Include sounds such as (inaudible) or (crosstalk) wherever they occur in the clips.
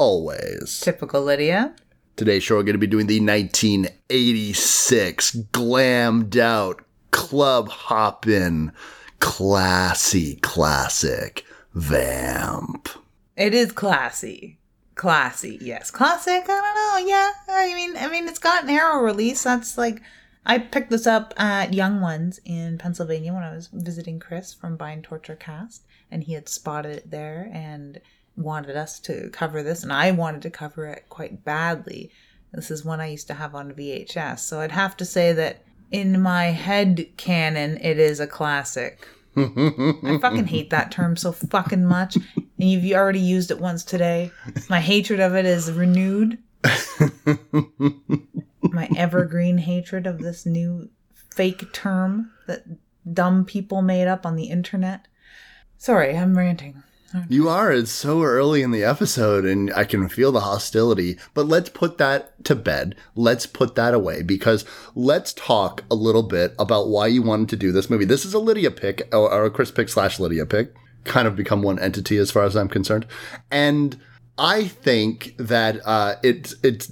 always. Typical Lydia. Today's show, we're going to be doing the 1986 glammed out, club hoppin', classy classic Vamp. It is classy. Classy, yes. Classic, I don't know. Yeah. I mean I mean it's got an arrow release. That's like I picked this up at Young Ones in Pennsylvania when I was visiting Chris from Bind Torture Cast and he had spotted it there and wanted us to cover this and I wanted to cover it quite badly. This is one I used to have on VHS. So I'd have to say that in my head canon it is a classic. I fucking hate that term so fucking much. And you've already used it once today. My hatred of it is renewed. My evergreen hatred of this new fake term that dumb people made up on the internet. Sorry, I'm ranting. You are. It's so early in the episode, and I can feel the hostility. But let's put that to bed. Let's put that away because let's talk a little bit about why you wanted to do this movie. This is a Lydia pick, or, a Chris pick slash Lydia pick. Kind of become one entity as far as I'm concerned. And I think that uh, it it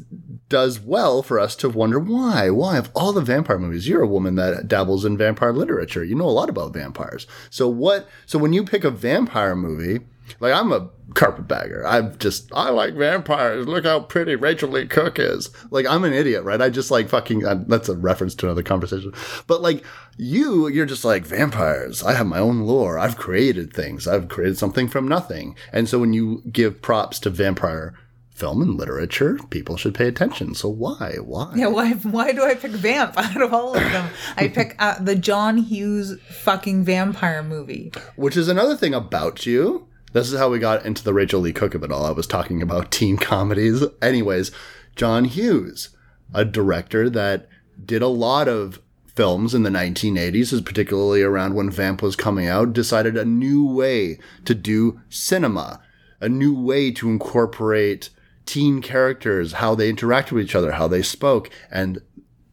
does well for us to wonder why. Why of all the vampire movies, you're a woman that dabbles in vampire literature. You know a lot about vampires. So what? So when you pick a vampire movie, like I'm a carpetbagger. I'm just I like vampires. Look how pretty Rachael Leigh Cook is. Like I'm an idiot, right? I just like fucking. Uh, that's a reference to another conversation. But like you, you're just like vampires. I have my own lore. I've created things. I've created something from nothing. And so when you give props to vampire film and literature, people should pay attention. So why? Why? Yeah, why why do I pick Vamp (laughs) out of all of them? I pick uh, the John Hughes fucking vampire movie. Which is another thing about you. This is how we got into the Rachael Leigh Cook of it all. I was talking about (laughs) teen comedies. Anyways, John Hughes, a director that did a lot of films in the 1980s, is particularly around when Vamp was coming out, decided a new way to do cinema, a new way to incorporate teen characters, how they interacted with each other, how they spoke, and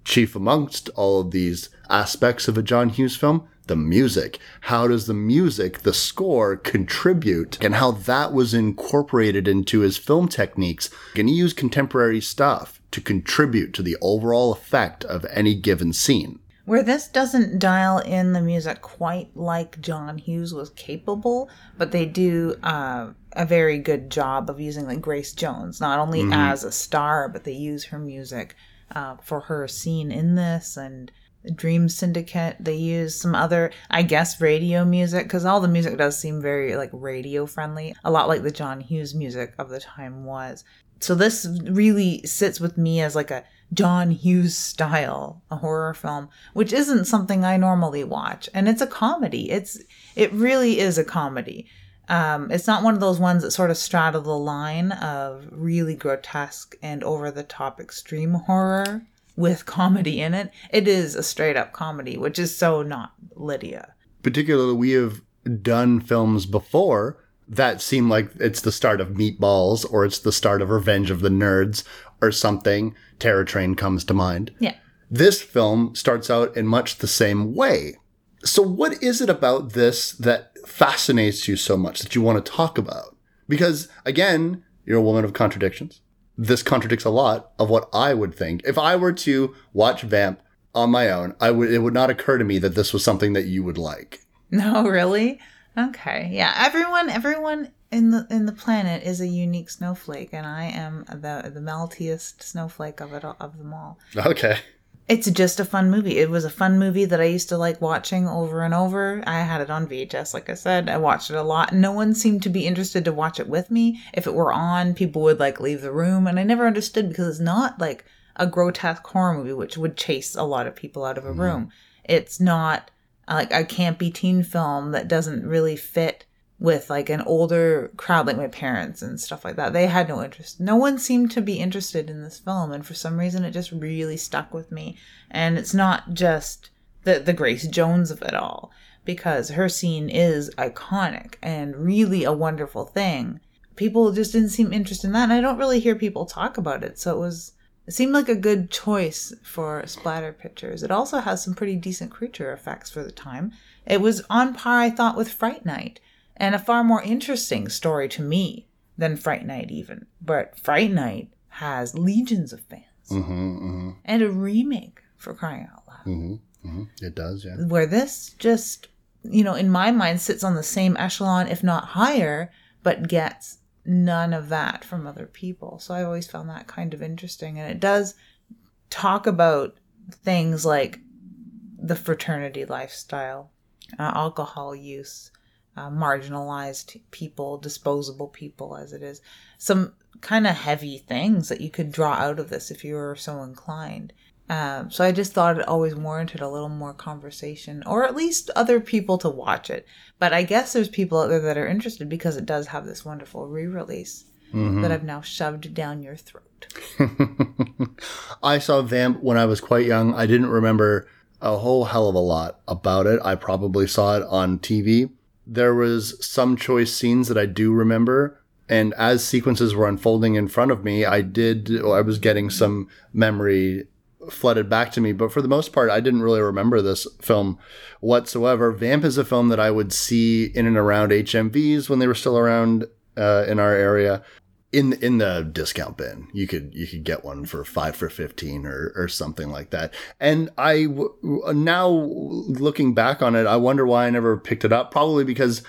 chief amongst all of these aspects of a John Hughes film, the music. How does the music, the score, contribute, and how that was incorporated into his film techniques? Can he use contemporary stuff to contribute to the overall effect of any given scene? Where this doesn't dial in the music quite like John Hughes was capable, but they do uh, a very good job of using like Grace Jones, not only as a star, but they use her music uh, for her scene in this and Dream Syndicate. They use some other, I guess, radio music because all the music does seem very like radio friendly, a lot like the John Hughes music of the time was. So this really sits with me as like a John Hughes style, a horror film, which isn't something I normally watch. And it's a comedy. It's it really is a comedy. Um, it's not one of those ones that sort of straddle the line of really grotesque and over the top extreme horror with comedy in it. It is a straight up comedy, which is so not Lydia. Particularly, we have done films before that seem like it's the start of Meatballs or it's the start of Revenge of the Nerds or something. Terror Train comes to mind. Yeah. This film starts out in much the same way. So, what is it about this that fascinates you so much that you want to talk about? Because, again, you're a woman of contradictions. This contradicts a lot of what I would think. If I were to watch Vamp on my own, I would it would not occur to me that this was something that you would like. (laughs) No, really? Okay. Yeah. Everyone everyone in the in the planet is a unique snowflake and I am the the meltiest snowflake of it all, of them all. Okay. It's just a fun movie. It was a fun movie that I used to like watching over and over. I had it on VHS, like I said. I watched it a lot. No one seemed to be interested to watch it with me. If it were on, people would like leave the room, and I never understood because it's not like a grotesque horror movie, which would chase a lot of people out of a mm-hmm. room. It's not like a campy teen film that doesn't really fit with like an older crowd like my parents and stuff like that. They had no interest. No one seemed to be interested in this film and for some reason it just really stuck with me. And it's not just the the Grace Jones of it all because her scene is iconic and really a wonderful thing. People just didn't seem interested in that and I don't really hear people talk about it. So it was it seemed like a good choice for splatter pictures. It also has some pretty decent creature effects for the time. It was on par, I thought, with Fright Night, and a far more interesting story to me than Fright Night, even. But Fright Night has legions of fans mm-hmm, mm-hmm. and a remake for crying out loud. Mm-hmm, it does, yeah. Where this just, you know, in my mind sits on the same echelon, if not higher, but gets none of that from other people. So I always found that kind of interesting. And it does talk about things like the fraternity lifestyle, uh, alcohol use, uh, marginalized people, disposable people, as it is. Some kind of heavy things that you could draw out of this if you were so inclined. Um, so I just thought it always warranted a little more conversation, or at least other people to watch it. But I guess there's people out there that are interested because it does have this wonderful re-release that I've now shoved down your throat. (laughs) I saw Vamp when I was quite young. I didn't remember a whole hell of a lot about it. I probably saw it on TV. There was some choice scenes that I do remember, and as sequences were unfolding in front of me, I did I was getting some memory flooded back to me, but for the most part, I didn't really remember this film whatsoever. Vamp is a film that I would see in and around HMVs when they were still around uh, in our area. In in the discount bin, you could you could get one for five for fifteen or or something like that. And I now looking back on it, I wonder why I never picked it up. Probably because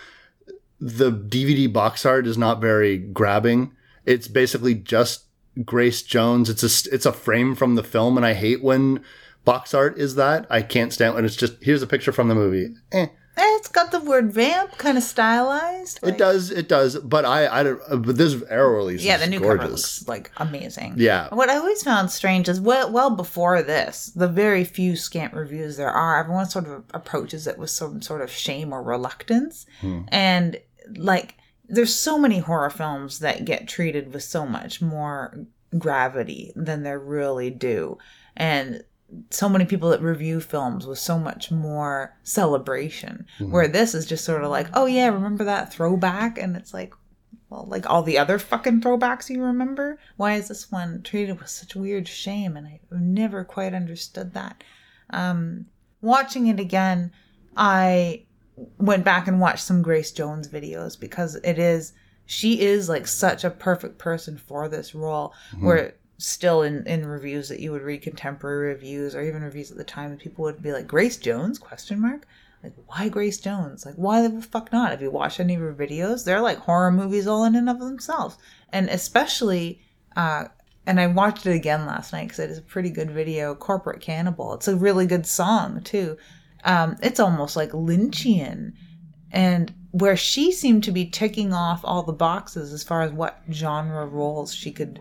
the DVD box art is not very grabbing. It's basically just Grace Jones. It's a it's a frame from the film, and I hate when box art is that. I can't stand when it's just here's a picture from the movie. Eh. Eh, it's got the word vamp kind of stylized. It does, it does, but I, I don't. uh, But this arrow release, Yeah, is the new cover gorgeous. looks like amazing. Yeah. What I always found strange is well, well before this, the very few scant reviews there are, everyone sort of approaches it with some sort of shame or reluctance, and like there's so many horror films that get treated with so much more gravity than they really do, and so many people that review films with so much more celebration where this is just sort of like oh yeah remember that throwback and it's like well, like all the other fucking throwbacks you remember. Why is this one treated with such weird shame? And I've never quite understood that. Um, watching it again, I went back and watched some Grace Jones videos because it is she is like such a perfect person for this role. Where still in in reviews that you would read contemporary reviews or even reviews at the time, and people would be like Grace Jones question mark. Like, why Grace Jones? Like, why the fuck not? Have you watched any of her videos? They're like horror movies all in and of themselves. And especially, uh, and I watched it again last night because it is a pretty good video, Corporate Cannibal. It's a really good song, too. Um, it's almost like Lynchian. And where she seemed to be ticking off all the boxes as far as what genre roles she could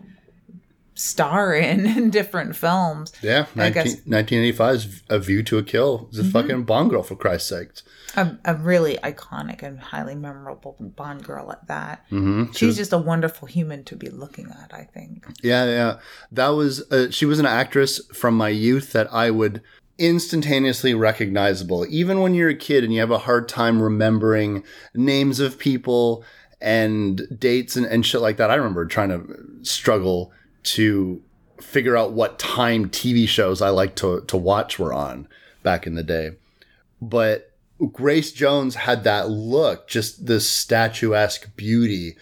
star in (laughs) in different films. Yeah, I 19, guess- 1985's A View to a Kill. It's a fucking Bond girl, for Christ's sakes. a, a really iconic and highly memorable Bond girl at that. Mm-hmm. She's just a wonderful human to be looking at, I think. Yeah, yeah. That was, uh, she was an actress from my youth that I would instantaneously recognizable. Even when you're a kid and you have a hard time remembering names of people and dates and, and shit like that. I remember trying to struggle to figure out what time TV shows I like to, to watch were on back in the day. But Grace Jones had that look, just this statuesque beauty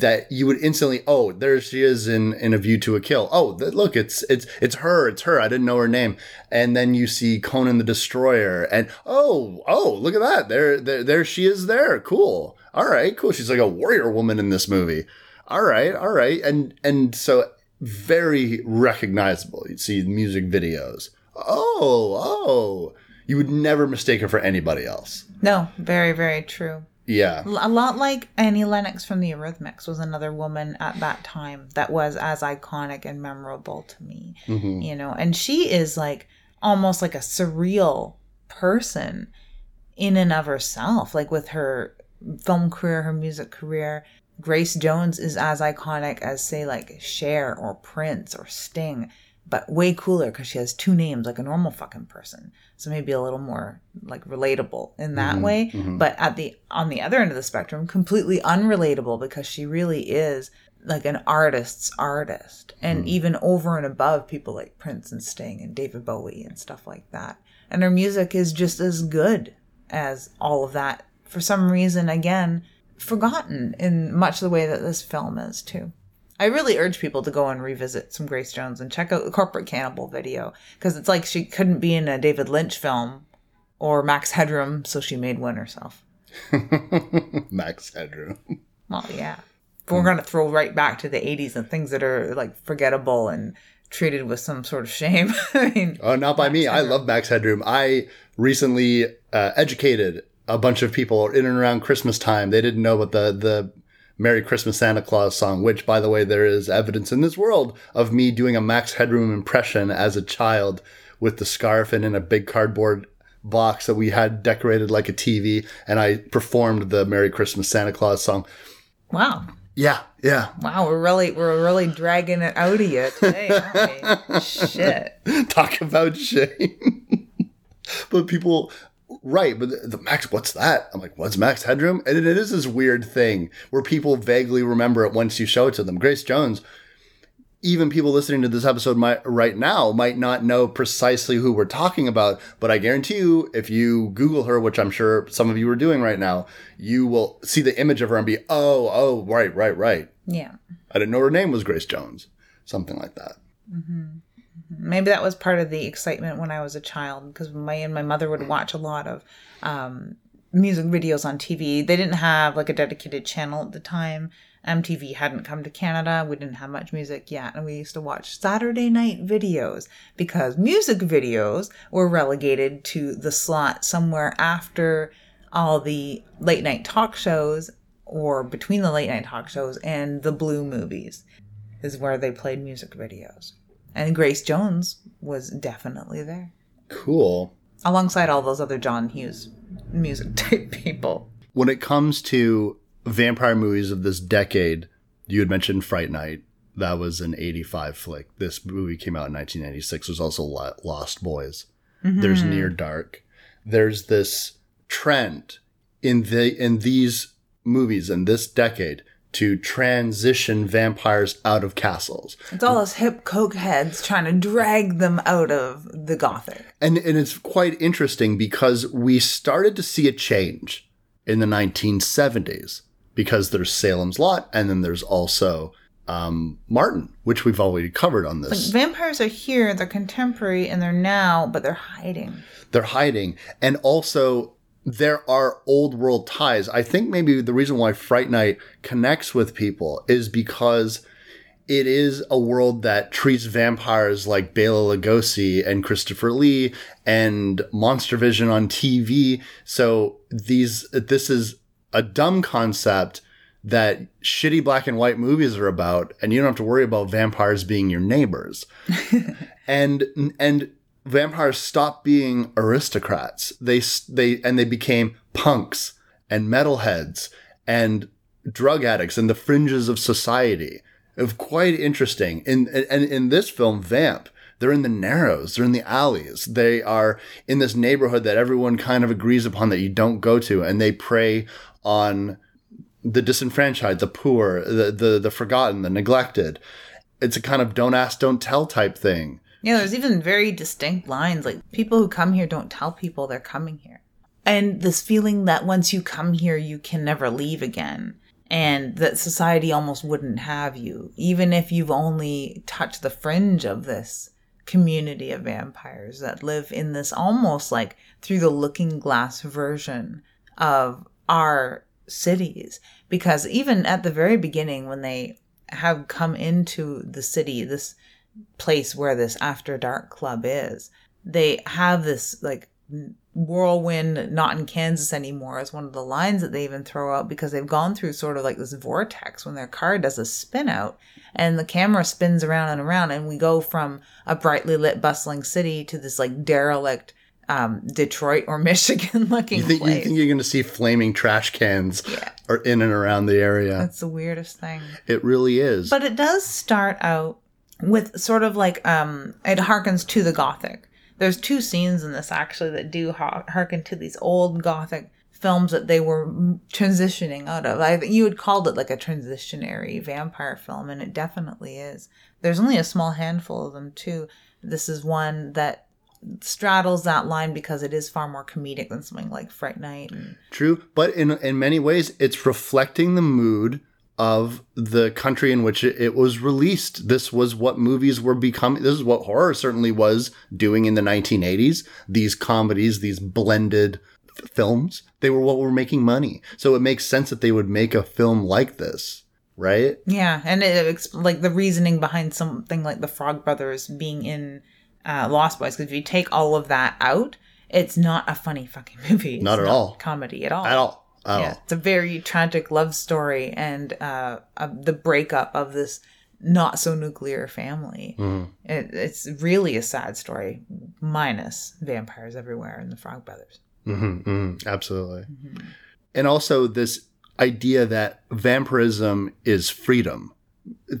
that you would instantly, oh, there she is in, in A View to a Kill. Oh, th- look, it's it's it's her, it's her. I didn't know her name. And then you see Conan the Destroyer, and oh, oh, look at that. There, there, there she is. There, cool. All right, cool. She's like a warrior woman in this movie. All right, all right, and and so very recognizable. You'd see music videos. Oh, oh. You would never mistake her for anybody else. No, very, very true. Yeah. A lot like Annie Lennox from the Eurythmics was another woman at that time that was as iconic and memorable to me. Mm-hmm. You know, and she is like almost like a surreal person in and of herself, like with her film career, her music career. Grace Jones is as iconic as, say, like Cher or Prince or Sting, but way cooler because she has two names like a normal fucking person. So maybe a little more like relatable in that mm-hmm, way. Mm-hmm. But at the on the other end of the spectrum, completely unrelatable because she really is like an artist's artist, and mm. even over and above people like Prince and Sting and David Bowie and stuff like that. And her music is just as good as all of that. For some reason, again, forgotten in much the way that this film is too. I really urge people to go and revisit some Grace Jones and check out the Corporate Cannibal video because it's like she couldn't be in a David Lynch film or Max Headroom, so she made one herself. (laughs) Max Headroom. Well, yeah. But we're going to throw right back to the 80s and things that are like forgettable and treated with some sort of shame. (laughs) I mean, Oh, not by me. I love Max Headroom. I recently uh, educated a bunch of people in and around Christmas time. They didn't know what the the Merry Christmas Santa Claus song, which, by the way, there is evidence in this world of me doing a Max Headroom impression as a child with the scarf and in a big cardboard box that we had decorated like a TV, and I performed the Merry Christmas Santa Claus song. wow. Yeah, yeah. Wow, we're really we're really dragging it out of you today, aren't we? (laughs) Shit. talk about shame. (laughs) but people, right? But the, the Max, what's that? I'm like, what's Max Headroom? And it is this weird thing where people vaguely remember it once you show it to them. Grace Jones, even people listening to this episode might, right now might not know precisely who we're talking about. But I guarantee you, if you Google her, which I'm sure some of you are doing right now, you will see the image of her and be, oh, oh, right, right, right. Yeah. I didn't know her name was Grace Jones. Something like that. Mm-hmm. Maybe that was part of the excitement when I was a child because my and my mother would watch a lot of um, music videos on TV. They didn't have like a dedicated channel at the time. MTV hadn't come to Canada. We didn't have much music yet, and we used to watch Saturday night videos because music videos were relegated to the slot somewhere after all the late night talk shows or between the late night talk shows and the blue movies is where they played music videos. And Grace Jones was definitely there. Cool. Alongside all those other John Hughes music (laughs) type people. when it comes to vampire movies of this decade, you had mentioned Fright Night. That was an 85 flick. This movie came out in 1996. There's also Lost Boys. Mm-hmm. There's Near Dark. There's this trend in the in these movies in this decade to transition vampires out of castles. It's all those hip coke heads trying to drag them out of the gothic. And and it's quite interesting because we started to see a change in the 1970s because there's Salem's Lot and then there's also um, Martin, which we've already covered on this. Vampires are here, they're contemporary, and they're now, but they're hiding. They're hiding, and also there are old world ties. I think maybe the reason why Fright Night connects with people is because it is a world that treats vampires like Bela Lugosi and Christopher Lee and Monster Vision on TV. So these this is a dumb concept that shitty black and white movies are about and you don't have to worry about vampires being your neighbors. (laughs) and and vampires stopped being aristocrats. They they and they became punks and metalheads and drug addicts and the fringes of society. Was quite interesting. In and in this film, Vamp, they're in the narrows, they're in the alleys. They are in this neighborhood that everyone kind of agrees upon that you don't go to, and they prey on the disenfranchised, the poor, the the, the forgotten, the neglected. It's a kind of don't ask, don't tell type thing. Yeah, there's even very distinct lines like people who come here don't tell people they're coming here. And this feeling that once you come here, you can never leave again. And that society almost wouldn't have you, even if you've only touched the fringe of this community of vampires that live in this almost like through the looking glass version of our cities. Because even at the very beginning, when they have come into the city, this place where this after dark club is they have this like whirlwind not in kansas anymore is one of the lines that they even throw out because they've gone through sort of like this vortex when their car does a spin out and the camera spins around and around and we go from a brightly lit bustling city to this like derelict um, Detroit or (laughs) Michigan looking You think, You think you're going to see flaming trash cans Yeah. or in and around the area? That's the weirdest thing. It really is. But it does start out with sort of like um it harkens to the gothic. There's two scenes in this actually that do har- harken to these old gothic films that they were transitioning out of. I you had called it like a transitionary vampire film and it definitely is. There's only a small handful of them too. This is one that straddles that line because it is far more comedic than something like Fright Night and True, but in in many ways, it's reflecting the mood of the country in which it, was released. This was what movies were becoming. This is what horror certainly was doing in the 1980s. These comedies, these blended f- films, they were what were making money. So it makes sense that they would make a film like this, right? Yeah, and it, it's like the reasoning behind something like the Frog Brothers being in uh, Lost Boys. Because if you take all of that out, it's not a funny fucking movie. It's Not at all. comedy at all. At all. At Yeah, it's a very tragic love story and uh, uh, the breakup of this not so nuclear family. Mm-hmm. It, it's really a sad story, minus vampires everywhere and the Frog Brothers. hmm absolutely. And also this idea that vampirism is freedom.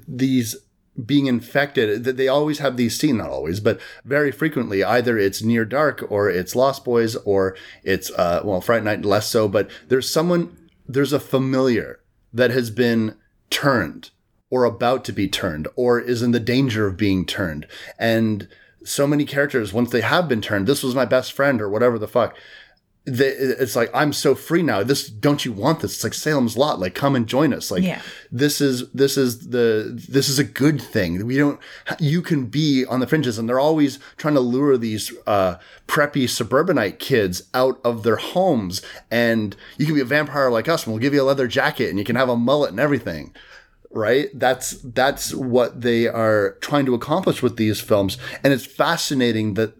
These being infected, that they always have these scenes, not always, but very frequently, either it's near dark or it's Lost Boys or it's, uh, well, Fright Night less so, but there's someone, there's a familiar that has been turned or about to be turned or is in the danger of being turned. And so many characters, once they have been turned, this was my best friend or whatever the fuck, they, it's like I'm so free now. This don't you want this? It's like Salem's Lot. Like come and join us. Like Yeah. this is this is the this is a good thing. We don't. You can be on the fringes, and they're always trying to lure these uh, preppy suburbanite kids out of their homes. And you can be a vampire like us, and we'll give you a leather jacket, and you can have a mullet and everything right that's that's what they are trying to accomplish with these films and it's fascinating that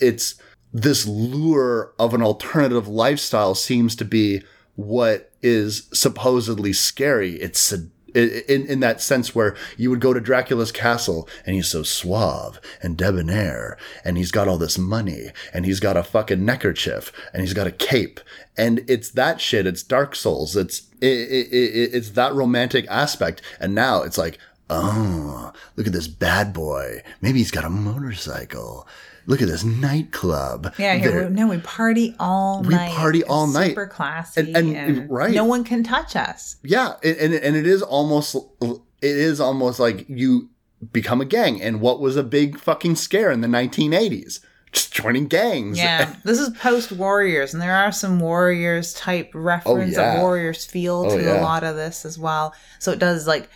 it's this lure of an alternative lifestyle seems to be what is supposedly scary. It's in, in that sense where you would go to Dracula's castle and he's so suave and debonair and he's got all this money and he's got a fucking neckerchief and he's got a cape. And it's that shit. It's Dark Souls. It's it, it, it, it's that romantic aspect. And now it's like oh look at this bad boy. Maybe he's got a motorcycle look at this nightclub Yeah, here, we, no, we party all We night. party It's all night. Super classy. And- and- and, right. No one can touch us. Yeah, and and and it is almost it is almost like you become a gang. And what was a big fucking scare in the 1980s? Just joining gangs. Yeah, (laughs) this is post Warriors, and there are some Warriors type reference Oh, yeah. of Warriors feel Oh, to yeah. a lot of this as well. So it does like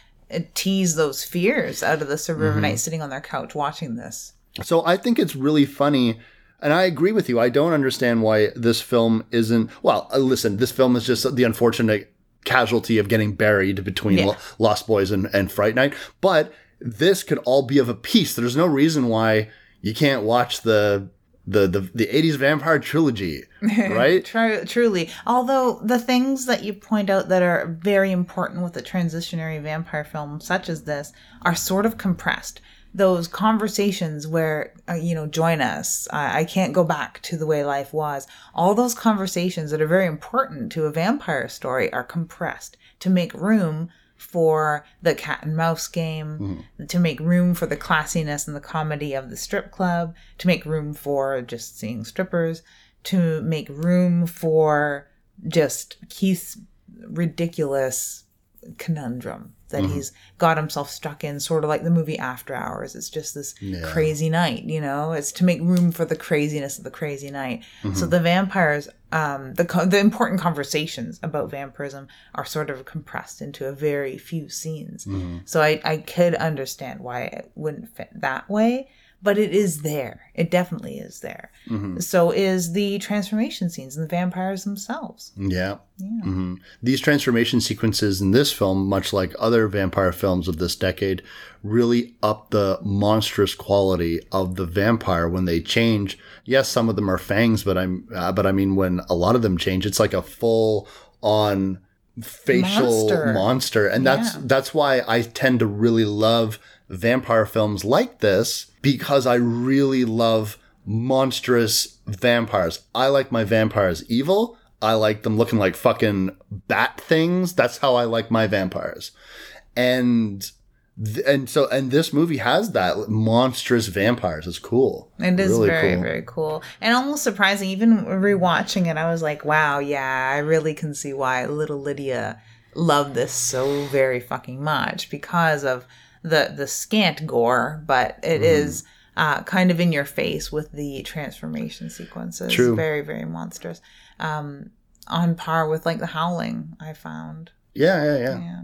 tease those fears out of the suburbanite Mm-hmm. sitting on their couch watching this. So I think it's really funny. And I agree with you. I don't understand why this film isn't. Well, uh, listen, this film is just the unfortunate casualty of getting buried between Yeah. Lost Boys and, and Fright Night. But this could all be of a piece. There's no reason why you can't watch the the the, the 80s vampire trilogy, (laughs) right? Tru- truly. Although the things that you point out that are very important with a transitionary vampire film such as this are sort of compressed. Those conversations where, uh, you know, join us, I-, I can't go back to the way life was. All those conversations that are very important to a vampire story are compressed to make room for the cat and mouse game, to make room for the classiness and the comedy of the strip club, to make room for just seeing strippers, to make room for just Keith's ridiculous conundrum that mm-hmm. he's got himself stuck in, sort of like the movie After Hours. It's just this crazy night, you know. It's to make room for the craziness of the crazy night. So mm-hmm. the vampires, um, the co- the important conversations about vampirism are sort of compressed into a very few scenes. Mm-hmm. So I I could understand why it wouldn't fit that way. But it is there. It definitely is there. So is the transformation scenes and the vampires themselves. Yeah. hmm These transformation sequences in this film, much like other vampire films of this decade, really up the monstrous quality of the vampire when they change. Yes, some of them are fangs, but I'm, uh, but I mean, when a lot of them change, it's like a full on facial monster, Monster. and that's that's why I tend to really love vampire films like this because I really love monstrous vampires. I like my vampires evil. I like them looking like fucking bat things. That's how I like my vampires. And th- and so and this movie has that monstrous vampires. It's cool. It is Really very, cool. very cool. And almost surprising. Even rewatching it, I was like, wow, yeah, I really can see why little Lydia loved this so very fucking much because of the the scant gore, but it is uh, kind of in your face with the transformation sequences. True. Very, very monstrous. Um, on par with like the Howling, I found. Yeah, yeah, yeah. Yeah,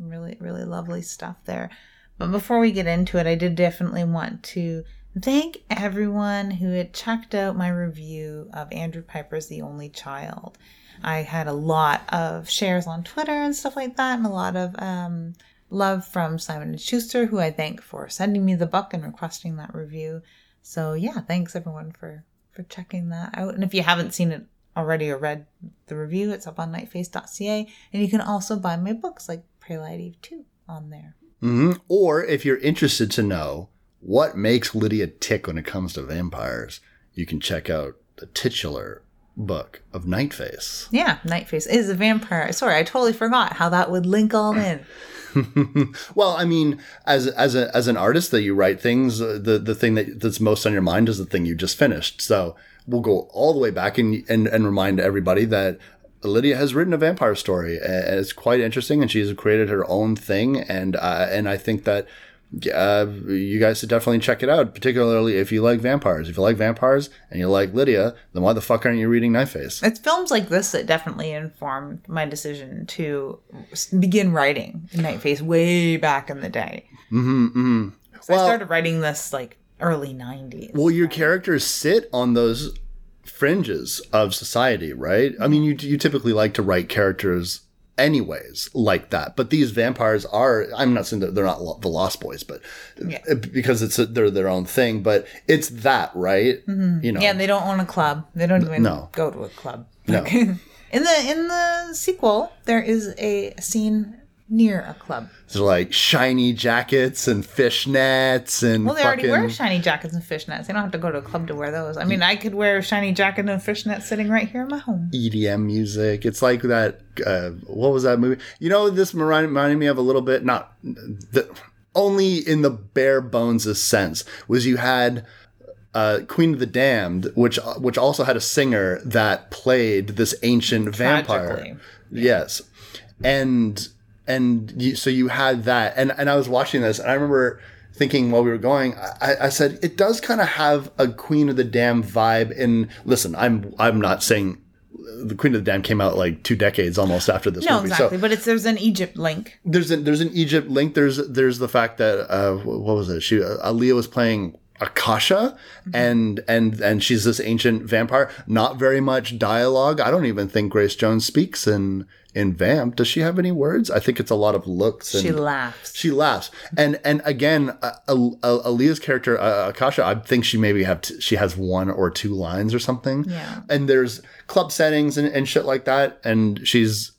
really, really lovely stuff there. But before we get into it, I did definitely want to thank everyone who had checked out my review of Andrew Pyper's The Only Child. I had a lot of shares on Twitter and stuff like that, and a lot of um, love from Simon and Schuster, who I thank for sending me the book and requesting that review. So yeah, thanks everyone for for checking that out. And if you haven't seen it already or read the review, it's up on nightface.ca, and you can also buy my books like Pray Light Eve 2 on there. hmm Or if you're interested to know what makes Lydia tick when it comes to vampires, you can check out the titular book of Nightface. Yeah, Nightface is a vampire. Sorry, I totally forgot how that would link all in. (laughs) (laughs) well, I mean, as as a as an artist that you write things, uh, the the thing that that's most on your mind is the thing you just finished. So we'll go all the way back and and, and remind everybody that Lydia has written a vampire story, and it's quite interesting, and she's created her own thing, and uh, and I think that. Uh, you guys should definitely check it out, particularly if you like vampires. If you like vampires and you like Lydia, then why the fuck aren't you reading Knife Nightface? It's films like this that definitely informed my decision to begin writing Nightface way back in the day. Mm-hmm, mm-hmm. So Well- I started writing this like early 90s. Well, your characters sit on those fringes of society, right? I mean, you you typically like to write characters anyways like that, but these vampires are. I'm not saying that they're not lo- the Lost Boys, but Yeah. Uh, because it's a, they're their own thing. But it's that, right? Mm-hmm. You know, Yeah, they don't own a club. They don't even No. go to a club. No. (laughs) In the in the sequel, there is a scene near a club. they're like shiny jackets and fishnets and Well, they already wear shiny jackets and fishnets. They don't have to go to a club to wear those. I mean, I could wear a shiny jacket and fishnets sitting right here in my home. EDM music. It's like that. Uh, what was that movie? You know, this reminded, me of a little bit. Not the only in the bare bones of sense was you had uh, Queen of the Damned, which which also had a singer that played this ancient vampire. Tragically. Yes, and and you, so you had that, and and I was watching this, and I remember thinking while we were going, I, I said it does kind of have a Queen of the Damned vibe. And listen, I'm I'm not saying the Queen of the Damned came out like two decades almost after this No, movie, exactly. so but it's there's an Egypt link. there's an there's an Egypt link. There's there's the fact that uh, what was it? She uh, Aaliyah was playing Akasha, and and and she's this ancient vampire. Not very much dialogue. I don't even think Grace Jones speaks in in Vamp. Does she have any words? I think it's a lot of looks. And, She laughs. she laughs, and and again, uh, Al- Al- Aaliyah's character uh, Akasha, I think she maybe have t- she has one or two lines or something. Yeah. And there's club settings and, and shit like that, and she's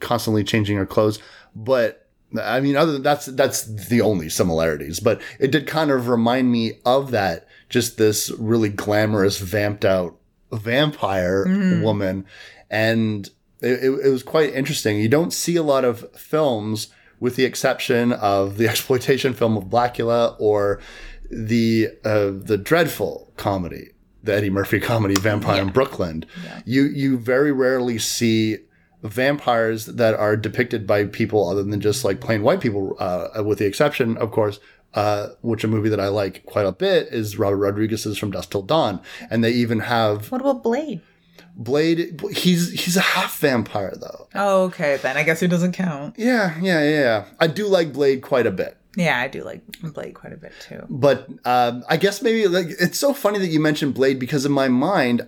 constantly changing her clothes. But I mean, other than that's that's the only similarities. But it did kind of remind me of that, just this really glamorous, vamped out vampire woman, and it, it, it was quite interesting. You don't see a lot of films, with the exception of the (laughs) exploitation film of Blacula or the uh, the dreadful comedy, the Eddie Murphy comedy Vampire in Brooklyn. You you very rarely see vampires that are depicted by people other than just like plain white people, uh, with the exception, of course, uh, which a movie that I like quite a bit is Robert Rodriguez's From Dusk Till Dawn, and they even have What about Blade? Blade. He's he's a half vampire though. Oh, okay, then I guess it doesn't count. Yeah, yeah, yeah. yeah. I do like Blade quite a bit. Yeah, I do like Blade quite a bit too. But um, I guess maybe like it's so funny that you mentioned Blade because in my mind,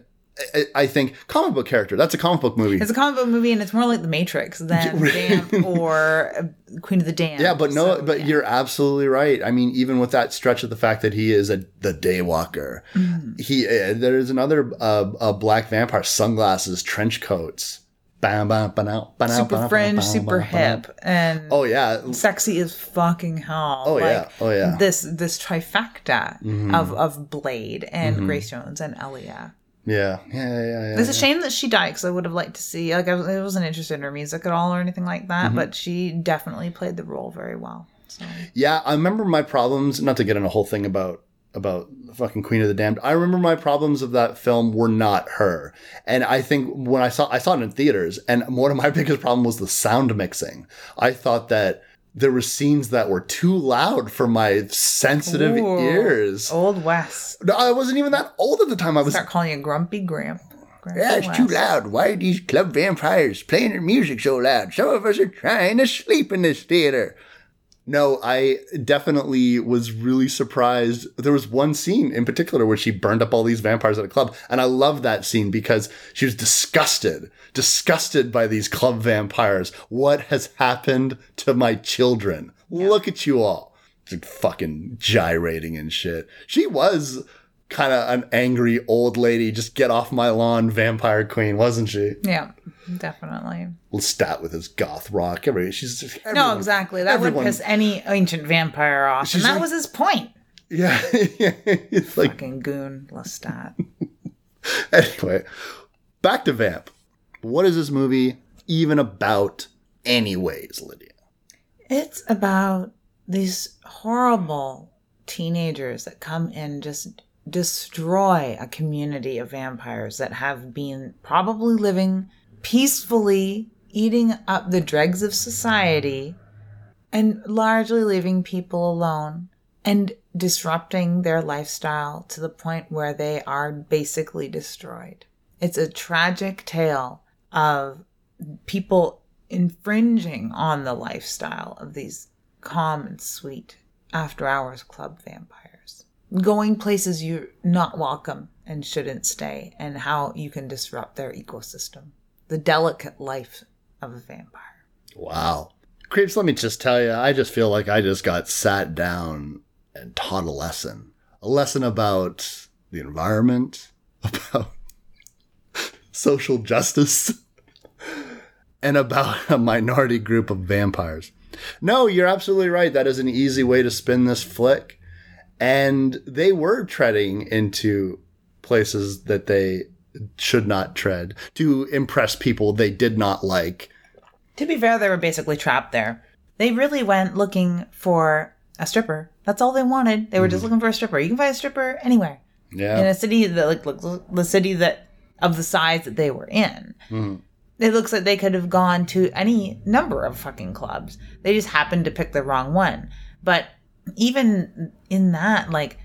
I, I think comic book character. That's a comic book movie. It's a comic book movie, and it's more like The Matrix than (laughs) Vamp or uh, Queen of the Damned. Yeah, but no, So, but yeah. you're absolutely right. I mean, even with that stretch of the fact that he is a the daywalker, Mm-hmm. he uh, there is another uh, a black vampire, sunglasses, trench coats, Bam, bam, ba-now, ba-now, super fringe, super hip, and Oh yeah, sexy as fucking hell. Oh, yeah. Oh, yeah. Mm-hmm. This this trifecta of of Blade and Grace Jones and Aaliyah. Yeah, yeah, yeah, yeah. It's a shame that she died because I would have liked to see. Like I, was, I wasn't interested in her music at all or anything like Mm-hmm. that, but she definitely played the role very well. So Yeah, I remember my problems. Not to get in a whole thing about about the fucking Queen of the Damned. I remember my problems of that film were not her, and I think when I saw I saw it in theaters, and one of my (laughs) biggest problem was the sound mixing. I thought that there were scenes that were too loud for my sensitive Ooh. ears. old Wes. No, I wasn't even that old at the time. I was. Start calling you Grumpy Gramp. Grumpy Yeah, it's too loud. Why are these club vampires playing their music so loud? Some of us are trying to sleep in this theater. No, I definitely was really surprised. There was one scene in particular where she burned up all these vampires at a club. And I love that scene because she was disgusted, disgusted by these club vampires. What has happened to my children? Look at you all. Just fucking gyrating and shit. She was kind of an angry old lady, just get off my lawn vampire queen, wasn't she? Yeah, definitely. Lestat with his goth rock. Every, she's just, No, exactly. That everyone- would piss any ancient vampire off, She's and that like- was his point. Yeah, (laughs) it's like Fucking goon, Lestat. (laughs) anyway. Back to Vamp. What is this movie even about, anyways, Lydia? It's about these horrible teenagers that come and just destroy a community of vampires that have been probably living peacefully, eating up the dregs of society, and largely leaving people alone and disrupting their lifestyle to the point where they are basically destroyed. It's a tragic tale of people infringing on the lifestyle of these calm and sweet after hours club vampires. Going places you're not welcome and shouldn't stay, and how you can disrupt their ecosystem. The delicate life of a vampire. Wow. Creeps, let me just tell you, I just feel like I just got sat down and taught a lesson. A lesson about the environment, (laughs) about social justice, (laughs) and about a minority group of vampires. No, you're absolutely right. That is an easy way to spin this flick. And they were treading into places that they should not tread to impress people they did not like. To be fair, they were basically trapped there. They really went looking for a stripper. That's all they wanted. They were just mm-hmm. looking for a stripper. You can find a stripper anywhere. Yeah. in a city that like looks the city that of the size that they were in. Mm-hmm. It looks like they could have gone to any number of fucking clubs. They just happened to pick the wrong one. But even in that, like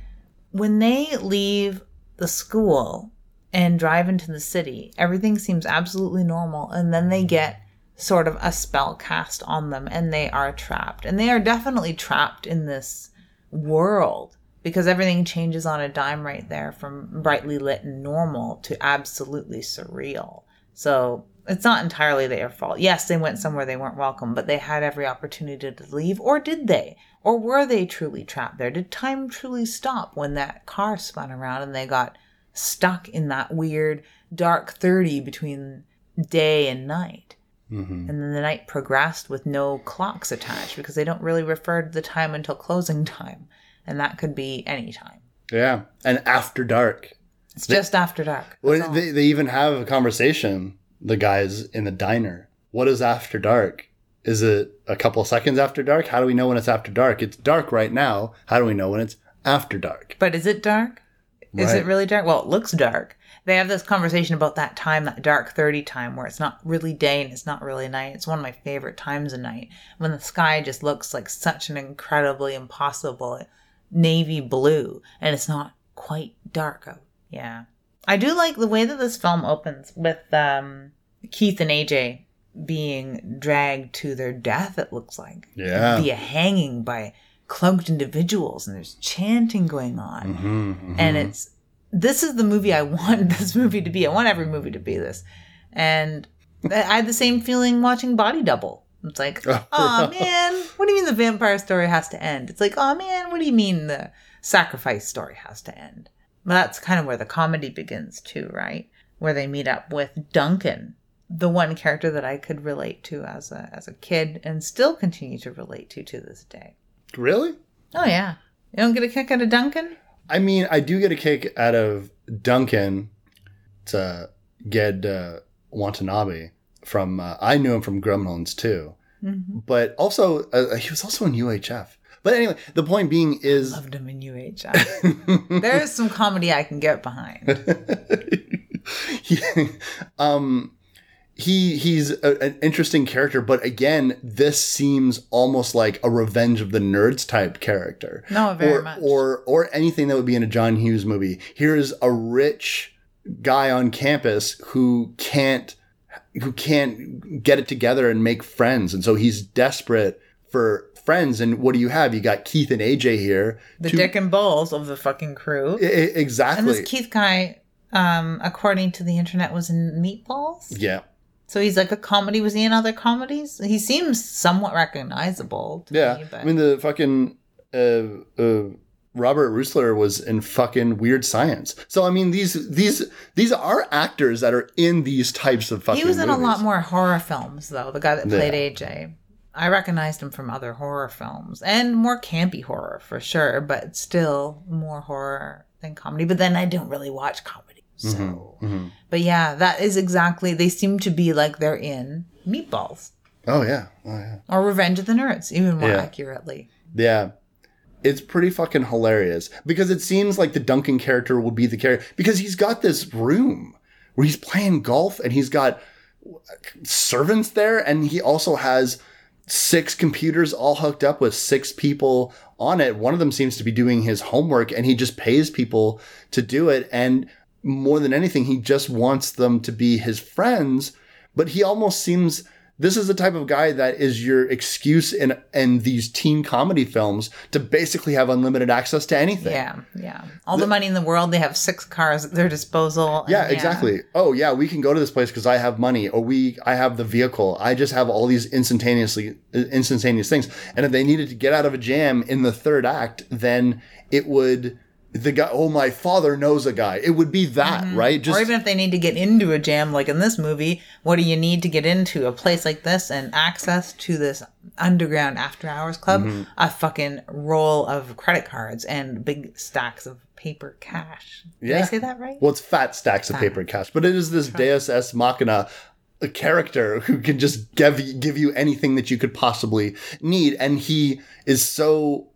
when they leave the school and drive into the city, everything seems absolutely normal, and then they get sort of a spell cast on them and they are trapped. And they are definitely trapped in this world because everything changes on a dime right there from brightly lit and normal to absolutely surreal. So it's not entirely their fault. Yes, they went somewhere they weren't welcome, but they had every opportunity to leave, or did they? Or were they truly trapped there? Did time truly stop when that car spun around and they got stuck in that weird dark 30 between day and night? Mm-hmm. And then the night progressed with no clocks attached because they don't really refer to the time until closing (laughs) time. And that could be any time. Yeah. And after dark. It's just after dark. Well, they, they even have a conversation, the guys in the diner. What is after dark? Is it a couple seconds after dark? How do we know when it's after dark? It's dark right now. How do we know when it's after dark? But is it dark? Is it really dark? Well, it looks dark. They have this conversation about that time, that dark 30 time, where it's not really day and it's not really night. It's one of my favorite times of night when the sky just looks like such an incredibly impossible navy blue and it's not quite dark out. Yeah. I do like the way that this film opens with um, Keith and AJ being dragged to their death, it looks like. Yeah. Via hanging by cloaked individuals and there's chanting going on Mm-hmm, and it's this is the movie I want (laughs) this movie to be. I want every movie to be this. And I had the same feeling watching Body Double. It's like, oh man, what do you mean the vampire story has to end? It's like, oh man, what do you mean the sacrifice story has to end? Well, that's kind of where the comedy begins too, right? Where they meet up with Duncan, the one character that I could relate to as a as a kid and still continue to relate to to this day. Really? Oh yeah, you don't get a kick out of Duncan. I mean, I do get a kick out of Duncan to get uh, Watanabe from. Uh, I knew him from Gremlins too, but also uh, he was also in UHF. But anyway, the point being is, Loved him in UHF. (laughs) There's some comedy I can get behind. (laughs) he, um, he he's a, an interesting character. But again, this seems almost like a Revenge of the Nerds type character. No, very or, much. Or or anything that would be in a John Hughes movie. Here's a rich guy on campus who can't who can't get it together and make friends, and so he's desperate for friends. And what do you have? You got Keith and AJ here. The Two- Dick and Balls of the fucking crew. I- I- And exactly. this Keith guy, um, according to the internet, was in Meatballs. yeah. So he's like a comedy. Was he in other comedies? He seems somewhat recognizable. To Yeah, me, but I mean the fucking uh, uh, Robert Rusler was in fucking Weird Science. So I mean these these these are actors that are in these types of fucking. he was in a lot more horror films, though. The guy that Yeah. played AJ, I recognized him from other horror films and more campy horror for sure, but still more horror than comedy. But then I don't really watch comedy, so. Mhm. But yeah, that is exactly. They seem to be like they're in Meatballs Oh yeah, oh yeah, or Revenge of the Nerds, even more Yeah. accurately. yeah. It's pretty fucking hilarious because it seems like the Duncan character will be the character because he's got this room where he's playing golf and he's got servants there and he also has six computers all hooked up with six people on it. One of them seems to be doing his homework and he just pays people to do it. And more than anything, he just wants them to be his friends. But he almost seems this is the type of guy that is your excuse in in these teen comedy films to basically have unlimited access to anything. Yeah, yeah. All the money in the world, they have six cars at their disposal. and Yeah, exactly. Oh, yeah, we can go to this place because I have money, or we, I have the vehicle. I just have all these instantaneously, instantaneous things. And if they needed to get out of a jam in the third act, then it would, the guy, oh, my father knows a guy. It would be that, right? Just or even if they need to get into a jam, like in this movie, what do you need to get into a place like this and access to this underground after hours club? Mm-hmm. A fucking roll of credit cards and big stacks of paper cash. Did I say that right? Well, it's fat stacks of paper cash, but it is this Deus Ex Machina a character who can just give give you anything that you could possibly need, and he is so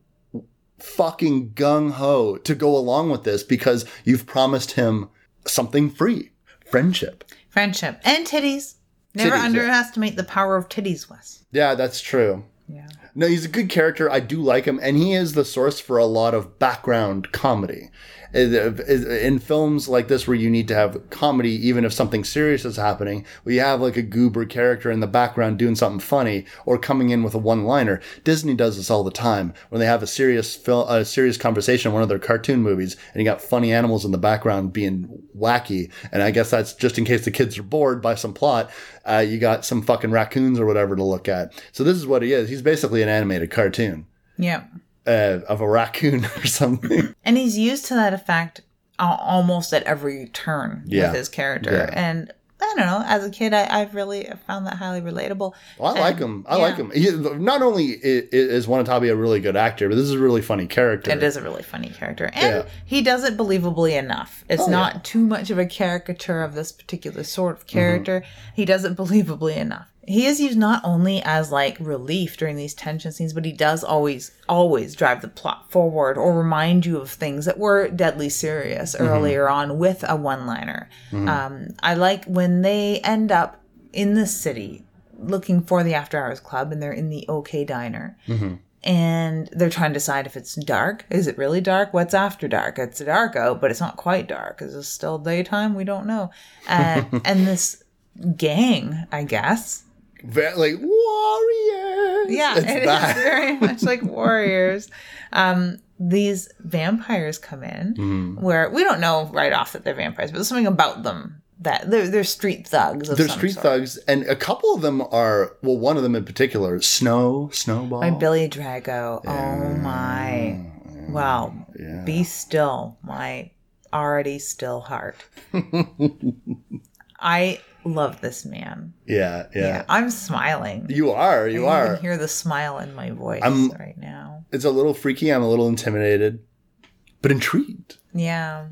fucking gung ho to go along with this because you've promised him something free, friendship. Friendship and titties. Never Titties, yeah. underestimate the power of titties, Wes. Yeah, that's true. Yeah. No, he's a good character. I do like him, and he is the source for a lot of background comedy. In films like this, where you need to have comedy, even if something serious is happening, you have like a goober character in the background doing something funny or coming in with a one-liner. Disney does this all the time when they have a serious film, a serious conversation in one of their cartoon movies, and you got funny animals in the background being wacky. And I guess that's just in case the kids are bored by some plot. Uh, you got some fucking raccoons or whatever to look at. So this is what he is. He's basically an animated cartoon Yeah. Uh, of a raccoon (laughs) or something. And he's used to that effect almost at every turn Yeah. with his character. Yeah. And I don't know, as a kid, I, I've really found that highly relatable. Well, I like him. I yeah. like him. He, not only is Watanabe a really good actor, but this is a really funny character. It is a really funny character. And Yeah. he does it believably enough. It's Oh, not yeah. too much of a caricature of this particular sort Mm-hmm. of character. He does it believably enough. He is used not only as like relief during these tension scenes, but he does always, always drive the plot forward or remind you of things that were deadly serious Mm-hmm. earlier on with a one liner. Um, I like when they end up in the city looking for the after hours club and they're in the OK diner and they're trying to decide if it's dark. Is it really dark? What's after dark? It's dark out, but it's not quite dark. Is it still daytime? We don't know. And (laughs) and this gang, I guess. Ve- like warriors. Yeah, it's it is very (laughs) much like warriors. Um, these vampires come in Mm-hmm. where we don't know right off that they're vampires, but there's something about them that they're, they're street thugs. They're street sort. thugs, and a couple of them are. Well, one of them in particular, Snow Snowball. by Billy Drago. Oh my. Well, be still, my already still heart. (laughs) I love this man. Yeah, yeah. Yeah, I'm smiling. You are, you I are. can hear the smile in my voice I'm- right now. It's a little freaky. I'm a little intimidated, but intrigued. Yeah,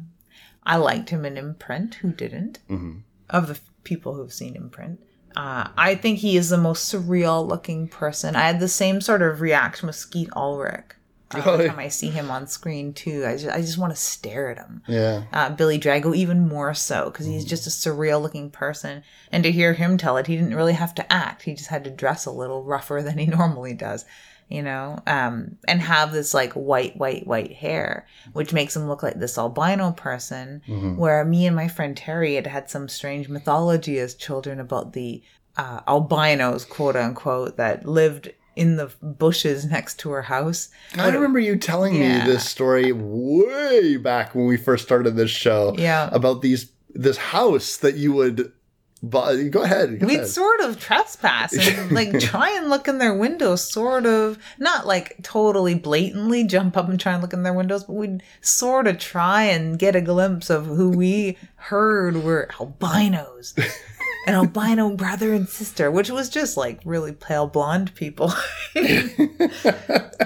I liked him in Imprint. Who didn't? Mm-hmm. Of the people who've seen Imprint, uh, I think he is the most surreal-looking person. I had the same sort of reaction with Skeet Ulrich. Uh, every time I see him on screen too, I just, I just want to stare at him. Yeah. uh, Billy Drago even more so because he's just a surreal looking person. And to hear him tell it, he didn't really have to act. He just had to dress a little rougher (laughs) than he normally does, you know, um, and have this like white, white, white hair, which makes him look like this albino person. Where me and my friend Terry had had some strange mythology as children about the uh, albinos, quote unquote, that lived in the bushes next to her house. I remember you telling Yeah. me this story way back when we first started this show. Yeah. About these this house that you would buy. Go ahead. Go We'd ahead. sort of trespass and (laughs) like try and look in their windows, sort of not like totally blatantly jump up and try and look in their windows, but we'd sort of try and get a glimpse of who we heard were albinos. An albino brother and sister, which was just like really pale blonde people. (laughs)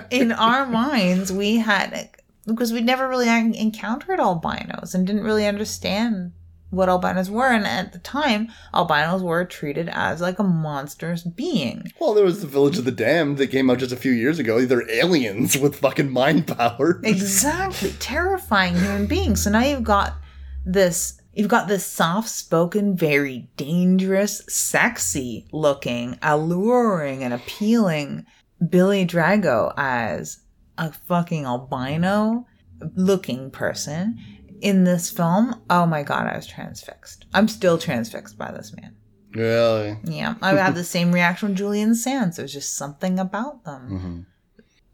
in our minds, we had because we'd never really encountered albinos and didn't really understand what albinos were. And at the time, albinos were treated as like a monstrous being. well, there was the Village of the Damned that came out just a few years ago. They're aliens with fucking mind power. Exactly. Terrifying human beings. So now you've got this. You've got this soft spoken, very dangerous, sexy looking, alluring, and appealing Billy Drago as a fucking albino looking person in this film. Oh my god, I was transfixed. I'm still transfixed by this man. Really? Yeah, I have the same reaction with Julian Sands. There's just something about them. Mm-hmm.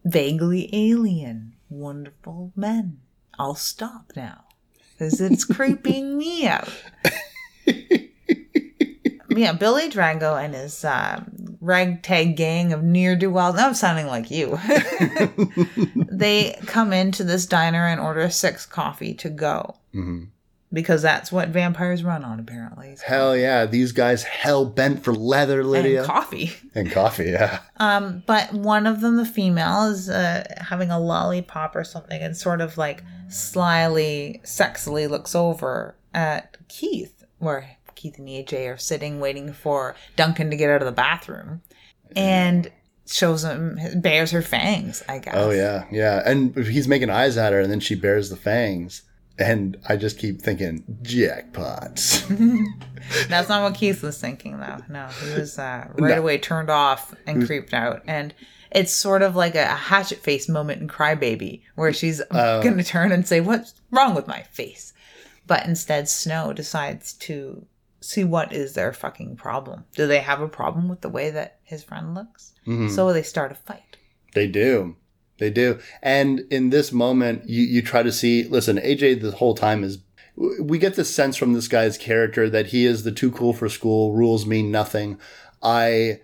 Vaguely alien, wonderful men. I'll stop now because it's creeping me out. (laughs) yeah, Billy Drago and his um, ragtag gang of near do well. I'm sounding like you. (laughs) they come into this diner and order six coffee to go because that's what vampires run on, apparently. Hell yeah. These guys hell bent for leather, Lydia. And coffee. (laughs) And coffee, yeah. Um, but one of them, the female, is uh, having a lollipop or something, and sort of like slyly, sexily looks over at Keith, where Keith and AJ are sitting waiting for Duncan to get out of the bathroom, and shows him bears her fangs. I guess. Oh yeah, yeah. And he's making eyes at her, and then she bears the fangs. And I just keep thinking, jackpots. (laughs) That's not what Keith was thinking, though. No, he was uh, right away turned off and creeped out. And it's sort of like a, hatchet face moment in Crybaby, where she's going to turn and say, What's wrong with my face? But instead, Snow decides to see what is their fucking problem. Do they have a problem with the way that his friend looks? So they start a fight. They do. They do. And in this moment, you, you try to see, listen, AJ the whole time is, we get the sense from this guy's character that he is the too cool for school, rules mean nothing. I,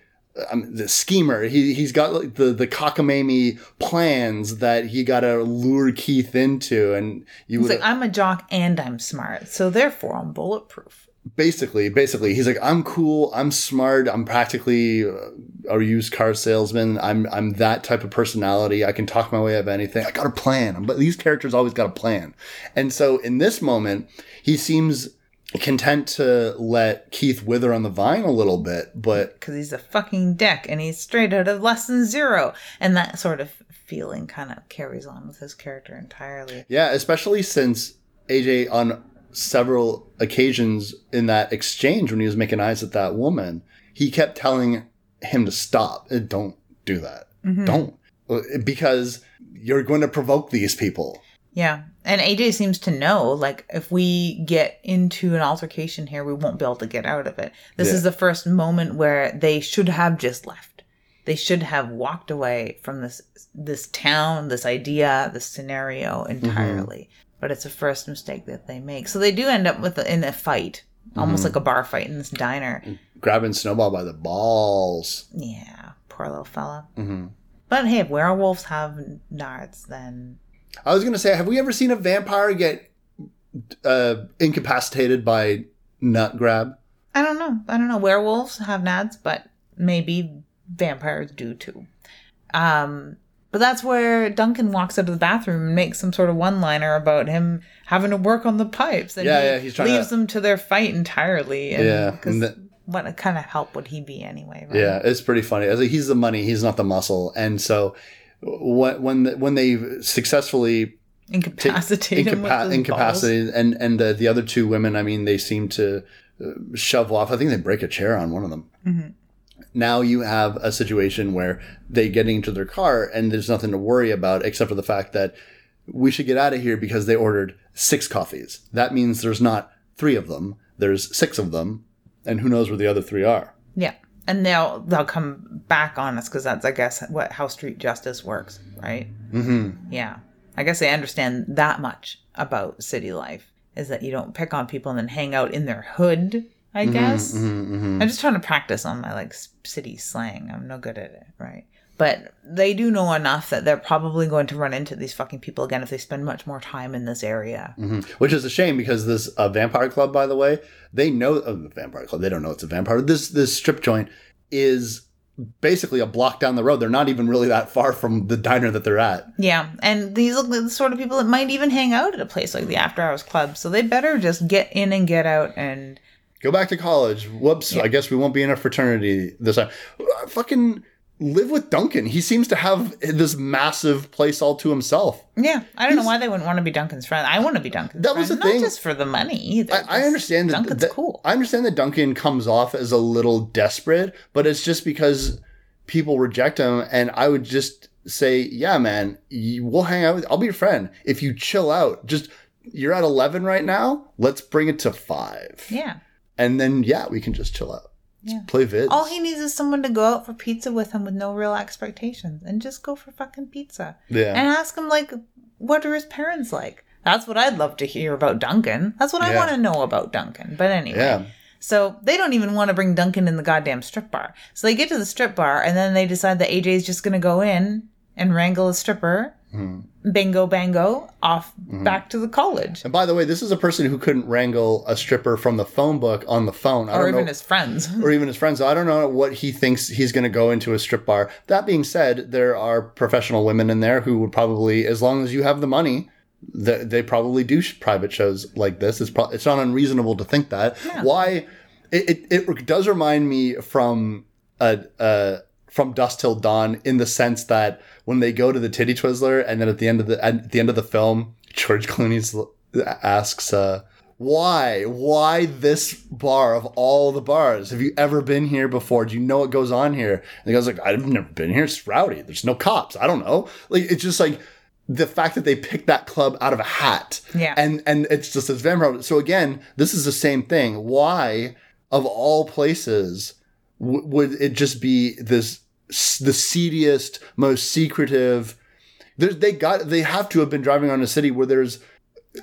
I'm the schemer. He, he's got like the, the cockamamie plans that he got to lure Keith into. And you like, I'm a jock and I'm smart, so therefore I'm bulletproof. Basically basically he's like i'm cool i'm smart i'm practically a used car salesman. I'm i'm that type of personality. I can talk my way out of anything. I got a plan. But these characters always got a plan. And so in this moment he seems content to let keith wither on the vine a little bit but because he's a fucking dick and he's straight out of Less Than Zero. And that sort of feeling kind of carries on with his character entirely. yeah especially since aj on several occasions in that exchange when he was making eyes at that woman he kept telling him to stop Uh, don't do that don't Uh, because you're going to provoke these people Yeah. And AJ seems to know, like, if we get into an altercation here, we won't be able to get out of it. This Yeah. is the first moment where they should have just left. They should have walked away from this this town, this idea, this scenario entirely. But it's a first mistake that they make. So they do end up with in a fight, almost like a bar fight in this diner. grabbing snowball by the balls Yeah, poor little fella. hmm But hey, if werewolves have nards, then i was going to say have we ever seen a vampire get uh, incapacitated by nut grab I don't know. I don't know. Werewolves have nads, but maybe vampires do too. Um, but that's where Duncan walks out of the bathroom and makes some sort of one-liner about him having to work on the pipes. And Yeah, he yeah, he's trying leaves to- them to their fight entirely. And, Yeah, and the- what kind of help would he be anyway? Right? Yeah, it's pretty funny. Like, he's the money, he's not the muscle, and so when when the, when they successfully Incapacitate him with incapa- his balls. incapacitated, and and the, the other two women, I mean, they seem to uh, shove off. I think they break a chair on one of them. Mm-hmm. Now you have a situation where they get into their car, and there's nothing to worry about except for the fact that we should get out of here because they ordered six coffees. That means there's not three of them. There's six of them, and who knows where the other three are. Yeah. And they'll they'll come back on us because that's I guess what how street justice works, right? Mm-hmm. Yeah, I guess they understand that much about city life is that you don't pick on people and then hang out in their hood. I guess I'm just trying to practice on my like city slang. I'm no good at it, right? But they do know enough that they're probably going to run into these fucking people again if they spend much more time in this area. Which is a shame because this uh, vampire club, by the way, they know uh, the vampire club. They don't know it's a vampire. This this strip joint is basically a block down the road. They're not even really that far from the diner that they're at. Yeah, and these look like the sort of people that might even hang out at a place like the After Hours Club. So they better just get in and get out and Go back to college. Whoops! I guess we won't be in a fraternity this time. Uh, fucking live with Duncan. He seems to have this massive place all to himself. yeah. I don't know why they wouldn't want to be Duncan's friend. I want to be Duncan's That was friend, the thing. not just for the money either. I, I understand that Duncan's that- cool. I understand that Duncan comes off as a little desperate, but it's just because people reject him. And I would just say, yeah, man, you, we'll hang out with. I'll be your friend if you chill out. Just you're at eleven right now. Let's bring it to five, yeah. And then yeah, we can just chill out. Yeah. play vids. All he needs is someone to go out for pizza with him with no real expectations and just go for fucking pizza. Yeah. And ask him, like, what are his parents like? That's what I'd love to hear about Duncan. That's what I want to know about Duncan. But anyway. Yeah. So they don't even want to bring Duncan in the goddamn strip bar. So they get to the strip bar and then they decide that AJ's just going to go in and wrangle a stripper. Bingo bango, off back to the college. And by the way, this is a person who couldn't wrangle a stripper from the phone book on the phone. I Or don't even know. his friends. (laughs) or even his friends. So I don't know what he thinks he's going to go into a strip bar. That being said, there are professional women in there who would probably, as long as you have the money, th- they probably do private shows like this. It's pro- it's not unreasonable to think that. Why? It, it it does remind me from a, uh from Dusk Till Dawn in the sense that when they go to the Titty Twister and then at the end of the at the end of the film, George Clooney asks. uh why? Why this bar of all the bars? Have you ever been here before? Do you know what goes on here? And the guy's like, I've never been here. It's rowdy. There's no cops. I don't know. Like it's just like the fact that they picked that club out of a hat. Yeah. And and it's just this vampire. So again, this is the same thing. Why, of all places, w- would it just be this the seediest, most secretive? There's, they got they have to have been driving on a city where there's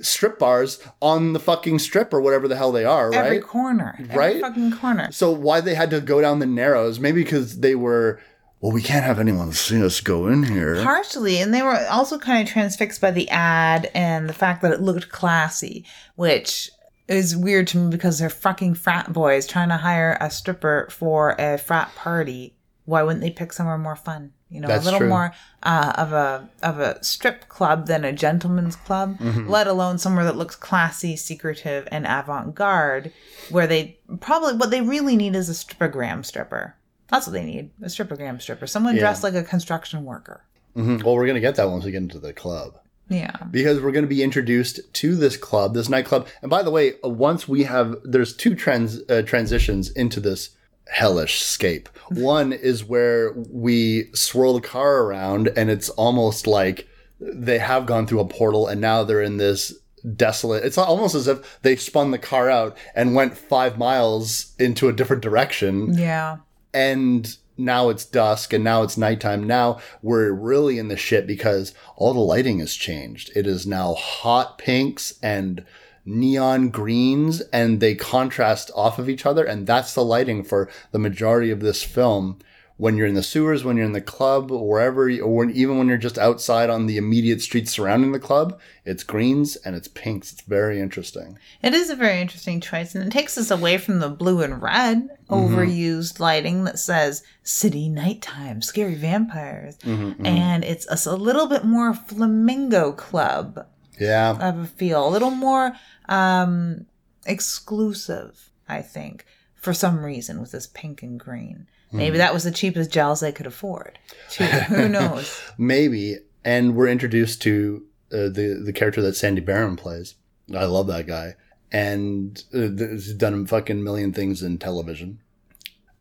strip bars on the fucking strip or whatever the hell they are, right? Every corner. Every Right? fucking corner. So why they had to go down the narrows? Maybe because they were, well, we can't have anyone see us go in here. Partially, and they were also kind of transfixed by the ad and the fact that it looked classy, which is weird to me because they're fucking frat boys trying to hire a stripper for a frat party. Why wouldn't they pick somewhere more fun? You know, That's a little true. more uh, of a of a strip club than a gentleman's club, Mm-hmm. let alone somewhere that looks classy, secretive, and avant garde. Where they probably what they really need is a strippogram stripper. That's what they need, a strippogram stripper, someone Yeah. dressed like a construction worker. Mhm. Well, we're gonna get that once we get into the club. Yeah. because we're going to be introduced to this club, this nightclub. And by the way, uh, once we have, there's two trans uh, transitions into this hellish scape. (laughs) One is where we swirl the car around, and it's almost like they have gone through a portal, and now they're in this desolate. It's almost as if they spun the car out and went five miles into a different direction Yeah. and now it's dusk and now it's nighttime. Now we're really in the shit because all the lighting has changed. It is now hot pinks and neon greens and they contrast off of each other and that's the lighting for the majority of this film when you're in the sewers, when you're in the club, or wherever, or when, even when you're just outside on the immediate streets surrounding the club, it's greens and it's pinks. It's very interesting. It is a very interesting choice, and it takes us away from the blue and red mm-hmm. overused lighting that says "city nighttime, scary vampires," mm-hmm, mm-hmm. and it's a little bit more flamingo club Yeah. of a feel, a little more um, exclusive, I think, for some reason with this pink and green. Maybe that was the cheapest gels they could afford. Too. Who (laughs) knows? Maybe. And we're introduced to uh, the the character that Sandy Baron plays. I love that guy, and uh, he's done a fucking million things in television.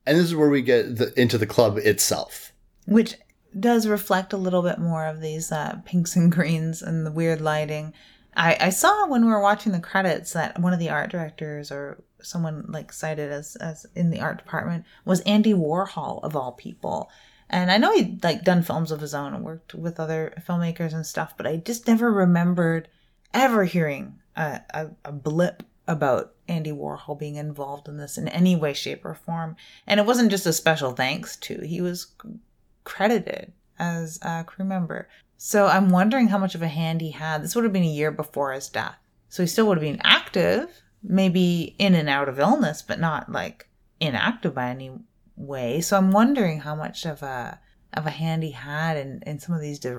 And this is where we get the, into the club itself. which does reflect a little bit more of these uh, pinks and greens and the weird lighting. I, I saw when we were watching the credits that one of the art directors or someone like cited as as in the art department was Andy Warhol of all people. And I know he'd like done films of his own and worked with other filmmakers and stuff, but I just never remembered ever hearing a, a, a blip about Andy Warhol being involved in this in any way, shape, or form. And it wasn't just a special thanks to, he was credited as a crew member. So I'm wondering how much of a hand he had. This would have been a year before his death. So he still would have been active, maybe in and out of illness, but not like inactive by any way. So I'm wondering how much of a of a hand he had in, in some of these di-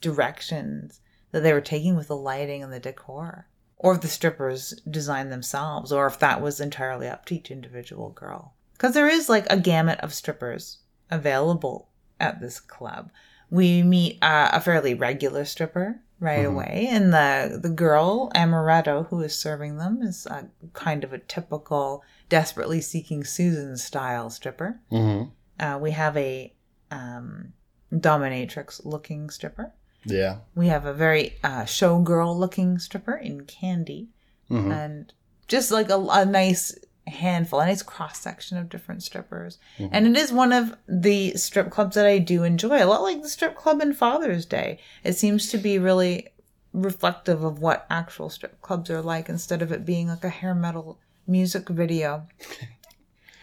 directions that they were taking with the lighting and the decor. Or if the strippers designed themselves, or if that was entirely up to each individual girl. Because there is like a gamut of strippers available at this club. We meet uh, a fairly regular stripper right away, and the the girl Amaretto who is serving them is a, kind of a typical desperately seeking Susan style stripper. Mm-hmm. Uh, we have a um, dominatrix looking stripper. Yeah. We have a very uh, showgirl looking stripper in Candy, Mhm. and just like a, a nice handful, a nice cross section of different strippers. Mm-hmm. And it is one of the strip clubs that I do enjoy, a lot like the strip club in Father's Day. It seems to be really reflective of what actual strip clubs are like instead of it being like a hair metal music video. (laughs)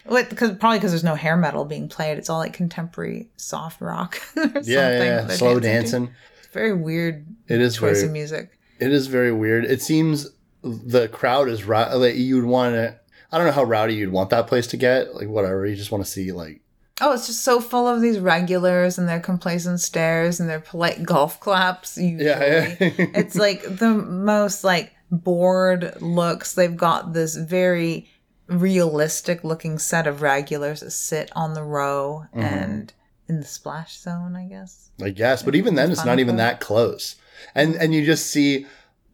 What? Because probably because there's no hair metal being played, it's all like contemporary soft rock (laughs) or something. Yeah, yeah, yeah. Slow dancing to. dancing. It's very weird It is choice very. of music. It is very weird. It seems the crowd is right. Like you'd want to. I don't know how rowdy you'd want that place to get. Like whatever. You just want to see like. Oh, it's just so full of these regulars and their complacent stares and their polite golf claps. Usually. Yeah, yeah. it's (laughs) like the most like bored looks. They've got this very realistic looking set of regulars that sit on the row Mm-hmm. and in the splash zone, I guess. I guess, but even then, it's not even that close. And and you just see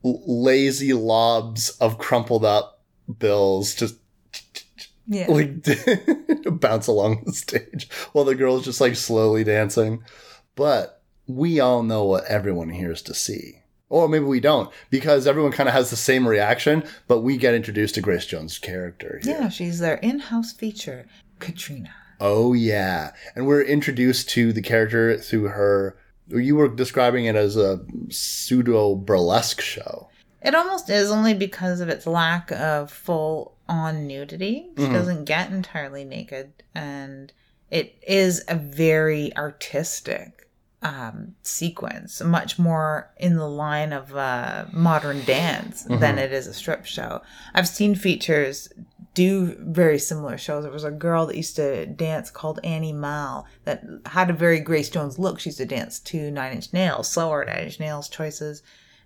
lazy lobs of crumpled up bills just Yeah. like (laughs) bounce along the stage while the girl's just like slowly dancing. But we all know what everyone here is to see. Or maybe we don't, because everyone kind of has the same reaction, but we get introduced to Grace Jones' character here. yeah, she's their in-house feature, Katrina. Oh yeah, and we're introduced to the character through her. You were describing it as a pseudo burlesque show. It almost is only because of its lack of full on nudity. She doesn't get entirely naked, and it is a very artistic um, sequence, much more in the line of uh, modern dance than it is a strip show. I've seen features do very similar shows. There was a girl that used to dance called Annie Mal that had a very Grace Jones look. She used to dance to Nine Inch Nails, slower Nine Inch Nails choices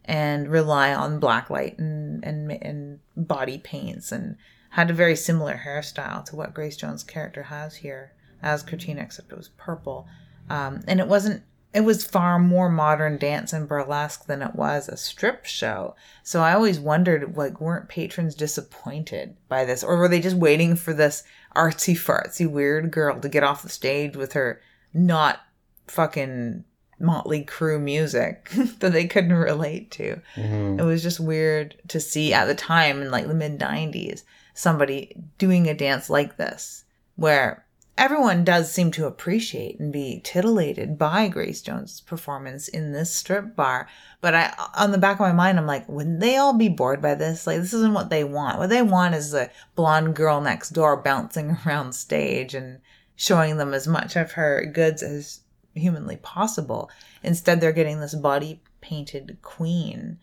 and rely on black light and, and and body paints and had a very similar hairstyle to what Grace Jones' character has here as Katrina, except it was purple. Um, and it wasn't. It was far more modern dance and burlesque than it was a strip show. So I always wondered, like, weren't patrons disappointed by this, or were they just waiting for this artsy fartsy weird girl to get off the stage with her not fucking Mötley Crüe music (laughs) that they couldn't relate to. Mm-hmm. It was just weird to see at the time in like the mid 90s somebody doing a dance like this where everyone does seem to appreciate and be titillated by Grace Jones' performance in this strip bar. But I, on the back of my mind, I'm like, wouldn't they all be bored by this? Like, this isn't what they want. What they want is the blonde girl next door bouncing (laughs) around stage and showing them as much of her goods as humanly possible. Instead, they're getting this body painted queen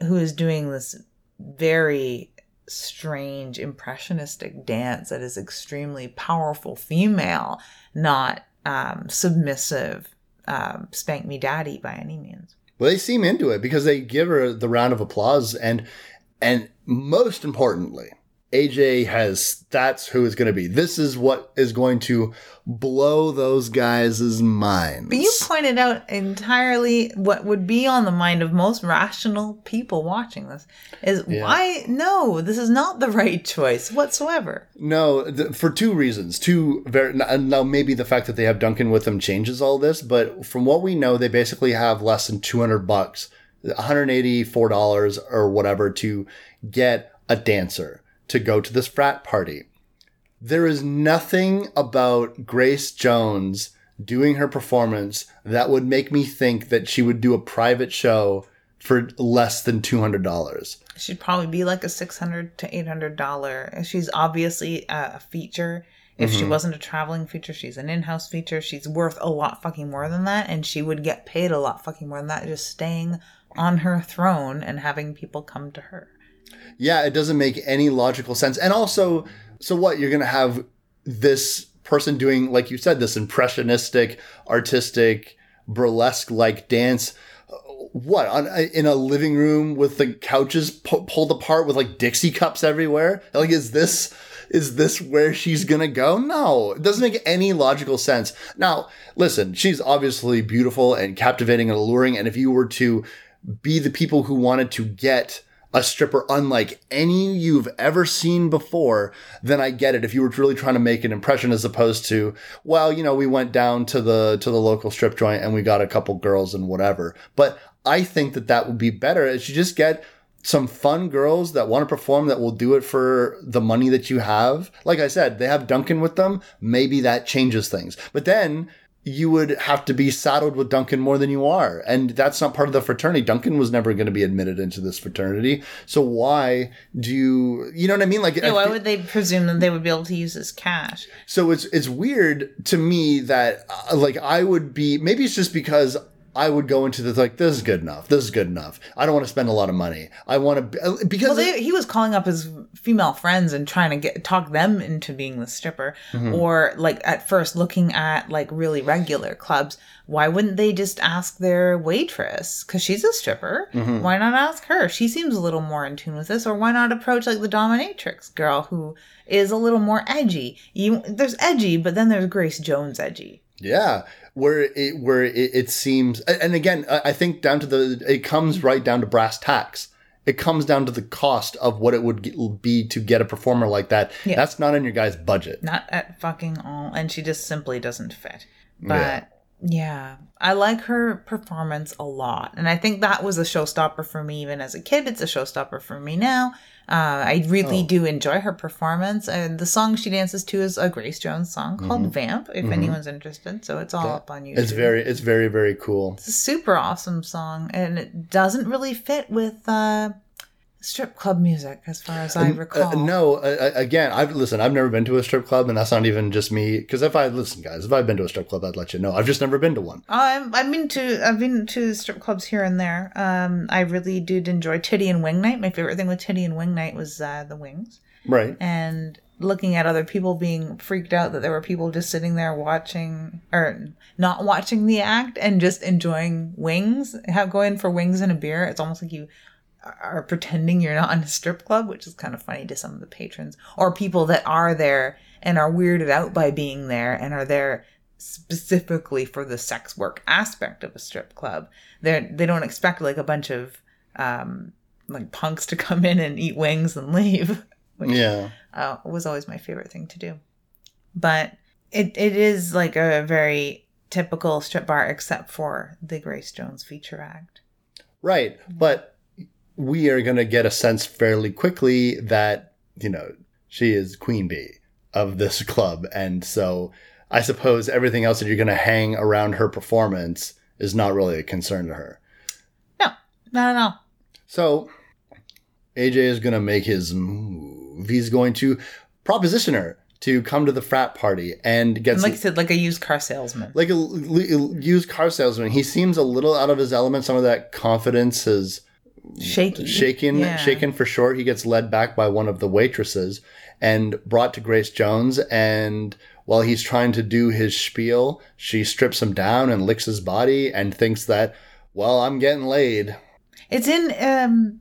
who is doing this very strange impressionistic dance that is extremely powerful female, not um, submissive um, spank me daddy by any means. Well, they seem into it because they give her the round of applause, and and most importantly, AJ has that's who it's going to be. This is what is going to blow those guys' minds. But you pointed out entirely what would be on the mind of most rational people watching this is why no, this is not the (laughs) right choice whatsoever. No, th- for two reasons. Two very now maybe the fact that they have Duncan with them changes all this, but from what we know, they basically have less than two hundred bucks, one hundred eighty four dollars or whatever to get a dancer to go to this frat party. There is nothing about Grace Jones doing her performance that would make me think that she would do a private show for less than two hundred dollars. She'd probably be like a six hundred to eight hundred dollar. She's obviously a a feature. If she mm-hmm. wasn't a traveling feature, she's an in-house feature. She's worth a lot fucking more than that, and she would get paid a lot fucking more than that just staying on her throne and having people come to her. Yeah, it doesn't make any logical sense. And also, so what? You're going to have this person doing, like you said, this impressionistic, artistic, burlesque like dance. uh, What on in a living room with the couches pu- pulled apart with like Dixie cups everywhere? Like, is this is this where she's gonna go? No, it doesn't make any logical sense. Now, listen, she's obviously beautiful and captivating and alluring. And if you were to be the people who wanted to get a stripper unlike any you've ever seen before, then I get it. If you were really trying to make an impression as opposed to, well, you know, we went down to the to the local strip joint and we got a couple girls and whatever. But I think that that would be better is you just get some fun girls that want to perform that will do it for the money that you have. Like I said, they have Duncan with them. Maybe that changes things. But then you would have to be saddled with Duncan more than you are. And that's not part of the fraternity. Duncan was never going to be admitted into this fraternity. So why do you, you know what I mean? Like, Yeah, why would they presume that they would be able to use this cash? so it's, it's weird to me that uh, like I would be, maybe it's just because I would go into this like, this is good enough. This is good enough. I don't want to spend a lot of money. I want to, because Well, they, he was calling up his female friends and trying to get talk them into being the stripper, mm-hmm. or like at first looking at like really regular clubs. Why wouldn't they just ask their waitress because she's a stripper? Mm-hmm. Why not ask her? She seems a little more in tune with this. Or why not approach like the dominatrix girl who is a little more edgy? You there's edgy, but then there's Grace Jones edgy. Yeah, where it where it, it seems, and again, I think down to the it comes right down to brass tacks. It comes down to the cost of what it would be to get a performer like that. Yeah. That's not in your guy's budget. not at fucking all and she just simply doesn't fit but yeah. i like her performance a lot and i think that was a showstopper for me even as a kid it's a showstopper for me now uh, i really Oh. do enjoy her performance and the song she dances to is a grace jones song called vamp if anyone's interested so it's all up on youtube Mm-hmm. It's very, it's very, very cool. it's a super awesome song and it doesn't really fit with uh strip club music as far as i recall Uh, no, uh, uh, again, I've listen. I've never been to a strip club, and that's not even just me. Because if I listen, guys, if I've been to a strip club, I'd let you know. I've just never been to one. I'm, I've been to I've been to strip clubs here and there. Um, I really did enjoy Titty and Wing Night. My favorite thing with Titty and Wing Night was uh, the wings Right. and looking at other people being freaked out that there were people just sitting there watching or not watching the act and just enjoying wings. How going for wings and a beer? It's almost like you are pretending you're not in a strip club, which is kind of funny to some of the patrons or people that are there and are weirded out by being there and are there specifically for the sex work aspect of a strip club. They they don't expect like a bunch of um like punks to (laughs) come in and eat wings and leave. (laughs) Which Yeah. uh, was always my favorite thing to do. But it it is like a very typical strip bar except for the Grace Jones feature act. Right. But we are going to get a sense fairly quickly that, you know, she is queen bee of this (laughs) club. And so I suppose everything else that you're going to hang around her performance is not really a concern to her. No, not at all. So AJ is going to make his move. He's going to proposition her to come to the frat party and get And like you said, like a used car salesman. like a, used car salesman. He seems a little out of his element. Some of that confidence is Shaky. shaken, Yeah. shaken for short. He gets led back by one of the waitresses and brought to Grace Jones. And while he's trying to do his spiel, she strips him down and licks his body and thinks that, well, I'm getting laid. It's in um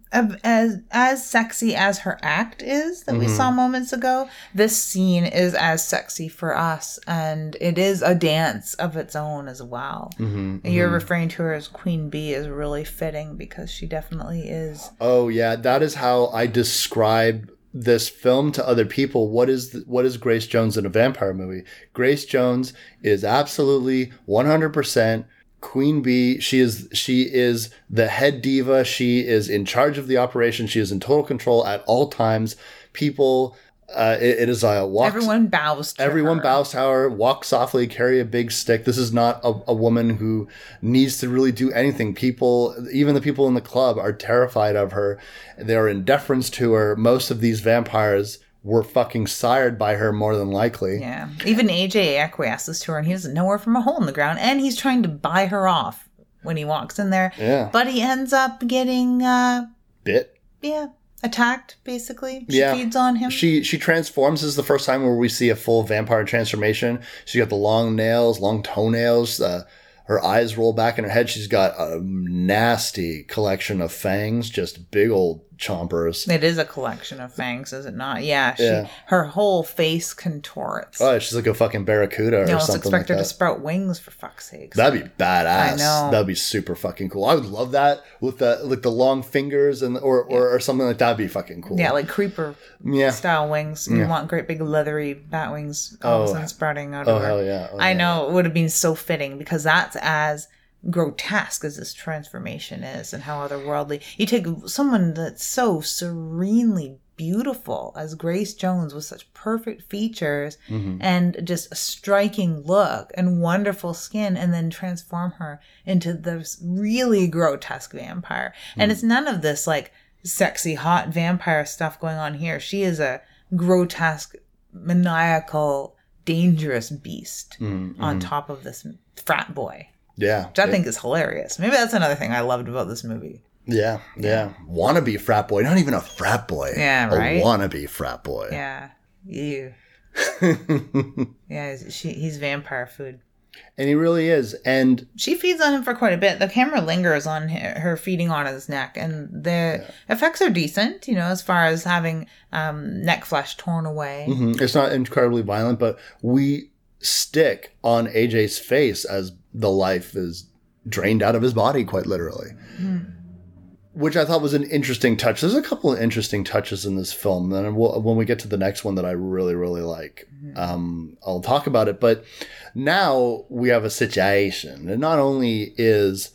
as as sexy as her act is that we saw moments ago. This scene is as sexy for us, and it is a dance of its own as well. Mm-hmm, You're referring to her as Queen Bee is really fitting because she definitely is. Oh yeah, that is how I describe this film to other people. What is th- what is Grace Jones in a vampire movie? Grace Jones is absolutely 100% Queen Bee. She is she is the head diva. She is in charge of the operation. She is in total control at all times. People uh, it, it is a walk Everyone bows. To Everyone her. bows to her, walk softly, carry a big stick. This is not a, a woman who needs to really do anything. People, even the people in the club, are terrified of her. They're in deference to her. Most of these vampires were fucking sired by her more than likely. Yeah. Even AJ acquiesces to her, and he doesn't know her from a hole in the ground, and he's trying to buy her off when he walks in there. Yeah. But he ends up getting, uh, Bit. yeah, attacked. Basically, she Yeah. feeds on him. She she transforms. This is the first time where we see a full vampire transformation. She's got the long nails, long toenails. Uh, her eyes roll back in her head. She's got a nasty collection of fangs, just big old chompers. It is a collection of fangs, is it not? Yeah. She, Yeah. Her whole face contorts. Oh, she's like a fucking barracuda or you almost something expect like her that. to sprout wings for fuck's sake. That'd be badass. I know. That'd be super fucking cool. I would love that with the like the long fingers and or or, or something like that. Would be fucking cool. yeah, like creeper yeah. style wings. You want great big leathery bat wings all Oh. sprouting out Oh of her. hell yeah. Oh, I yeah. know it would have been so fitting because that's as grotesque as this transformation is and how otherworldly. You take someone that's so serenely beautiful as Grace Jones with such perfect features Mm-hmm. and just a striking look and wonderful skin and then transform her into this really grotesque vampire. And hmm. it's none of this like sexy hot vampire stuff going on here. She is a grotesque maniacal dangerous beast hmm. on mm-hmm. top of this frat boy Yeah. which i think is hilarious maybe that's another thing i loved about this movie Yeah. Yeah. Wannabe frat boy. Not even a frat boy. Yeah, right. a wannabe frat boy. yeah you (laughs) yeah he's- she, he's vampire food And he really is. And she feeds on him for quite a bit the camera lingers on her, her feeding on his neck and the effects are decent you know as far as having um, neck flesh torn away mhm, it's not incredibly violent, but we stick on AJ's face as the life is drained out of his body, quite literally. Hmm. Which I thought was an interesting touch. There's a couple of interesting touches in this film. And we'll, when we get to the next one that I really, really like, mm-hmm. um, I'll talk about it. But now we have a situation. And not only is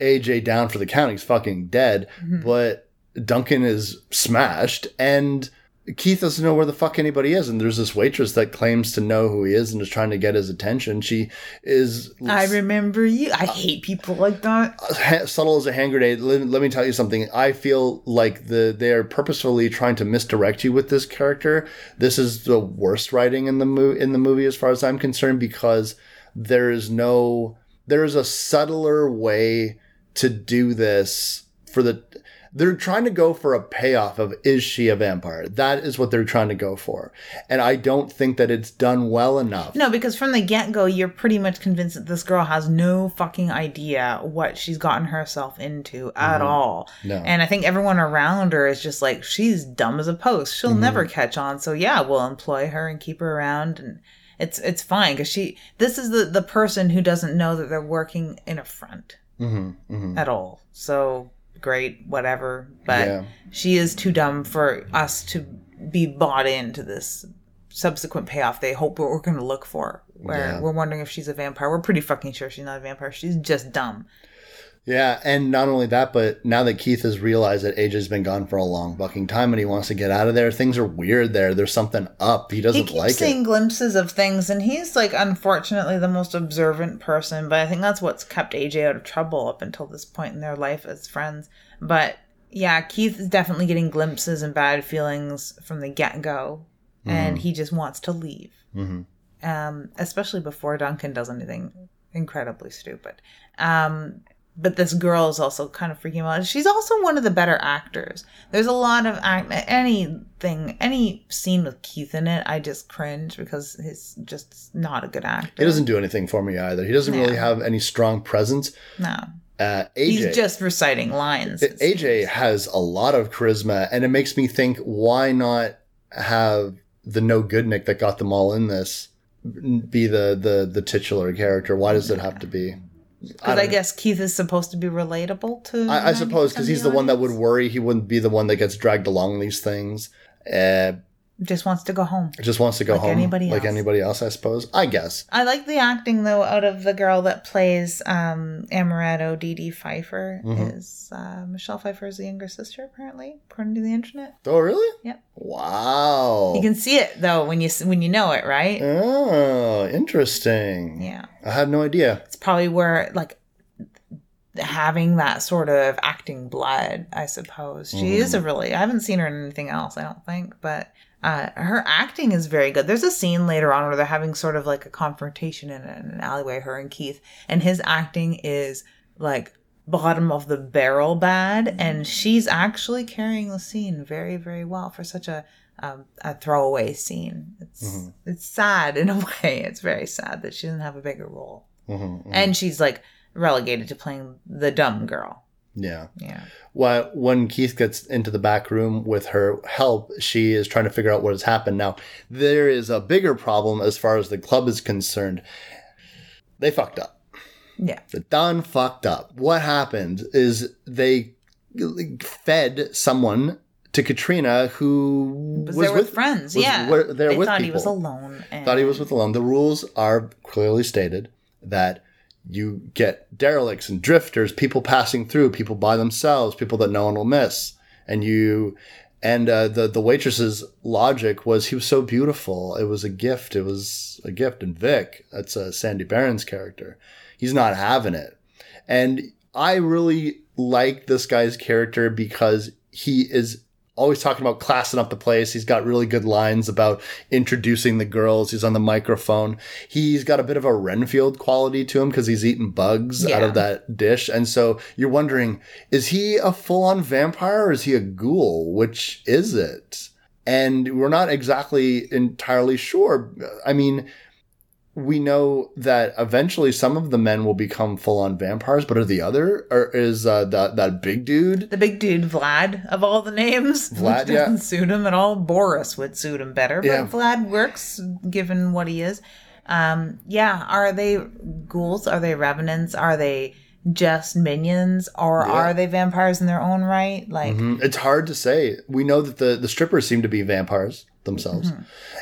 AJ down for the count, he's fucking dead, mm-hmm. but Duncan is smashed. And Keith doesn't know where the fuck anybody is. And there's this waitress that claims to know who he is and is trying to get his attention. She is i remember you i hate people like that uh, subtle as a hand grenade. Let, let me tell you something. I feel like the they are purposefully trying to misdirect you with this character. This is the worst writing in the in the movie as far as I'm concerned because there is no there is a subtler way to do this for the they're trying to go for a payoff of is she a vampire? That is what they're trying to go for. And I don't think that it's done well enough. No, because from the get go, you're pretty much convinced that this girl has no fucking idea what she's gotten herself into at all. Mm-hmm. No. And I think everyone around her is just like, she's dumb as a post. She'll Mm-hmm. never catch on. So yeah, we'll employ her and keep her around and it's it's fine because she this is the the person who doesn't know that they're working in a front Mm-hmm, at all. So great, whatever. But Yeah. she is too dumb for us to be bought into this subsequent payoff they hope we're going to look for. Where Yeah. we're wondering if she's a vampire. We're pretty fucking sure she's not a vampire. She's just dumb. Yeah, and not only that, but now that Keith has realized that AJ's been gone for a long fucking time and he wants to get out of there, things are weird there. There's something up. He He doesn't keeps like seeing it. glimpses of things, and he's like, unfortunately, the most observant person. But I think that's what's kept AJ out of trouble up until this point in their life as friends. But yeah, Keith is definitely getting glimpses and bad feelings from the get go. and he just wants to leave. Um, especially before Duncan does anything incredibly stupid. Um, but this girl is also kind of freaking out. She's also one of the better actors. There's a lot of act anything, any scene with Keith in it, I just cringe because he's just not a good actor. He doesn't do anything for me either. He doesn't really have any strong presence. No, Uh, AJ, he's just reciting lines. it AJ has a lot of charisma, and it makes me think, why not have the no good Nick that got them all in this be the the the titular character? Why does it have to be? Because I, guess Keith is supposed to be relatable to. I, I suppose because he's the one that would worry. He wouldn't be the one that gets dragged along these things. Uh, just wants to go home. just wants to go Like home, anybody like else. anybody else. I suppose. I guess. I like the acting though out of the girl that plays um Amaretto Dedee Pfeiffer Mm-hmm. is uh, Michelle Pfeiffer's younger sister apparently according to the internet. Oh, really? Yep. Wow. You can see it though when you when you know it, right? Oh, interesting. Yeah. I had no idea. It's probably where like having that sort of acting blood, I suppose. She is Mm-hmm. a really I haven't seen her in anything else, I don't think, but uh, her acting is very good. There's a scene later on where they're having sort of like a confrontation in an alleyway, her and Keith, and his acting is like bottom of the barrel bad, and she's actually carrying the scene very, very well for such a um, a throwaway scene. It's it's sad in a (laughs) way. It's very sad that she doesn't have a bigger role and she's like relegated to playing the dumb girl. Yeah. Yeah. Why- when Keith gets into the back room with her help, she is trying to figure out what has happened. Now, there is a bigger problem as far as the club is concerned. They fucked up. Yeah. They done fucked up. What happened is they fed someone to Katrina who Was, was there with, friends. was yeah. wi- there they with thought he was alone. And thought he was with alone. The rules are clearly stated that you get derelicts and drifters, people passing through, people by themselves, people that no one will miss, and you. And uh, the the waitress's logic was he was so beautiful. It was a gift. It was a gift. And Vic, that's uh, Sandy Baron's character, he's not having it. And I really like this guy's character because he is always talking about classing up the place. He's got really good lines about introducing the girls. He's on the microphone. He's got a bit of a Renfield quality to him because he's eating bugs out of that dish. And so you're wondering, is he a full on vampire or is he a ghoul? Which is it? And we're not exactly entirely sure. I mean, we know that eventually some of the men will become full on vampires, but are the other, or is uh, that that big dude? the big dude Vlad of all the names. (laughs) Vlad, yeah. doesn't suit him at all. Boris would suit him better, but Yeah. Vlad works given what he is. Um, yeah, are they ghouls? Are they revenants? Are they just minions, or Yeah. are they vampires in their own right? Like, Mhm. It's hard to say. We know that the, the strippers seem to be vampires themselves,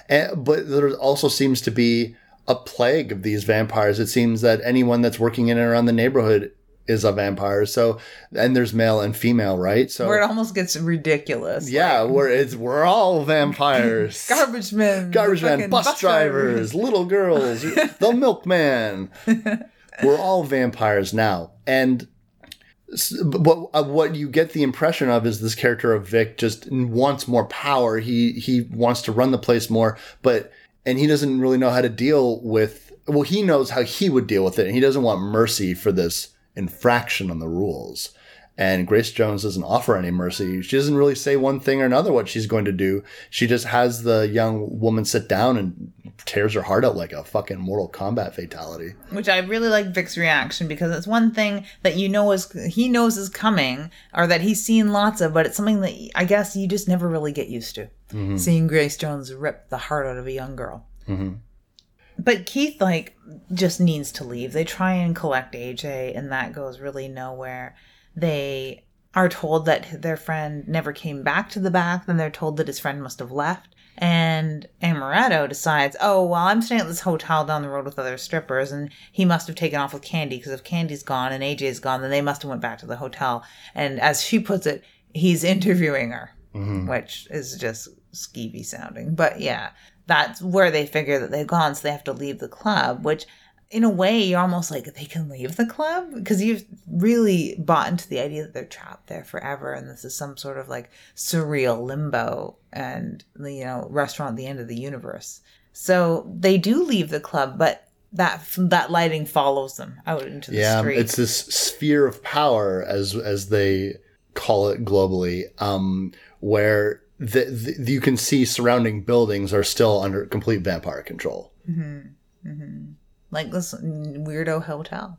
and, but there also seems to be a plague of these vampires. It seems that anyone that's working in and around the neighborhood is a vampire. So, and there's male and female, right? So, where it almost gets ridiculous. yeah, we're it's we're all vampires. (laughs) Garbage men, garbage men, fucking bus, drivers, little girls, the (laughs) milkman. We're all vampires now, and what uh, what you get the impression of is this character of Vic just wants more power. He he wants to run the place more, but and he doesn't really know how to deal with. Well, he knows how he would deal with it, and he doesn't want mercy for this infraction on the rules. And Grace Jones doesn't offer any mercy. She doesn't really say one thing or another what she's going to do. She just has the young woman sit down and tears her heart out like a fucking Mortal Kombat fatality. which I really like Vic's reaction because it's one thing that you know is he knows is coming or that he's seen lots of, but it's something that I guess you just never really get used to mm-hmm. seeing Grace Jones rip the heart out of a young girl. Mm-hmm. But Keith like just needs to leave. They try and collect AJ, and that goes really nowhere. They are told that their friend never came back to the back. Then they're told that his friend must have left. And Amaretto decides, oh, well, I'm staying at this hotel down the road with other strippers, and he must have taken off with Candy because if Candy's gone and AJ's gone, then they must have went back to the hotel. And as she puts it, he's interviewing her, mm-hmm. which is just skeevy sounding. But yeah, that's where they figure that they've gone, so they have to leave the club, which in a way, you're almost like they can leave the club because you've really bought into the idea that they're trapped there forever, and this is some sort of like surreal limbo and you know restaurant at the end of the universe. So they do leave the club, but that that lighting follows them out into the yeah, street. it's this sphere of power as as they call it globally, um, where the, the, you can see surrounding buildings are still under complete vampire control. Like this weirdo hotel.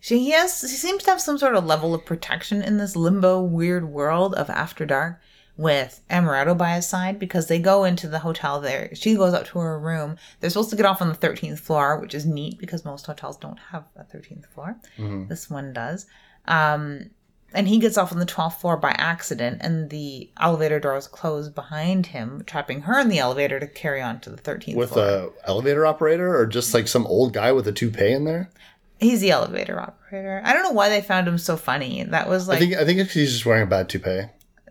She he has he seems to have some sort of level of protection in this limbo weird world of After Dark with Amaretto by his side because they go into the hotel there. She goes up to her room. They're supposed to get off on the 13th floor, which is neat because most hotels don't have a 13th floor. This one does. Um, and he gets off on the 12th floor by accident, and the elevator doors close behind him, trapping her in the elevator to carry on to the 13th With floor. a elevator operator or just like some old guy with a toupee in there? He's the elevator operator. I don't know why they found him so funny. That was like I think I think he's just wearing a bad toupee.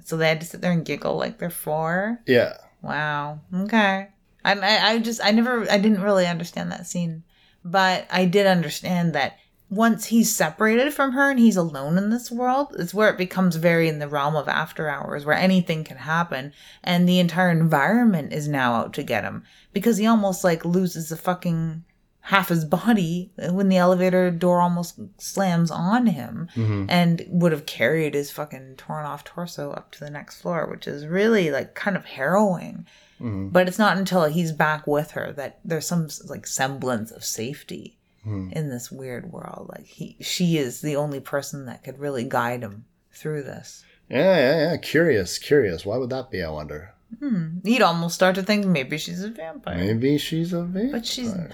so they had to sit there and giggle like they're four. Yeah. Wow. Okay. I I just I never I didn't really understand that scene, but I did understand that once he's separated from her and he's alone in this world, it's where it becomes very in the realm of after hours, where anything can happen, and the entire environment is now out to get him. Because he almost like loses the fucking half his body when the elevator door almost slams on him mm-hmm. and would have carried his fucking torn off torso up to the next floor, which is really like kind of harrowing. Mm-hmm. But it's not until he's back with her that there's some like semblance of safety in this weird world. Like he, she is the only person that could really guide him through this. Yeah, yeah, yeah. Curious, curious. Why would that be, I wonder? Hmm. You'd almost start to think maybe she's a vampire, Maybe she's a vampire. but she's not.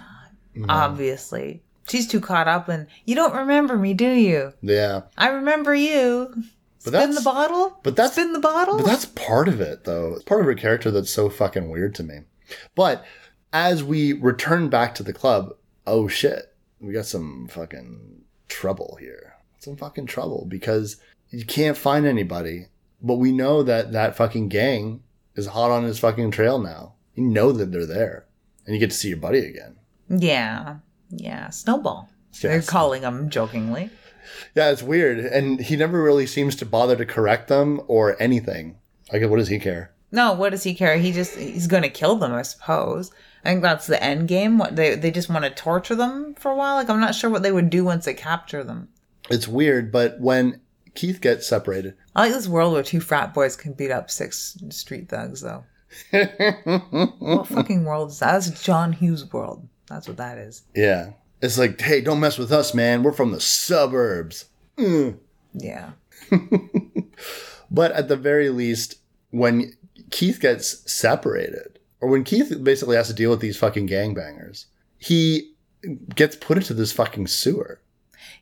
Obviously, she's too caught up in. You don't remember me, do you? Yeah. I remember you. But Spin that's the bottle. but that's- spin the bottle. But that's part of it, though. It's part of her character that's so fucking weird to me. But as we return back to the club, oh shit, we got some fucking trouble here. Some fucking trouble because you can't find anybody. But we know that that fucking gang is hot on his fucking trail now. You know that they're there, and you get to see your buddy again. yeah, yeah. Snowball. They're calling him jokingly. Yeah, it's weird, and he never really seems to bother to correct them or anything. Like, what does he care? No, what does he care? He just he's going to kill them, I suppose. I think that's the end game. What they they just want to torture them for a while. Like I'm not sure what they would do once they capture them. It's weird, but when Keith gets separated, I like this world where two frat boys can beat up six street thugs, though. (laughs) what fucking world is that? That's John Hughes' world. That's what that is. Yeah. It's like, hey, don't mess with us, man. We're from the suburbs. Mm. Yeah. (laughs) But at the very least, when Keith gets separated, or when Keith basically has to deal with these fucking gangbangers, he gets put into this fucking sewer.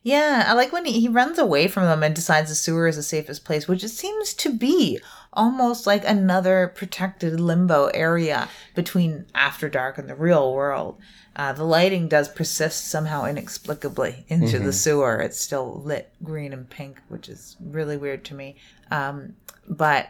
Yeah, I like when he, he runs away from them and decides the sewer is the safest place, which it seems to be almost like another protected limbo area between After Dark and the real world. Uh, the lighting does persist somehow inexplicably into the sewer. It's still lit green and pink, which is really weird to me. Um, but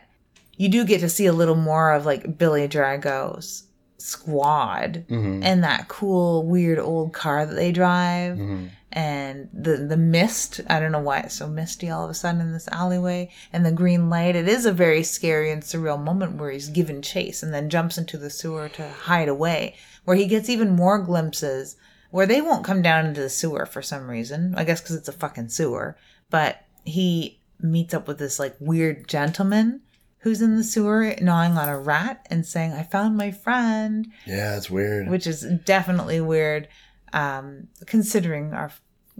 you do get to see a little more of like Billy Drago's squad mm-hmm. and that cool weird old car that they drive mm-hmm. and the the mist. I don't know why it's so misty all of a sudden in this alleyway and the green light. It is a very scary and surreal moment where he's given chase and then jumps into the sewer to hide away where he gets even more glimpses where they won't come down into the sewer for some reason. I guess because it's a fucking sewer but he meets up with this like weird gentleman who's in the sewer gnawing on a rat and saying i found my friend Yeah, it's weird. which is definitely weird um, considering our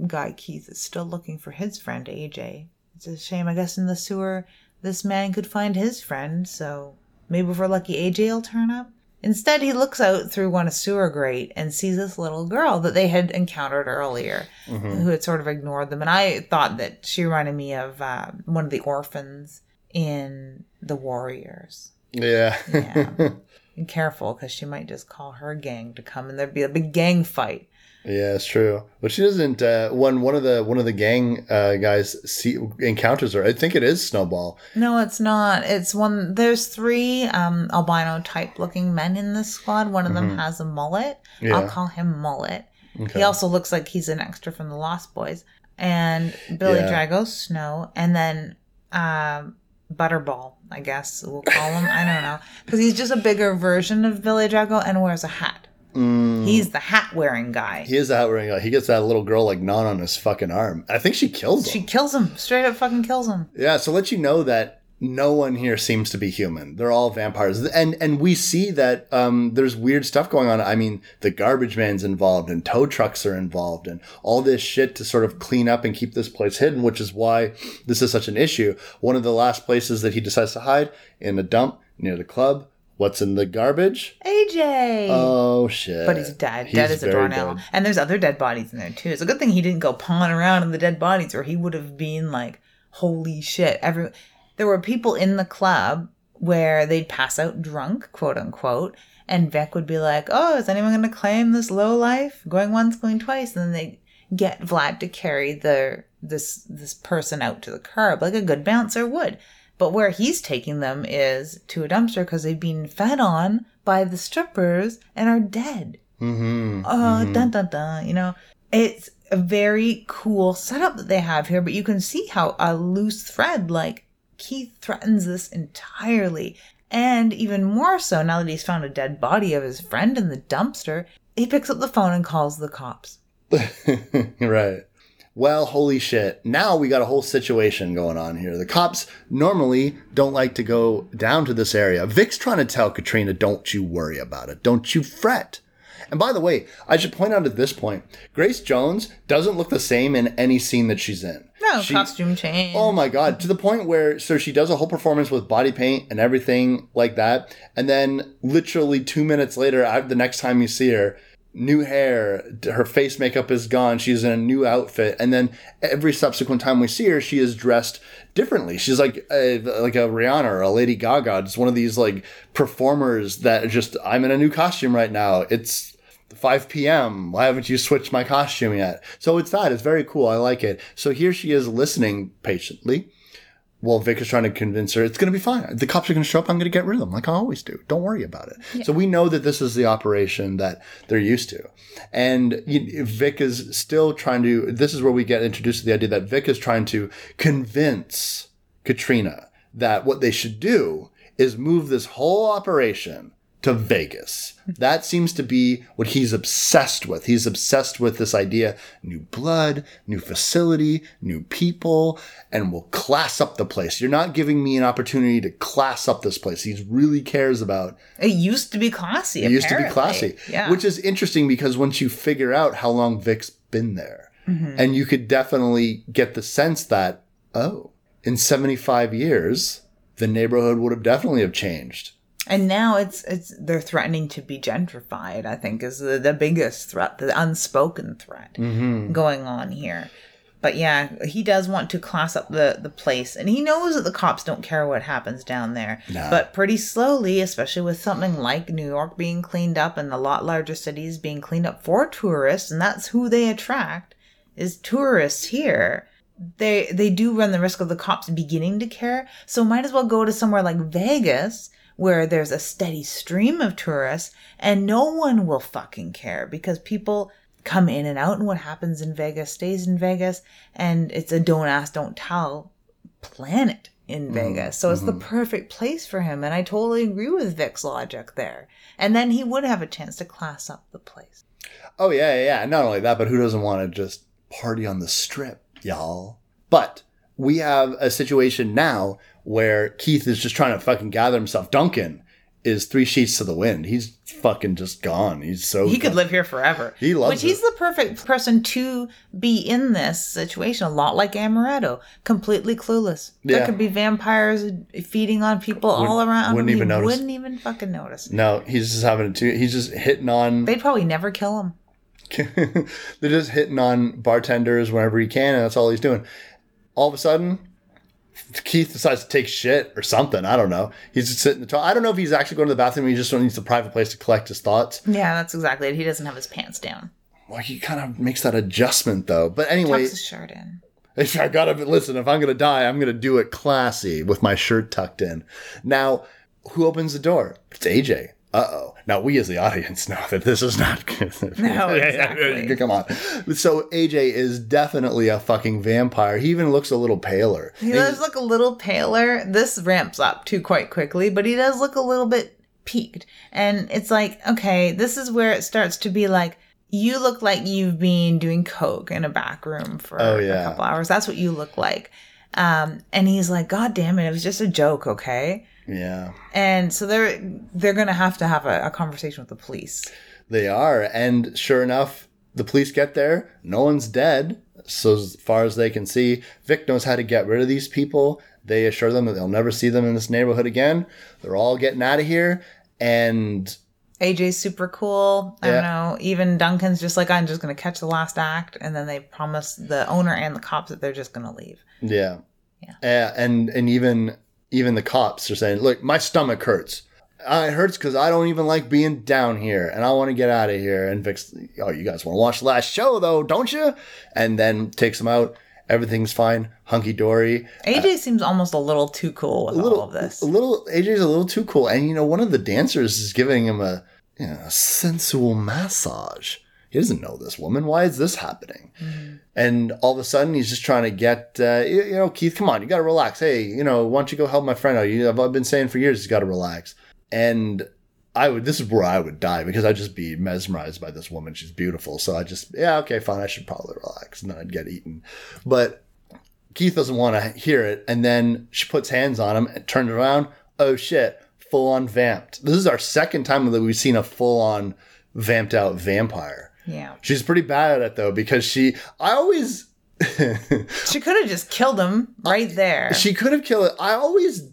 guy Keith is still looking for his friend AJ. It's a shame, I guess, in the sewer this man could find his friend, so maybe if we're lucky AJ will turn up. Instead, he looks out through one of sewer grate and sees this little girl that they had encountered earlier, who had sort of ignored them. And I thought that she reminded me of uh, one of the orphans in The Warriors. yeah. Yeah. (laughs) and careful because she might just call her gang to come and there'd be a big gang fight. Yeah, it's true. But she doesn't. Uh, when one of the one of the gang uh, guys see encounters her, I think it is Snowball. No, it's not. It's one. There's three um, albino type looking men in this squad. One of them has a mullet. I'll call him Mullet. He also looks like he's an extra from the Lost Boys. And Billy Yeah. Drago, Snow, and then um, Butterball, I guess we'll call him. I don't know. Because he's just a bigger version of Billy Drago and wears a hat. Mm. He's the hat wearing guy. He is out wearing. Guy. He gets that little girl like gnawing on his fucking arm. I think she kills him. She kills him. Straight up fucking kills him. Yeah, so let you know that no one here seems to be human. They're all vampires, and and we see that um, there's weird stuff going on. I mean, the garbage man's involved, and tow trucks are involved, and all this shit to sort of clean up and keep this place hidden, which is why this is such an issue. One of the last places that he decides to hide in a dump near the club. What's in the garbage? AJ. Oh shit! but he's dead. He's dead as a doornail. And there's other dead bodies in there too. It's a good thing he didn't go pawing around in the dead bodies, or he would have been like, "Holy shit!" Every there were people in the club where they'd pass out drunk, quote unquote, and Vic would be like, "Oh, is anyone going to claim this low life? Going once, going twice," and then they get Vlad to carry the this this person out to the curb like a good bouncer would. But where he's taking them is to a dumpster because they've been fed on by the strippers and are dead. Mm-hmm. Oh, dun dun dun. You know, it's a very cool setup that they have here, but you can see how a loose thread, like Keith threatens this entirely. And even more so now that he's found a dead body of his friend in the dumpster, he picks up the phone and calls the cops. (laughs) right. Well, holy shit. Now we got a whole situation going on here. The cops normally don't like to go down to this area. Vic's trying to tell Katrina, don't you worry about it. Don't you fret. And by the way, I should point out at this point, Grace Jones doesn't look the same in any scene that she's in. No, She- costume change. Oh my god, to the point where so she does a whole performance with body paint and everything like that, and then literally two minutes later, I- the next time you see her, new hair, her face makeup is gone, she's in a new outfit, and then every subsequent time we see her, she is dressed differently. She's like a, like a Rihanna or a Lady Gaga, just one of these like performers that just I'm in a new costume right now. It's 5 p.m. Why haven't you switched my costume yet? So it's that. It's very cool. I like it. So here she is listening patiently. While Vic is trying to convince her it's going to be fine. The cops are going to show up. I'm going to get rid of them, like I always do. Don't worry about it. So we know that this is the operation that they're used to, and Vic is still trying to. This is where we get introduced to the idea that Vic is trying to convince Katrina that what they should do is move this whole operation to Vegas. That seems to be what he's obsessed with. He's obsessed with this idea new blood, new facility, new people, and we'll class up the place. You're not giving me an opportunity to class up this place. He really cares about it used to be classy. it used to be classy, Yeah. which is interesting because once you figure out how long Vic's been there, Mm-hmm. and you could definitely get the sense that oh, in 75 years, the neighborhood would have definitely have changed. And now it's it's they're threatening to be gentrified. I think is the, the biggest threat, the unspoken threat Mm-hmm. going on here. But yeah, he does want to class up the the place, and he knows that the cops don't care what happens down there. No. But pretty slowly, especially with something like New York being cleaned up and the lot larger cities being cleaned up for tourists, and that's who they attract is tourists here they they do run the risk of the cops beginning to care so might as well go to somewhere like vegas where there's a steady stream of tourists and no one will fucking care because people come in and out and what happens in vegas stays in vegas and it's a don't ask don't tell planet in mm, vegas so it's the mm-hmm. perfect place for him and i totally agree with vic's logic there and then he would have a chance to class up the place Oh yeah, yeah, yeah. Not only that, but who doesn't want to just party on the strip, y'all? But we have a situation now where Keith is just trying to fucking gather himself. Duncan is three sheets to the wind. He's fucking just gone. He's so he could live here forever. He loves Which he's the perfect person to be in this situation. A lot like Amaretto, completely clueless. Yeah. There could be vampires feeding on people all around. wouldn't him. even he notice. Wouldn't even fucking notice. No, he's just having to. He's just hitting on. They'd probably never kill him. (laughs) They're just hitting on bartenders whenever he can, and that's all he's doing. All of a sudden, Keith decides to take shit or something. I don't know. He's just sitting in the toilet. I don't know if he's actually going to the bathroom. He just needs a private place to collect his thoughts. Yeah, that's exactly it. He doesn't have his pants down. Well, he kind of makes that adjustment though. But anyway, Tucks his shirt in. if I gotta listen. If I'm gonna die, I'm gonna do it classy with my shirt tucked in. Now, who opens the door? It's AJ. Uh oh. Now we as the audience know that this is not good. (laughs) No, (laughs) exactly. Come on. So AJ is definitely a fucking vampire. He even looks a little paler. He does look a little paler. This ramps up too quite quickly, but he does look a little bit peaked. And it's like, okay, this is where it starts to be like, you look like you've been doing coke in a back room for Oh, yeah. a couple hours. That's what you look like. Um, and he's like, God damn it, it was just a joke, okay? Yeah. And so they're they're gonna have to have a, a conversation with the police. They are. And sure enough, the police get there. No one's dead. So as far as they can see, Vic knows how to get rid of these people. They assure them that they'll never see them in this neighborhood again. They're all getting out of here. And AJ's super cool. I Yeah. don't know. Even Duncan's just like, I'm just gonna catch the last act, and then they promise the owner and the cops that they're just gonna leave. Yeah. Yeah. Uh, and and even even the cops are saying, "Look, my stomach hurts. Uh, it hurts because I don't even like being down here, and I want to get out of here." And Vic's, "Oh, you guys want to watch the last show, though, don't you?" And then takes them out. Everything's fine, hunky dory. AJ seems almost a little too cool with little all of this. A little AJ's a little too cool, and you know, one of the dancers is giving him a you know a sensual massage. He doesn't know this woman. Why is this happening? And all of a sudden, he's just trying to get, uh, you, you know, Keith, come on, you got to relax. Hey, you know, why don't you go help my friend out? You, I've been saying for years, he's got to relax. And I would, this is where I would die because I'd just be mesmerized by this woman. She's beautiful. So I just, yeah, okay, fine. I should probably relax. And then I'd get eaten. But Keith doesn't want to hear it. And then she puts hands on him and turns around. Oh shit, full on vamped. This is our second time that we've seen a full on vamped out vampire. Yeah. She's pretty bad at it though because she, I always, (laughs) She could have just killed him right there. she could have killed it. I always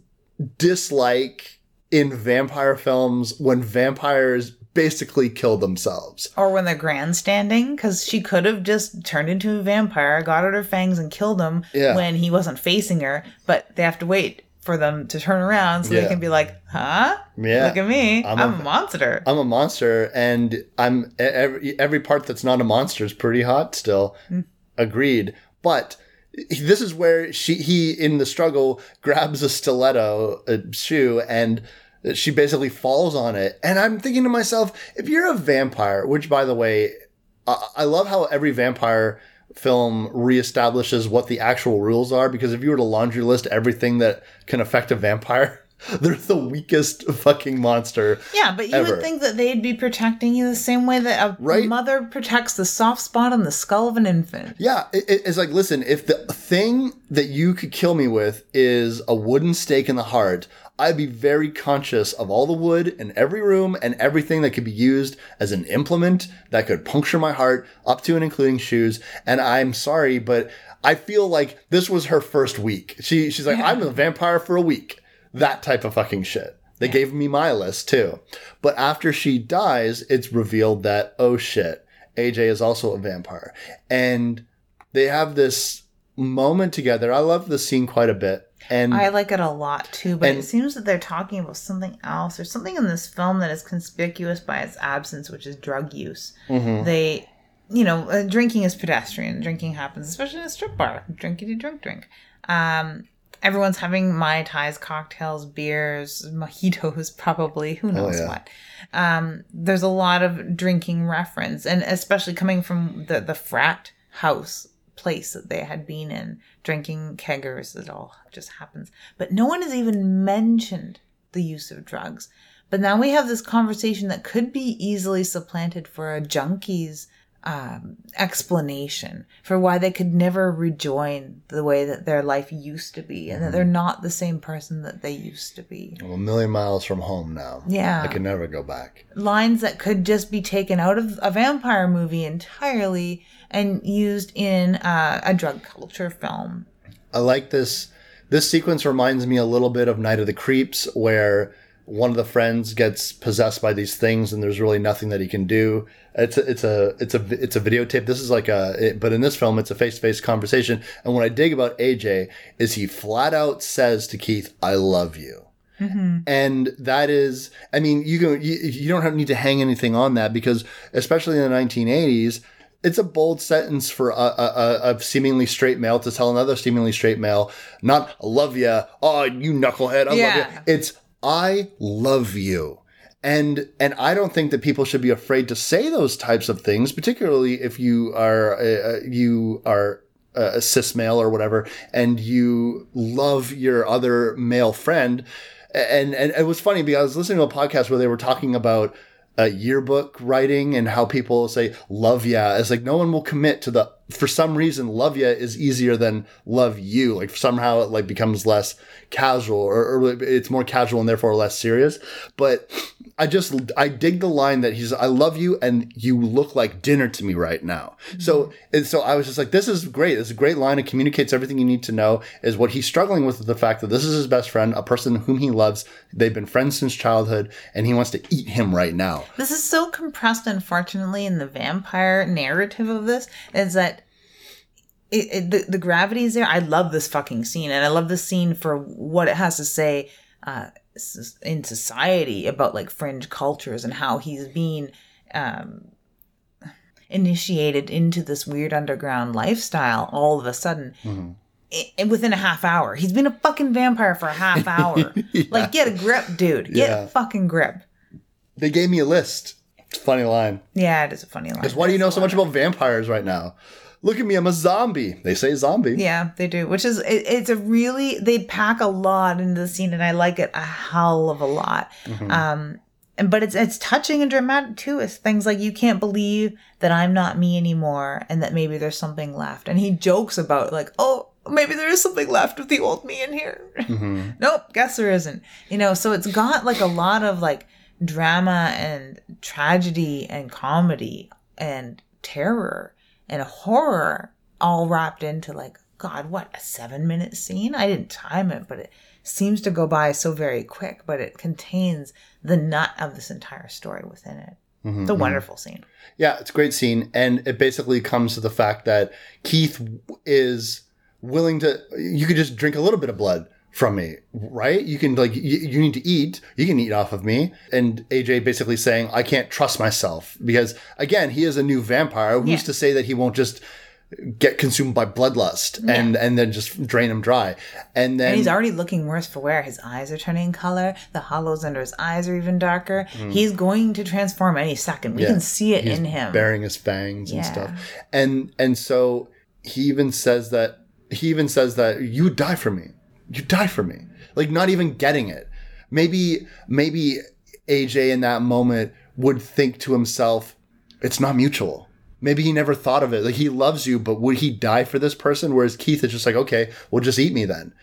dislike in vampire films when vampires basically kill themselves. or when they're grandstanding, because she could have just turned into a vampire, got out her fangs, and killed him Yeah. when he wasn't facing her. But they have to wait for them to turn around so Yeah. they can be like, huh? Yeah. Look at me. I'm I'm, a- a monster. I'm a monster, and I'm every every part that's not a monster is pretty hot still. Mm. Agreed, but this is where she he in the struggle grabs a stiletto a shoe and she basically falls on it and i'm thinking to myself if you're a vampire which by the way I love how every vampire film reestablishes what the actual rules are because if you were to laundry list everything that can affect a vampire (laughs) they're the weakest fucking monster Yeah, but you ever. would think that they'd be protecting you the same way that a Right? mother protects the soft spot on the skull of an infant. Yeah, it, it- it's like, listen, if the thing that you could kill me with is a wooden stake in the heart, I'd be very conscious of all the wood in every room and everything that could be used as an implement that could puncture my heart up to and including shoes. And I'm sorry, but I feel like this was her first week. She she's like, I'm a vampire for a week. That type of fucking shit. They gave me my list too. But after she dies, it's revealed that, oh shit, AJ is also a vampire. And they have this moment together. I love the scene quite a bit. And I like it a lot too, but And- it seems that they're talking about something else. There's something in this film that is conspicuous by its absence, which is drug use. Mm-hmm. They, you know, uh, drinking is pedestrian. Drinking happens, especially in a strip bar. Drinkity drink drink. Um, everyone's having mai tais, cocktails, beers, (laughs) mojitos, probably. Who knows Oh, yeah. what? Um, there's a lot of drinking reference, and especially coming from the the frat house place that they had been in, drinking keggers. It all just happens. But no one has even mentioned the use of drugs. But now we have this conversation that could be easily supplanted for a junkie's um, explanation for why they could never rejoin the way that their life used to be and that they're not the same person that they used to be. I'm a million miles from home now. Yeah. I can never go back. Lines that could just be taken out of a vampire movie entirely and used in uh, a drug culture film. I like this. This sequence reminds me a little bit of Night of the Creeps, where one of the friends gets possessed by these things, and there's really nothing that he can do. It's a, it's a it's a it's a videotape. This is like a it- but in this film, it's a face to face conversation. And what I dig about AJ is he flat out says to Keith, "I love you." and that is i mean you can you, you don't have need to hang anything on that because especially in the 1980s it's a bold sentence for a, a, a, seemingly straight male to tell another seemingly straight male not "I love you oh you knucklehead. I love you it's i love you. And and I don't think that people should be afraid to say those types of things, particularly if you are uh, you are a cis male or whatever, and you love your other male friend. And and it was funny because I was listening to a podcast where they were talking about uh, yearbook writing and how people say love ya. It's like no one will commit to the for some reason love ya is easier than love you. Like somehow it like becomes less casual or, or it's more casual and therefore less serious. But I just I dig the line that he's I love you and you look like dinner to me right now. Mm-hmm. So and so I was just like this is great. It's a great line. It communicates everything you need to know. Is what he's struggling with the fact that this is his best friend, a person whom he loves. They've been friends since childhood, and he wants to eat him right now. This is so compressed, unfortunately, in the vampire narrative of this is that it, it, the, the gravity is there. I love this fucking scene, and I love this scene for what it has to say uh, in society about like fringe cultures and how he's being um, initiated into this weird underground lifestyle all of a sudden. Mm-hmm. within a half hour, he's been a fucking vampire for a half hour. (laughs) yeah. Like, get a grip, dude. Get yeah. a fucking grip. They gave me a list. Funny line. Yeah, it is a funny line. Because why do you know so much about vampires right now? Look at me, I'm a zombie. They say zombie. Yeah, they do. Which is it, it's a really they pack a lot into the scene, and I like it a hell of a lot. Mm-hmm. Um, and but it's it's touching and dramatic too. It's things like you can't believe that I'm not me anymore, and that maybe there's something left. And he jokes about like, oh, maybe there is something left with the old me in here. Mm-hmm. (laughs) nope, guess there isn't. You know, so it's got like a lot of like drama and tragedy and comedy and terror and horror all wrapped into like god what a seven minute scene? I didn't time it but it seems to go by so very quick but it contains the nut of this entire story within it. Mm-hmm, the wonderful scene. Yeah it's a great scene and it basically comes to the fact that keith is willing to you could just drink a little bit of blood from me, right? You can like you, you, need to eat. You can eat off of me. And AJ basically saying I can't trust myself because again he is a new vampire. Who's yeah. to say that he won't just get consumed by bloodlust yeah. and and then just drain him dry. And then and he's already looking worse for wear. His eyes are turning color. The hollows under his eyes are even darker. Mm. He's going to transform any second. We yeah. can see it he's in him, bearing his fangs and stuff. And and so he even says that he even says that you die for me you die for me. Like not even getting it. Maybe maybe AJ in that moment would think to himself, it's not mutual. Maybe he never thought of it. Like he loves you, but would he die for this person? Whereas Keith is just like, okay, well, just eat me then,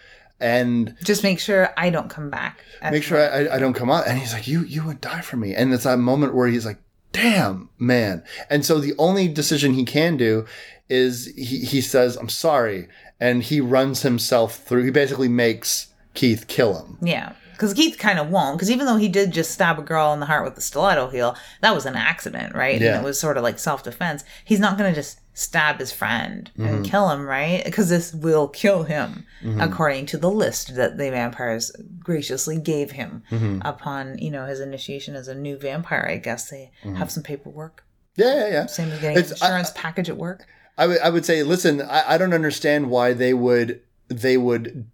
and just make sure I don't come back. Make sure I, I don't come out. And he's like, you you would die for me. And it's that moment where he's like, damn man. And so the only decision he can do is he he says, I'm sorry, and he runs himself through. He basically makes Keith kill him. Yeah. Because Keith kind of won't. Because even though he did just stab a girl in the heart with the stiletto heel, that was an accident, right? Yeah. And it was sort of like self defense. He's not going to just stab his friend and mm-hmm. kill him, right? Because this will kill him, mm-hmm. according to the list that the vampires graciously gave him mm-hmm. upon, you know, his initiation as a new vampire. I guess they mm-hmm. have some paperwork. Yeah, yeah, yeah. Same as getting it's, insurance I, package at work. I would I would say, listen, I, I don't understand why they would they would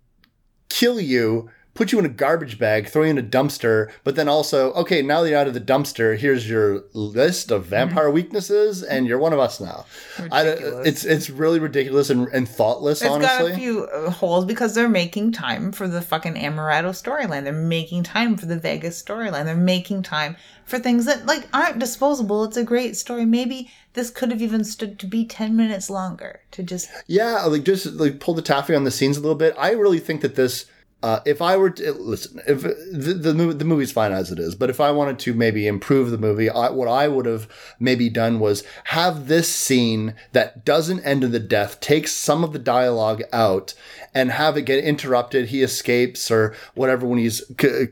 kill you put you in a garbage bag, throw you in a dumpster, but then also, okay, now that you're out of the dumpster, here's your list of vampire mm-hmm. weaknesses, and you're one of us now. I, it's it's really ridiculous and, and thoughtless. It's honestly, got a few uh, holes because they're making time for the fucking Amaretto storyline. They're making time for the Vegas storyline. They're making time for things that like aren't disposable. It's a great story. Maybe this could have even stood to be 10 minutes longer to just yeah like just like pull the taffy on the scenes a little bit i really think that this uh, if I were to listen, if the, the the movie's fine as it is, but if I wanted to maybe improve the movie, I, what I would have maybe done was have this scene that doesn't end in the death, take some of the dialogue out, and have it get interrupted. He escapes or whatever when he's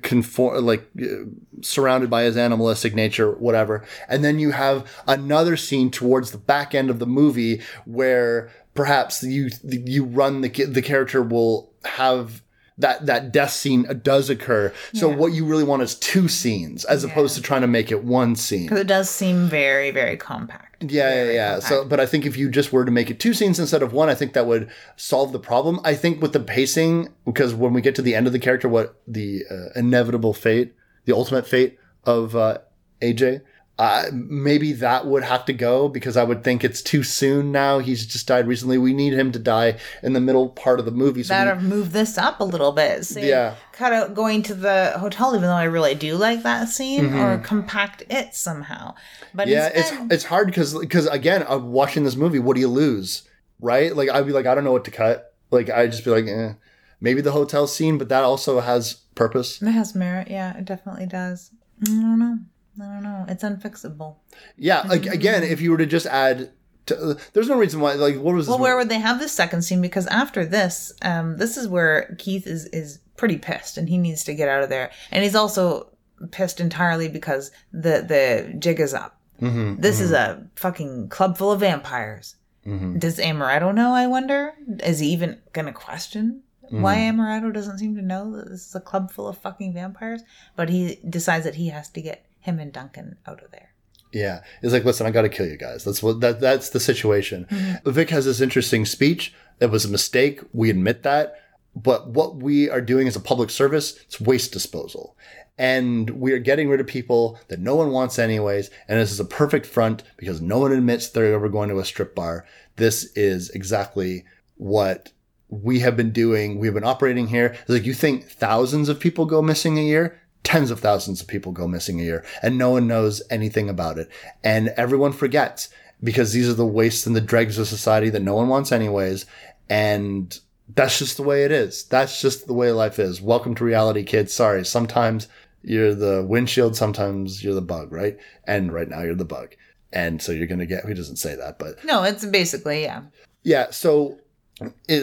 conform like uh, surrounded by his animalistic nature, whatever, and then you have another scene towards the back end of the movie where perhaps you you run the the character will have that that death scene does occur. So yeah. what you really want is two scenes as yeah. opposed to trying to make it one scene. Because it does seem very very compact. Yeah, very, yeah, yeah. Compact. So, but I think if you just were to make it two scenes instead of one, I think that would solve the problem. I think with the pacing, because when we get to the end of the character, what the uh, inevitable fate, the ultimate fate of uh, AJ. Uh, maybe that would have to go because I would think it's too soon now. He's just died recently. We need him to die in the middle part of the movie. So That we- move this up a little bit. Yeah. Cut out going to the hotel, even though I really do like that scene, or compact it somehow. But Mm-hmm. yeah, instead, it's it's hard because because again, I'm watching this movie. What do you lose, right? Like I'd be like, I don't know what to cut. Like I'd just be like, eh. maybe the hotel scene, but that also has purpose. it has merit. Yeah, it definitely does. I don't know. I don't know. It's unfixable. Yeah, like again, if you were to just add, to, there's no reason why. Like, what was Well, where would they have this second scene? Because after this, um, this is where Keith is is pretty pissed, and he needs to get out of there. And he's also pissed entirely because the the jig is up. Mhm, This is a fucking club full of vampires. mhm. Does Amaretto know? I wonder. Is he even gonna question why Mm-hmm. Amaretto doesn't seem to know that this is a club full of fucking vampires? But he decides that he has to get him and Duncan out of there. Yeah, it's like, listen, I got to kill you guys. That's what that that's the situation. Mm-hmm. Vic has this interesting speech. It was a mistake. We admit that. But what we are doing as a public service, it's waste disposal. And we are getting rid of people that no one wants anyways. And this is a perfect front because no one admits they're ever going to a strip bar. This is exactly what we have been doing. We've been operating here. It's like you think thousands of people go missing a year? Tens of thousands of people go missing a year and no one knows anything about it. And everyone forgets because these are the wastes and the dregs of society that no one wants anyways. And that's just the way it is. That's just the way life is. Welcome to reality, kids. Sorry. Sometimes you're the windshield. Sometimes you're the bug, right? And right now you're the bug. And so you're going to get, he doesn't say that, but No, it's basically yeah. yeah. So,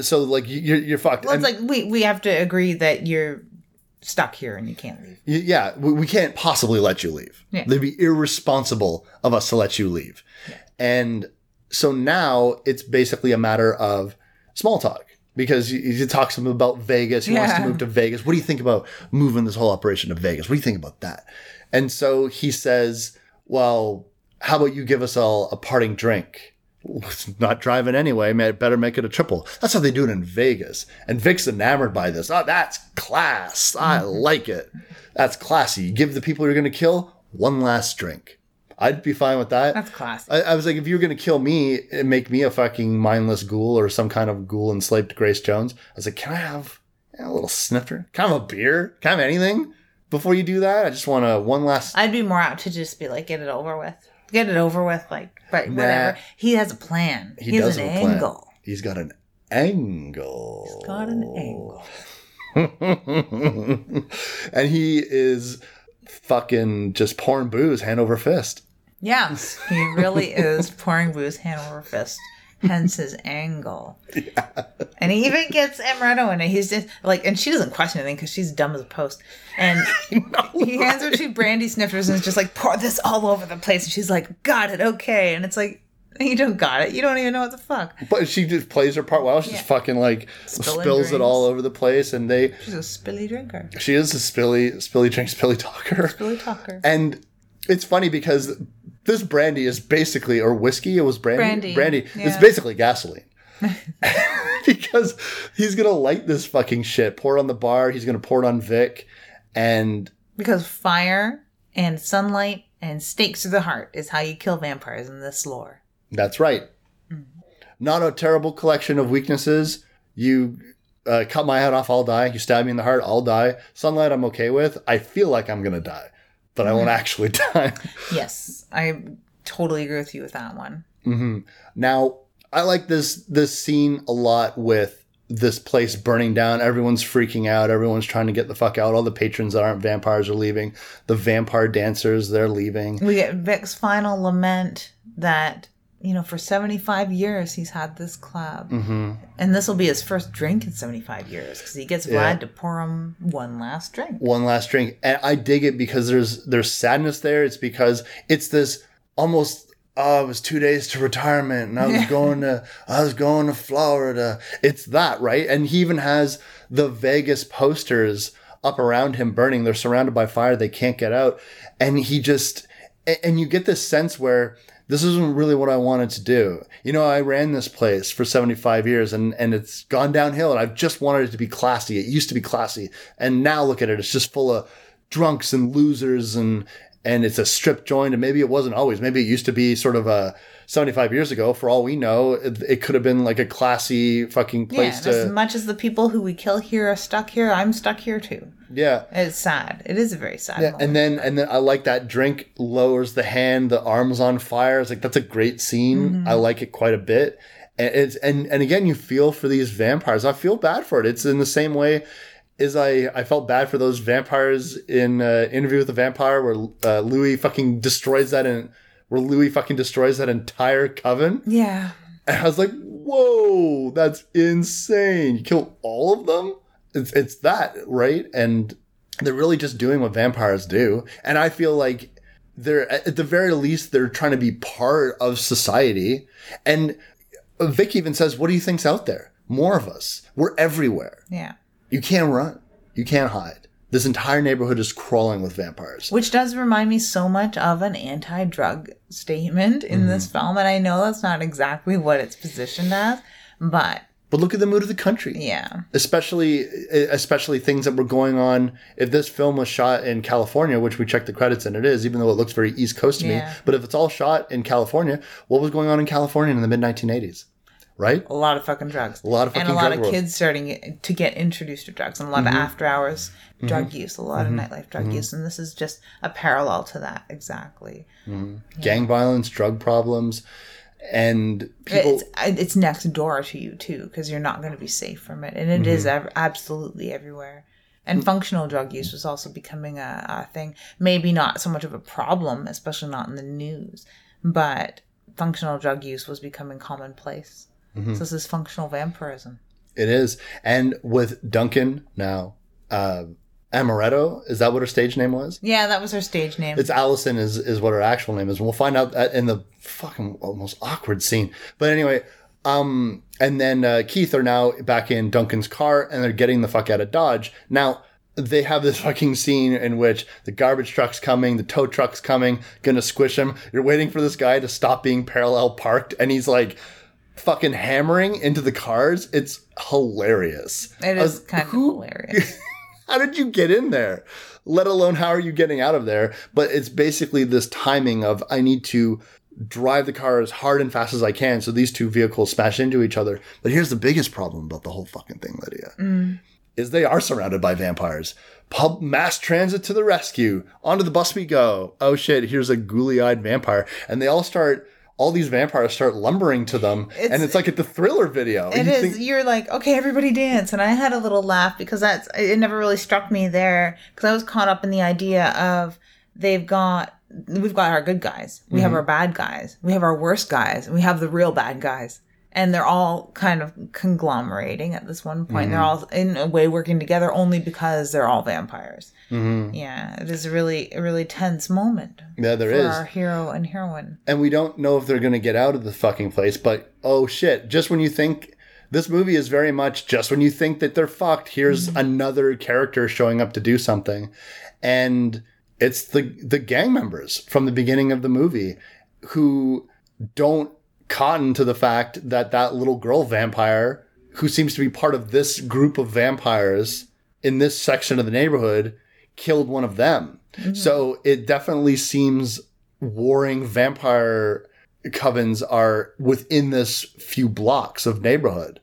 so like you're, you're fucked. Well, it's And- like we we have to agree that you're stuck here and you can't leave. Yeah, we, we can't possibly let you leave. Yeah. They'd be irresponsible of us to let you leave. And so now it's basically a matter of small talk because he, he talks to him about Vegas. He wants to move to Vegas. What do you think about moving this whole operation to Vegas? What do you think about that? And so he says, well, how about you give us all a parting drink? Not driving anyway. Better make it a triple. That's how they do it in Vegas. And Vic's enamored by this. Oh, that's class. I mm-hmm. like it. That's classy. You give the people you're going to kill one last drink. I'd be fine with that. That's classic. I, I was like, if you were going to kill me and make me a fucking mindless ghoul or some kind of ghoul enslaved Grace Jones, I was like, can I have eh, a little snifter? Can I have a beer? Can I have anything before you do that? I just want a one last. I'd be more apt to just be like, get it over with. Get it over with, like, but whatever. He has a plan. He, has an have a plan. angle. He's got an angle. He's got an angle. (laughs) and he is fucking just pouring booze hand over fist. Yeah, he really (laughs) is pouring booze hand over fist. Hence his angle. And he even gets Amaretto in it. He's just like, and she doesn't question anything because she's dumb as a post. And (laughs) he hands her two brandy sniffers and is just like, pour this all over the place. And she's like, got it, okay. And it's like, you don't got it. You don't even know what the fuck. But she just plays her part well. She's Yeah. fucking like Spilling spills it all over the place, and they She's a spilly drinker, she is a spilly spilly drink spilly talker. spilly talker. And it's funny because this brandy is basically or whiskey. It was brandy. Brandy, Brandy. It's basically gasoline. (laughs) because he's gonna light this fucking shit, pour it on the bar. He's gonna pour it on Vic, and Because fire and sunlight and stakes to the heart is how you kill vampires in this lore. that's right. Not a terrible collection of weaknesses. You uh, cut my head off, I'll die. You stab me in the heart, I'll die. Sunlight, I'm okay with. I feel like I'm gonna die, but I won't actually (laughs) die. Yes, I totally agree with you with that one. hmm Now, I like this this scene a lot with this place burning down. Everyone's freaking out. Everyone's trying to get the fuck out. All the patrons that aren't vampires are leaving. The vampire dancers, they're leaving. We get Vic's final lament that, you know, for 75 years he's had this club. hmm And this will be his first drink in 75 years because he gets Yeah. Vlad to pour him one last drink. One last drink, and I dig it because there's there's sadness there. It's because it's this almost. Oh, it was two days to retirement, and I was (laughs) going to I was going to Florida. It's that right, and he even has the Vegas posters up around him burning. They're surrounded by fire; they can't get out, and he just and you get this sense where this isn't really what I wanted to do. You know, I ran this place for 75 years and, and it's gone downhill and I've just wanted it to be classy. It used to be classy. And now look at it. It's just full of drunks and losers and, and it's a strip joint, and maybe it wasn't always. Maybe it used to be sort of a 75 years ago. For all we know, it, it could have been like a classy fucking Yeah, place and as much as the people who we kill here are stuck here, I'm stuck here too. Yeah. It's sad. It is a very sad. Yeah, moment. and then and then I like that drink lowers the hand, the arms on fire. It's like that's a great scene. I like it quite a bit. And it's and and again, you feel for these vampires. I feel bad for it. It's in the same way as I I felt bad for those vampires in uh, Interview with the Vampire, where uh, Louis fucking destroys that and where Louis fucking destroys that entire coven. yeah, And I was like, whoa, that's insane. You kill all of them? It's, it's that, right? And they're really just doing what vampires do. And I feel like they're, at the very least, they're trying to be part of society. And Vic even says, what do you think's out there? More of us. We're everywhere. yeah. You can't run. You can't hide. This entire neighborhood is crawling with vampires. Which does remind me so much of an anti-drug statement in this Mm-hmm. film, and I know that's not exactly what it's positioned as, but But look at the mood of the country. yeah, especially especially things that were going on if this film was shot in California which we checked the credits and it is even though it looks very east coast to Yeah. me but if it's all shot in California what was going on in California in the mid 1980s right? A lot of fucking drugs, a lot of and a lot of world. kids starting to get introduced to drugs, and a lot of mm-hmm. after hours mm-hmm. drug use, a lot of mm-hmm. nightlife drug use, and this is just a parallel to that exactly. gang violence drug problems and people it's it's next door to you too because you're not going to be safe from it. And it is ev- absolutely everywhere. And functional drug use was also becoming a, a thing. Maybe not so much of a problem especially not in the news but functional drug use was becoming commonplace so this is functional vampirism it is and with Duncan now uh Amaretto is that what her stage name was yeah that was her stage name It's Allison is is what her actual name is. And We'll find out that in the fucking almost awkward scene. But anyway, um, and then uh, Keith are now back in Duncan's car and they're getting the fuck out of Dodge. Now they have this fucking scene in which the garbage truck's coming, the tow truck's coming, gonna squish him. You're waiting for this guy to stop being parallel parked, and he's like fucking hammering into the cars. It's hilarious. it is was- kind who- of hilarious (laughs) how did you get in there? Let alone how are you getting out of there? But it's basically this timing of I need to drive the car as hard and fast as I can so these two vehicles smash into each other. But here's the biggest problem about the whole fucking thing, Lydia. Mm. Is they are surrounded by vampires. Pub mass transit to the rescue. Onto the bus we go. Oh shit, here's a ghouly-eyed vampire. And they all start all these vampires start lumbering to them. and It's- it's like at the thriller video. It You is. You're like, okay, everybody dance, and I had a little laugh because that's it. Never really struck me there because I was caught up in the idea of they've got we've got our good guys, we Mm-hmm. have our bad guys, we have our worst guys, and we have the real bad guys, and they're all kind of conglomerating at this one point. They're Mm-hmm. all in a way working together only because they're all vampires. Mm-hmm. Yeah, it is a really a really tense moment Yeah, there for is. our hero and heroine. and we don't know if they're going to get out of the fucking place. But oh shit! Just when you think this movie is very much just when you think that they're fucked, here's another character showing up to do something, and it's the the gang members from the beginning of the movie who don't cotton to the fact that that little girl vampire who seems to be part of this group of vampires in this section of the neighborhood killed one of them. So it definitely seems warring vampire covens are within this few blocks of neighborhood.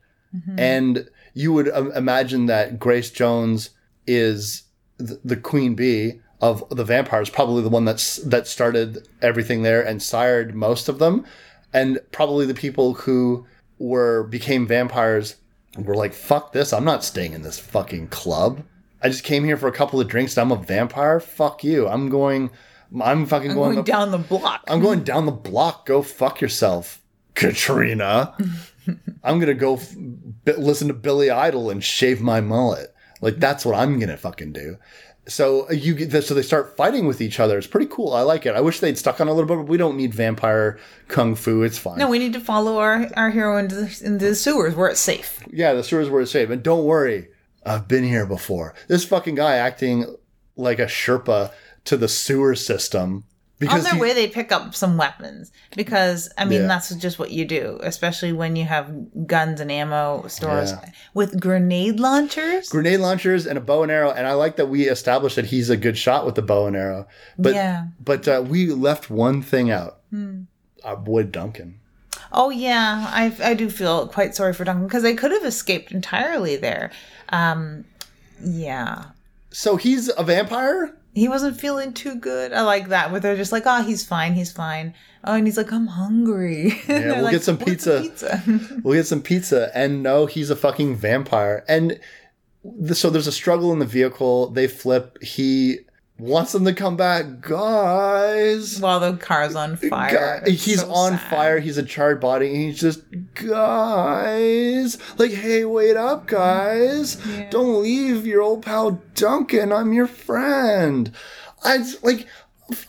And you would um, imagine that Grace Jones is th- the queen bee of the vampires, probably the one that's that started everything there and sired most of them, and probably the people who were became vampires were like, "Fuck this! I'm not staying in this fucking club. I just came here for a couple of drinks. And I'm a vampire. Fuck you! I'm going. I'm fucking I'm going, going up- down the block. I'm going down the block. Go fuck yourself, Katrina. (laughs) I'm gonna go f- listen to Billy Idol and shave my mullet. Like that's what I'm gonna fucking do. So uh, you get this, so they start fighting with each other. It's pretty cool. I like it. I wish they'd stuck on a little bit, but we don't need vampire kung fu. It's fine. no, we need to follow our, our hero into the, into the sewers where it's safe. Yeah, the sewers were safe. And don't worry, I've been here before. This fucking guy acting like a Sherpa to the sewer system because On their he- way, they pick up some weapons because I mean Yeah. that's just what you do, especially when you have guns and ammo stores Yeah. with grenade launchers. grenade launchers and a bow and arrow, and I like that we established that he's a good shot with the bow and arrow. But Yeah. but uh, we left one thing out. Our boy Duncan. Oh yeah, I I do feel quite sorry for Duncan because they could have escaped entirely there. Um, yeah, So he's a vampire. He wasn't feeling too good. I like that where they're just like, oh, he's fine, he's fine. Oh, and he's like, I'm hungry. (laughs) Yeah, we'll like, get some pizza." pizza? (laughs) We'll get some pizza, and no, he's a fucking vampire. And th- so there's a struggle in the vehicle. They flip. He wants them to come back, guys. While the car's on fire. Guy- he's so on sad. fire. He's a charred body. And he's just, guys, like, hey, wait up, guys. Yeah. Don't leave your old pal Duncan. I'm your friend. I like,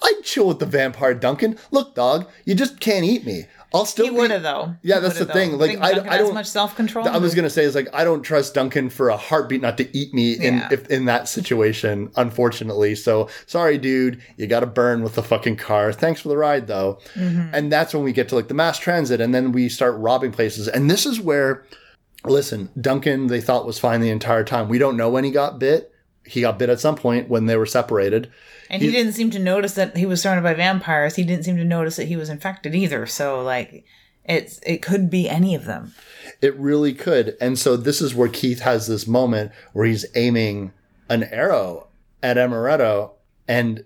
I'd chill with the vampire Duncan. Look, dog, you just can't eat me. I'll still. He would have though. Yeah, He that's the thing. Like, Think I- I don't- much self control. I was gonna say is like I don't trust Duncan for a heartbeat not to eat me in Yeah. if in that situation, (laughs) unfortunately. So sorry, dude, you got to burn with the fucking car. Thanks for the ride, though. Mm-hmm. And that's when we get to like the mass transit, and then we start robbing places. And this is where, listen, Duncan they thought was fine the entire time. We don't know when he got bit. He got bit at some point when they were separated. And he didn't seem to notice that he was surrounded by vampires. He didn't seem to notice that he was infected either. So like it's it could be any of them. It really could. And so this is where Keith has this moment where he's aiming an arrow at Amaretto and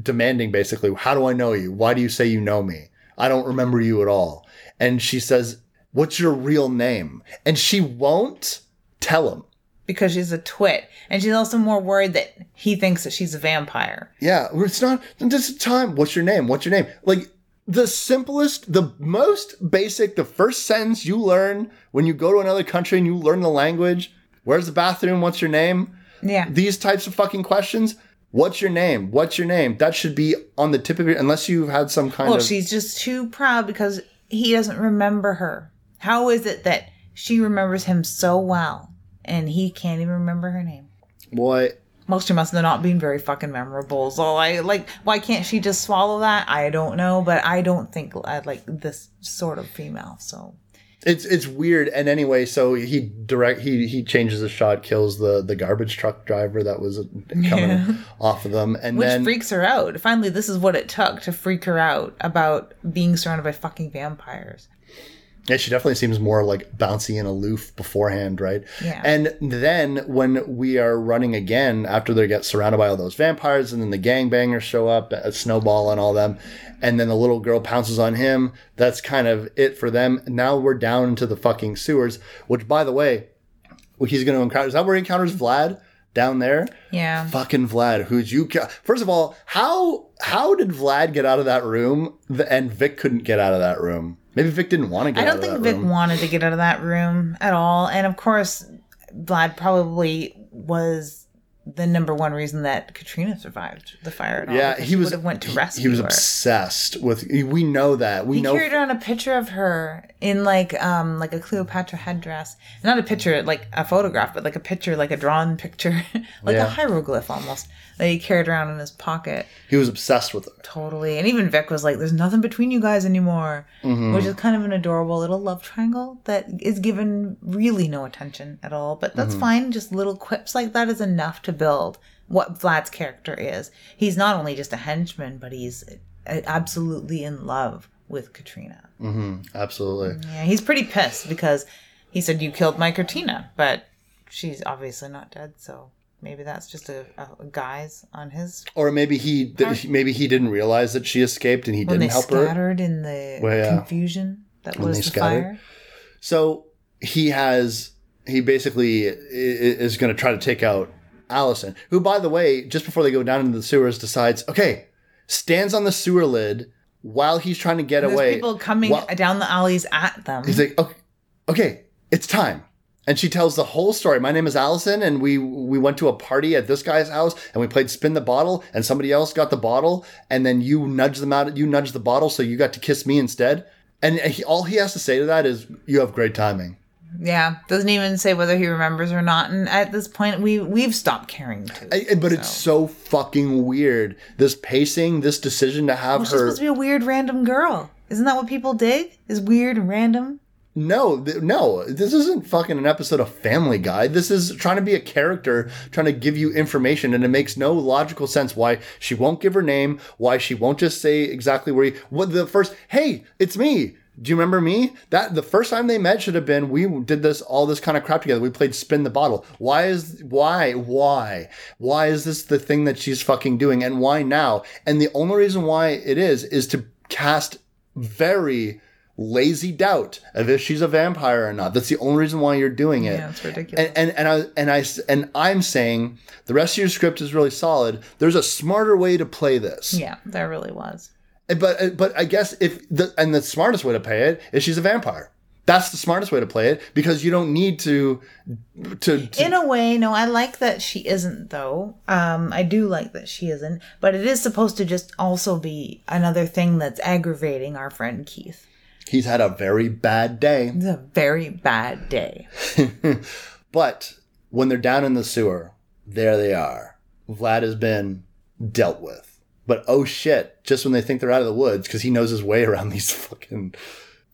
demanding basically, How do I know you? Why do you say you know me? I don't remember you at all. And she says, What's your real name? And she won't tell him. Because she's a twit. And she's also more worried that he thinks that she's a vampire. Yeah, it's not this is time. What's your name? What's your name? Like the simplest, the most basic, the first sentence you learn when you go to another country and you learn the language. Where's the bathroom? What's your name? Yeah. these types of fucking questions. What's your name? What's your name? That should be on the tip of your unless you've had some kind Well, of she's just too proud because he doesn't remember her. How is it that she remembers him so well and he can't even remember her name? boy. Most of must have not been very fucking memorable. So, I like, why can't she just swallow that? I don't know, but I don't think I like this sort of female. So, It's it's weird. And anyway, so he direct he he changes the shot, kills the the garbage truck driver that was coming Yeah. (laughs) off of them, and which then freaks her out. Finally, this is what it took to freak her out about being surrounded by fucking vampires. Yeah, she definitely seems more like bouncy and aloof beforehand, right? Yeah. And then when we are running again after they get surrounded by all those vampires, and then the gangbangers show up, a Snowball and all them, and then the little girl pounces on him. That's kind of it for them. Now we're down into the fucking sewers. Which, by the way, he's going to encounter. Is that where he encounters Vlad down there? Yeah. Fucking Vlad, who's you? ca- First of all, how how did Vlad get out of that room, and Vic couldn't get out of that room? Maybe Vic didn't want to get I don't think Vic room. wanted to get out of that room at all. And of course, Vlad probably was the number one reason that Katrina survived the fire at all. Yeah, he was. would have went to rescue He was her. obsessed with. We know that. We He know. carried around a picture of her in like um like a Cleopatra headdress. Not a picture like a photograph, but like a picture, like a drawn picture, (laughs) like Yeah. a hieroglyph almost that he carried around in his pocket. He was obsessed with her. Totally. And even Vic was like, there's nothing between you guys anymore. Mm-hmm. Which is kind of an adorable little love triangle that is given really no attention at all. But that's Mm-hmm. fine. Just little quips like that is enough to build what Vlad's character is. He's not only just a henchman, but he's absolutely in love with Katrina. Absolutely. Yeah, he's pretty pissed because he said, You killed my Katrina. But she's obviously not dead. So maybe that's just a, a guise on his. Or maybe he maybe he didn't realize that she escaped and he When didn't help her. scattered in the Well, yeah. confusion that When was they the scattered. fire. So he has he basically is going to try to take out Allison, who, by the way, just before they go down into the sewers, decides okay, stands on the sewer lid while he's trying to get There's away. people coming While- down the alleys at them. He's like, okay, okay, it's time. And she tells the whole story. My name is Allison, and we we went to a party at this guy's house, and we played spin the bottle, and somebody else got the bottle, and then you nudged them out. You nudged the bottle, so you got to kiss me instead. And he, all he has to say to that is, "You have great timing." Yeah, doesn't even say whether he remembers or not. And at this point, we we've stopped caring too. I- but it's so fucking weird. This pacing, this decision to have She's her. supposed to be a weird random girl. Isn't that what people dig? Is weird and random? No, th- no, this isn't fucking an episode of Family Guy. This is trying to be a character, trying to give you information, and it makes no logical sense why she won't give her name, why she won't just say exactly where. He, what the first? Hey, it's me. Do you remember me? That the first time they met should have been we did this all this kind of crap together. We played spin the bottle. Why is why why why is this the thing that she's fucking doing, and why now? And the only reason why it is is to cast very lazy doubt of if she's a vampire or not. That's the only reason why you're doing it. Yeah, it's ridiculous. And and and I and I and I'm saying the rest of your script is really solid. There's a smarter way to play this. yeah, there really was. But but I guess if the and the smartest way to play it is she's a vampire. That's the smartest way to play it because you don't need to to, to In a way, no, I like that she isn't though. Um, I do like that she isn't, but it is supposed to just also be another thing that's aggravating our friend Keith. He's had a very bad day. It's a very bad day. (laughs) But when they're down in the sewer, there they are. Vlad has been dealt with. But oh shit, just when they think they're out of the woods, because he knows his way (laughs) around these fucking.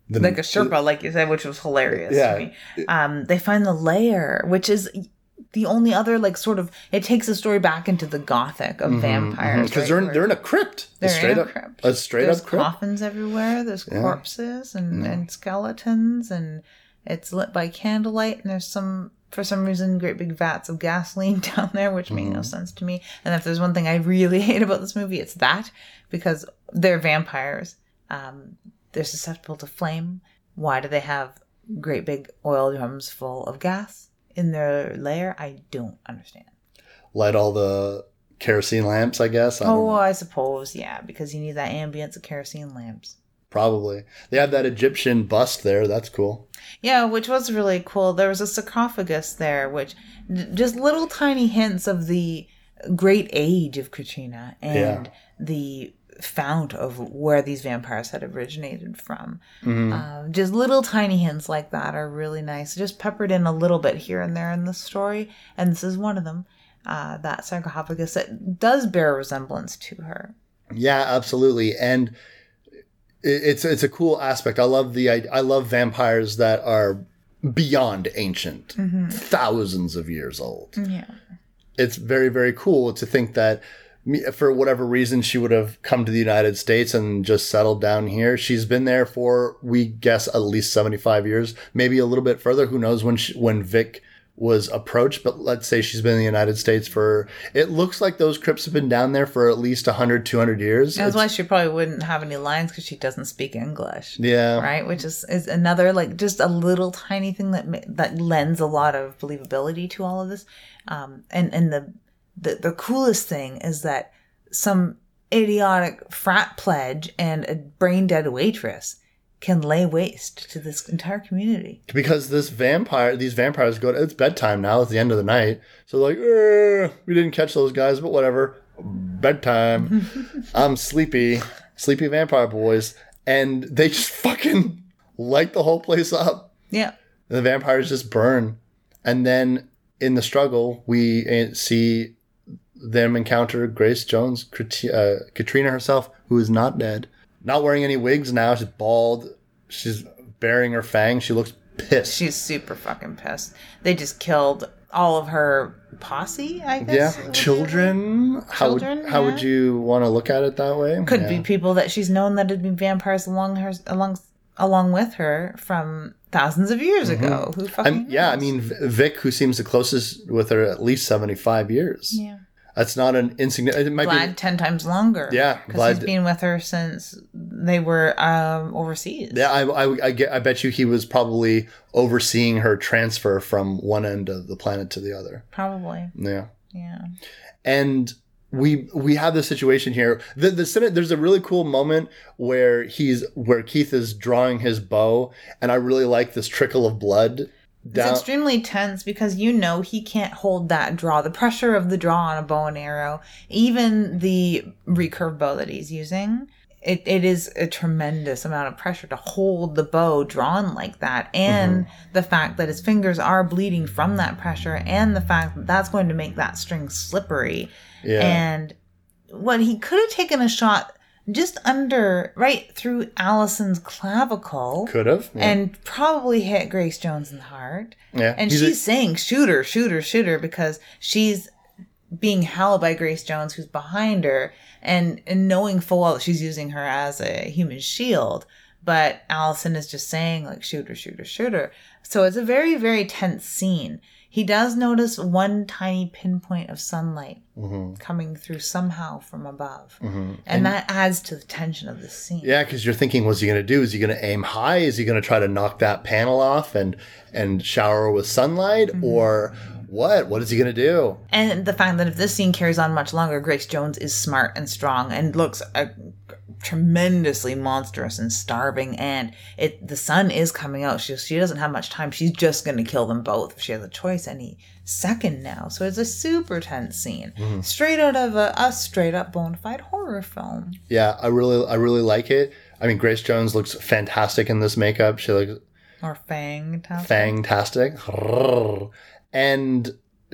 The, Like a Sherpa, like you said, which was hilarious Yeah. to me. Um, they find the lair, which is the only other like sort of it takes the story back into the gothic of vampires. Because right, they're, in, they're in a crypt. They're straight in a up, crypt. A straight There's up crypt. coffins everywhere. There's corpses and, and skeletons, and it's lit by candlelight. And there's some, for some reason, great big vats of gasoline (laughs) down there, which made Mm-hmm. no sense to me. And if there's one thing I really (laughs) hate about this movie, it's that because they're vampires. Um, they're susceptible to flame. Why do they have great big oil drums full of gas in their lair? I don't understand. Light all the kerosene lamps, I guess. I Oh, know. I suppose, yeah, because you need that ambience of kerosene lamps. Probably. They have that Egyptian bust there. That's cool. Yeah, which was really cool. There was a sarcophagus there, which just little tiny hints of the great age of Katrina and Yeah. the fount of where these vampires had originated from. Uh, just little tiny hints like that are really nice. Just peppered in a little bit here and there in the story, and this is one of them. Uh, that sarcophagus that does bear resemblance to her. Yeah, absolutely. And it's it's a cool aspect. I love the I, I love vampires that are beyond ancient, thousands of years old. Yeah. It's very very cool to think that for whatever reason she would have come to the United States and just settled down here. She's been there for we guess at least 75 years, maybe a little bit further, who knows when she, when Vic was approached, but let's say she's been in the United States for it looks like those crypts have been down there for at least 100 200 years. That's It's- why she probably wouldn't have any lines because she doesn't speak English. yeah. right which is, is another like just a little tiny thing that that lends a lot of believability to all of this um and and the the, the coolest thing is that some idiotic frat pledge and a brain dead waitress can lay waste to this entire community because this vampire, these vampires go. To, it's bedtime now. It's the end of the night, so like, "Eh, we didn't catch those guys, but whatever. Bedtime. (laughs) I'm sleepy, sleepy vampire boys, and they just (laughs) fucking light the whole place up. yeah The vampires just burn, and then in the struggle, we eh, see them encounter Grace Jones, uh, Katrina herself, who is not dead, not wearing any wigs now. She's bald. She's baring her fangs. She looks pissed. she's super fucking pissed they just killed all of her posse i guess Yeah, children. How Children, would how would you want to look at it that way? could Yeah. be people that she's known that had been vampires along her along along with her from thousands of years ago. Who fucking yeah, I mean Vic, who seems the closest with her, at least seventy five years. yeah, That's not an insignificant. It might Vlad be. ten times longer. Yeah, because he's been with her since they were um, overseas. Yeah, I, I, I, get, I bet you he was probably overseeing her transfer from one end of the planet to the other. probably. Yeah. Yeah, and we we have this situation here. The the Senate, there's a really cool moment where he's where Keith is drawing his bow, and I really like this trickle of blood it's extremely tense because you know he can't hold that draw. The pressure of the draw on a bow and arrow, even the recurve bow that he's using, it, it is a tremendous amount of pressure to hold the bow drawn like that and mm-hmm. the fact that his fingers are bleeding from that pressure and the fact that that's going to make that string slippery Yeah. and what he could have taken a shot just under right through allison's clavicle Could have. Yeah. and probably hit grace jones in the heart yeah. and He's a- she's saying shooter shooter shooter because she's being held by grace jones who's behind her and, and knowing full well that she's using her as a human shield but allison is just saying like shooter shooter shooter so it's a very very tense scene he does notice one tiny pinpoint of sunlight Mm-hmm. coming through somehow from above and, that adds to the tension of the scene Yeah, because you're thinking, what's he going to do? Is he going to aim high? Is he going to try to knock that panel off and and shower with sunlight, Mm-hmm. or what? What is he going to do? And the fact that if this scene carries on much longer, Grace Jones is smart and strong and looks uh, tremendously monstrous and starving. And it the sun is coming out. She she doesn't have much time. She's just going to kill them both if she has a choice any second now. So it's a super tense scene, mm-hmm. straight out of a, a straight up bona fide horror film. Yeah, I really, I really like it. I mean, Grace Jones looks fantastic in this makeup. She looks Or Fang. fantastic. And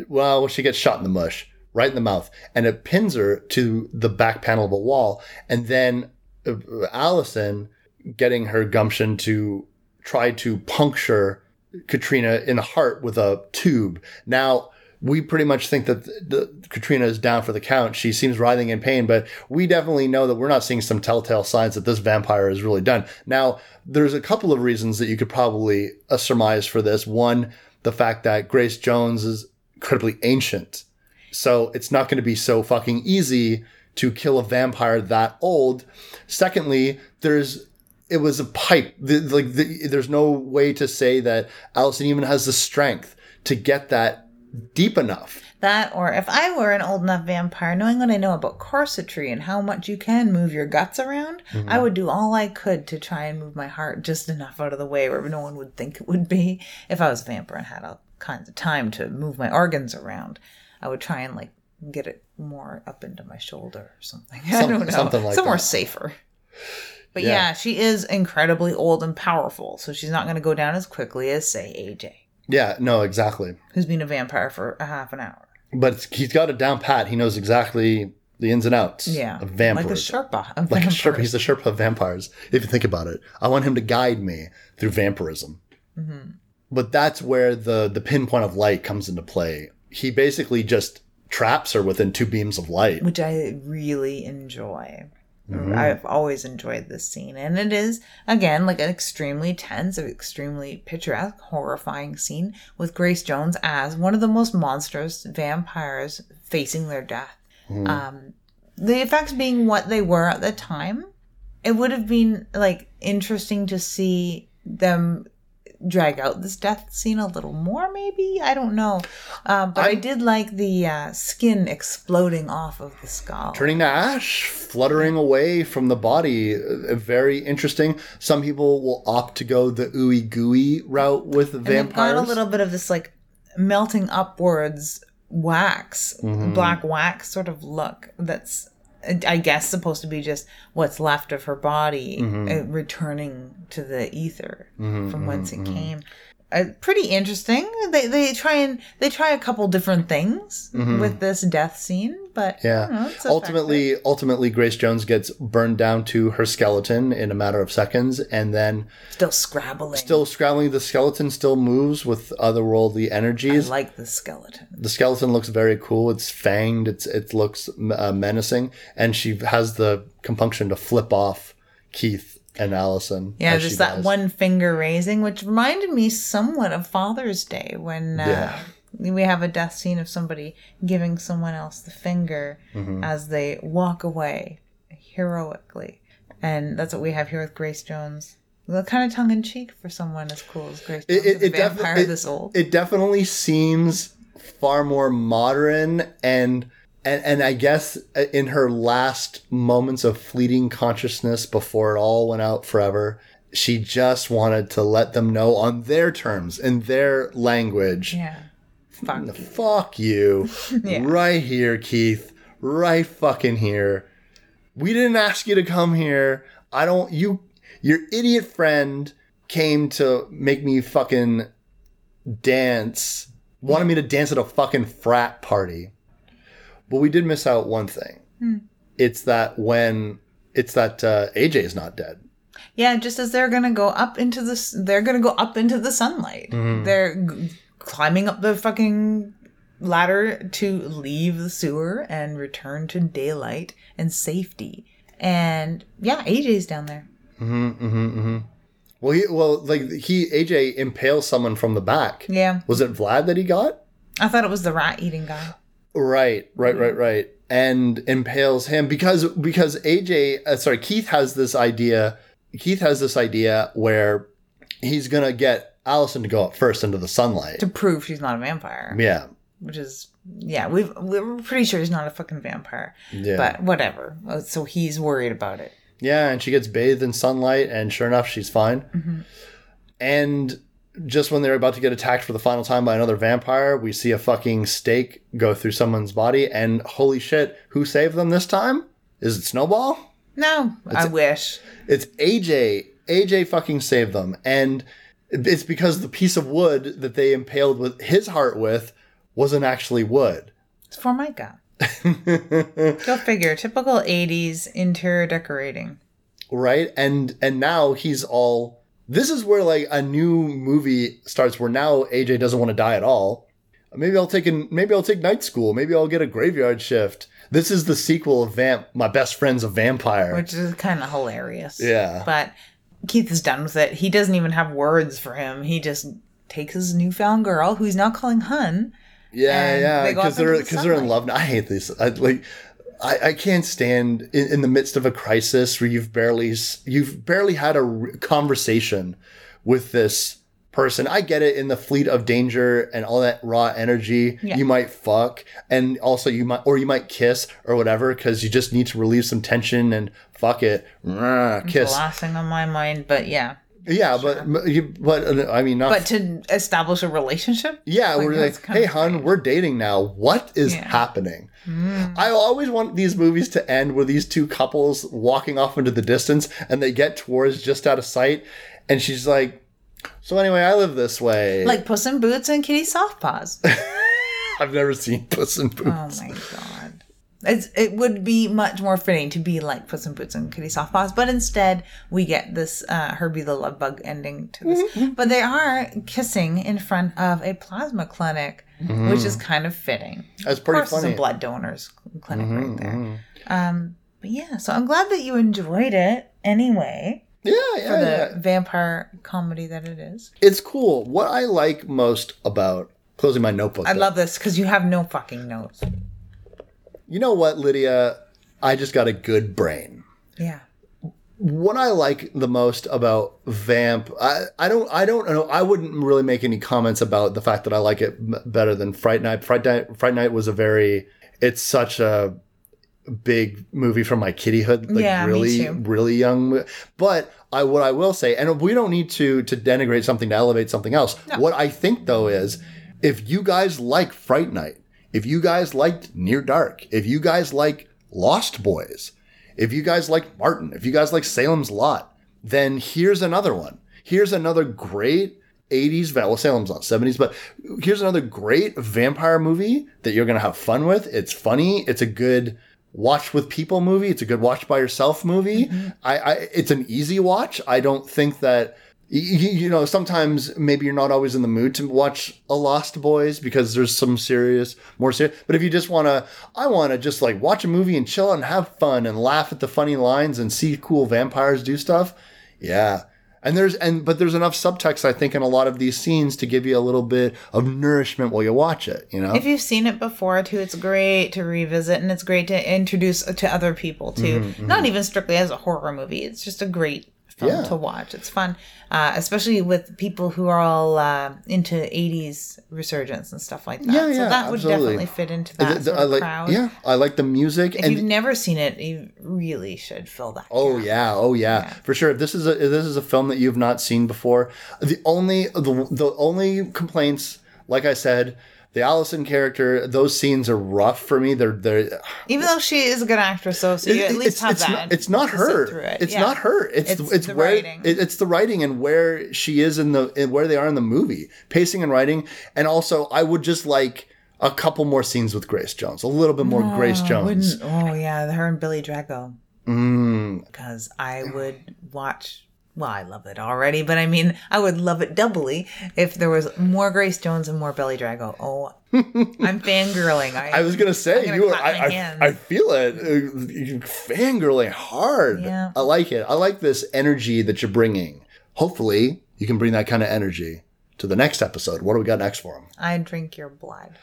well, she gets shot in the mush, right in the mouth, and it pins her to the back panel of a wall. And then uh, Allison getting her gumption to try to puncture Katrina in the heart with a tube. Now, we pretty much think that the, the, Katrina is down for the count. She seems writhing in pain, but we definitely know that we're not seeing some telltale signs that this vampire is really done. Now, there's a couple of reasons that you could probably uh, surmise for this. One, the fact that Grace Jones is incredibly ancient. So it's not going to be so fucking easy to kill a vampire that old. Secondly, there's it was a pipe. The, like the, there's no way to say that Allison even has the strength to get that deep enough. That, or if I were an old enough vampire, knowing what I know about corsetry and how much you can move your guts around, I mm-hmm. would do all I could to try and move my heart just enough out of the way where no one would think it would be. If I was a vampire and had all kinds of time to move my organs around, I would try and like get it more up into my shoulder or something. (laughs) I don't know. something like Somewhere that. safer. But Yeah. yeah, she is incredibly old and powerful, so she's not going to go down as quickly as, say, AJ, Yeah, no, exactly. who's been a vampire for a half an hour. But he's got it down pat. He knows exactly the ins and outs Yeah. of vampires. Like a Sherpa. Of like a. Sherpa. He's the Sherpa of vampires. If you think about it, I want him to guide me through vampirism. Mm-hmm. But that's where the the pinpoint of light comes into play. He basically just traps her within two beams of light. which I really enjoy. Mm-hmm. I've always enjoyed this scene, and it is again like an extremely tense, extremely picturesque, horrifying scene with Grace Jones as one of the most monstrous vampires facing their death. Mm-hmm. Um, the effects being what they were at the time, it would have been like interesting to see them drag out this death scene a little more maybe i don't know um, but i I'm- did like the uh, skin exploding off of the skull Turning to ash, fluttering away from the body. Uh, Very interesting. Some people will opt to go the ooey gooey route with and vampires. got a little bit of this like melting upwards wax Mm-hmm. black wax sort of look that's i guess supposed to be just what's left of her body Mm-hmm. uh, returning to the ether from whence it came uh, pretty interesting they they try and they try a couple different things with this death scene but know, Mm-hmm. Yeah. it's ultimately, ultimately, Grace Jones gets burned down to her skeleton in a matter of seconds, and then still scrabbling still scrabbling. The skeleton still moves with otherworldly energies. I like the skeleton the skeleton looks very cool. It's fanged. It's it looks uh, menacing, and she has the compunction to flip off Keith and Allison. Yeah, just that dies. one finger raising, which reminded me somewhat of Father's Day when uh, Yeah. we have a death scene of somebody giving someone else the finger Mm-hmm. as they walk away heroically. And that's what we have here with Grace Jones. Well, kind of tongue in cheek for someone as cool as Grace Jones, It, it, a it, defi- vampire it- this old. it definitely seems far more modern and and and I guess uh, in her last moments of fleeting consciousness before it all went out forever, she just wanted to let them know on their terms in their language. yeah, fuck. you. Fuck you. (laughs) Yeah. Right here, Keith. Right fucking here. We didn't ask you to come here. I don't. You, your idiot friend came to make me fucking dance. Wanted me to dance at a fucking frat party. But we did miss out one thing. It's that when it's that uh, AJ is not dead. Yeah, just as they're gonna go up into the, they're gonna go up into the sunlight. They're g- climbing up the fucking ladder to leave the sewer and return to daylight and safety. And yeah, AJ's down there. Mm-hmm. Well, he well like he AJ impales someone from the back. Yeah, Was it Vlad that he got? I thought it was the rat eating guy. Right, right, right, right. And impales him because because AJ, uh, sorry, Keith has this idea. Keith has this idea where he's gonna get Allison to go up first into the sunlight. to prove she's not a vampire. Yeah, Which is yeah, we've we're pretty sure he's not a fucking vampire. yeah, But whatever. Uh, So he's worried about it. yeah. And she gets bathed in sunlight, and sure enough, she's fine. Mm-hmm. And just when they're about to get attacked for the final time by another vampire, we see a fucking stake go through someone's body, and holy shit, who saved them this time? Is it Snowball? No, it's, I wish. It's AJ. AJ fucking saved them. And it's because the piece of wood that they impaled with his heart with wasn't actually wood. It's for Formica. (laughs) Go figure. Typical 80s interior decorating. Right? And and now he's all this is where like a new movie starts where now AJ doesn't want to die at all. Maybe I'll take an, maybe I'll take night school. Maybe I'll get a graveyard shift. This is the sequel of Vamp My Best Friend's a Vampire. which is kind of hilarious. Yeah. But Keith is done with it. He doesn't even have words for him. He just takes his newfound girl, who he's now calling Hun. Yeah, yeah, because up they're into the because they're in love. now. (laughs) I hate this. I, like, I, I can't stand in, in the midst of a crisis where you've barely you've barely had a conversation with this person. I get it in the fleet of danger and all that raw energy. Yeah. You might fuck, and also you might or you might kiss or whatever because you just need to relieve some tension and fuck it, Rah, The kiss. last thing on my mind, but yeah. Yeah, but but you- but uh, I mean, not But to establish a relationship? Yeah, Like, we're like, hey, hon, we're dating now. What is Yeah. happening? I always want these movies to end with these two couples walking off into the distance and they get towards just out of sight. And she's like, So, anyway, I live this way. Like Puss in Boots and Kitty Soft Paws. (laughs) I've never seen Puss in Oh Boots. my god. It's, it would be much more fitting to be like Puss in Boots and Kitty Softpaws, but instead we get this uh, Herbie the Love Bug ending to this. But they are kissing in front of a plasma clinic, which is kind of fitting. That's Of pretty course, it's funny. a blood donors clinic right there. Um, but yeah, so I'm glad that you enjoyed it anyway Yeah, yeah, for the yeah. vampire comedy that it is. It's cool. What I like most about closing my notebook. I though- love this because you have no fucking notes. You know what, Lydia? I just got a good brain. Yeah. what I like the most about Vamp, I, I don't I don't know I wouldn't really make any comments about the fact that I like it better than Fright Night. Fright Night Fright Night was a very it's such a big movie from my kittyhood, like Yeah, really really young. But I what I will say, and we don't need to to denigrate something to elevate something else. What I think though is if you guys like Fright Night, if you guys liked Near Dark, if you guys like Lost Boys, if you guys like Martin, if you guys like Salem's Lot, then here's another one. Here's another great 80s, va- well, Salem's Lot, 70s, but here's another great vampire movie that you're going to have fun with. It's funny. It's a good watch with people movie. It's a good watch by yourself movie. Mm-hmm. I, I, it's an easy watch. I don't think that you, you know, sometimes maybe you're not always in the mood to watch a Lost Boys because there's some serious, more serious. But if you just want to, I want to just like watch a movie and chill and have fun and laugh at the funny lines and see cool vampires do stuff. Yeah. And there's, and, but there's enough subtext, I think, in a lot of these scenes to give you a little bit of nourishment while you watch it, you know? If you've seen it before too, it's great to revisit and it's great to introduce to other people too. Mm-hmm, mm-hmm. Not even strictly as a horror movie. It's just a great film Yeah. to watch. It's fun, uh, especially with people who are all uh, into '80s resurgence and stuff like that. Yeah, so yeah, that would absolutely. definitely fit into that the- sort of like, crowd. yeah, I like the music. If you've never seen it, you really should fill that. Oh yeah, oh yeah, for sure. If this is a this is a film that you've not seen before, the only the, the only complaints, like I said, the Allison character, those scenes are rough for me. They're they're Even though she is a good actress, so, so you at least it's, have it's that. Not, it's not her. it. It's Yeah. not her. It's It's it's, the where writing. it- it's the writing and where she is in the in where they are in the movie, pacing and writing. And also, I would just like a couple more scenes with Grace Jones, a little bit more Grace Oh, Jones. oh yeah, her and Billy Drago. Mm, Because I would watch. Well, I love it already, but I mean, I would love it doubly if there was more Grace Jones and more Billy Drago. Oh, I'm (laughs) fangirling. I, I was gonna say gonna you. Are, I. I I feel it. Uh, You're fangirling hard. Yeah. I like it. I like this energy that you're bringing. Hopefully, you can bring that kind of energy to the next episode. What do we got next for him? I drink your blood.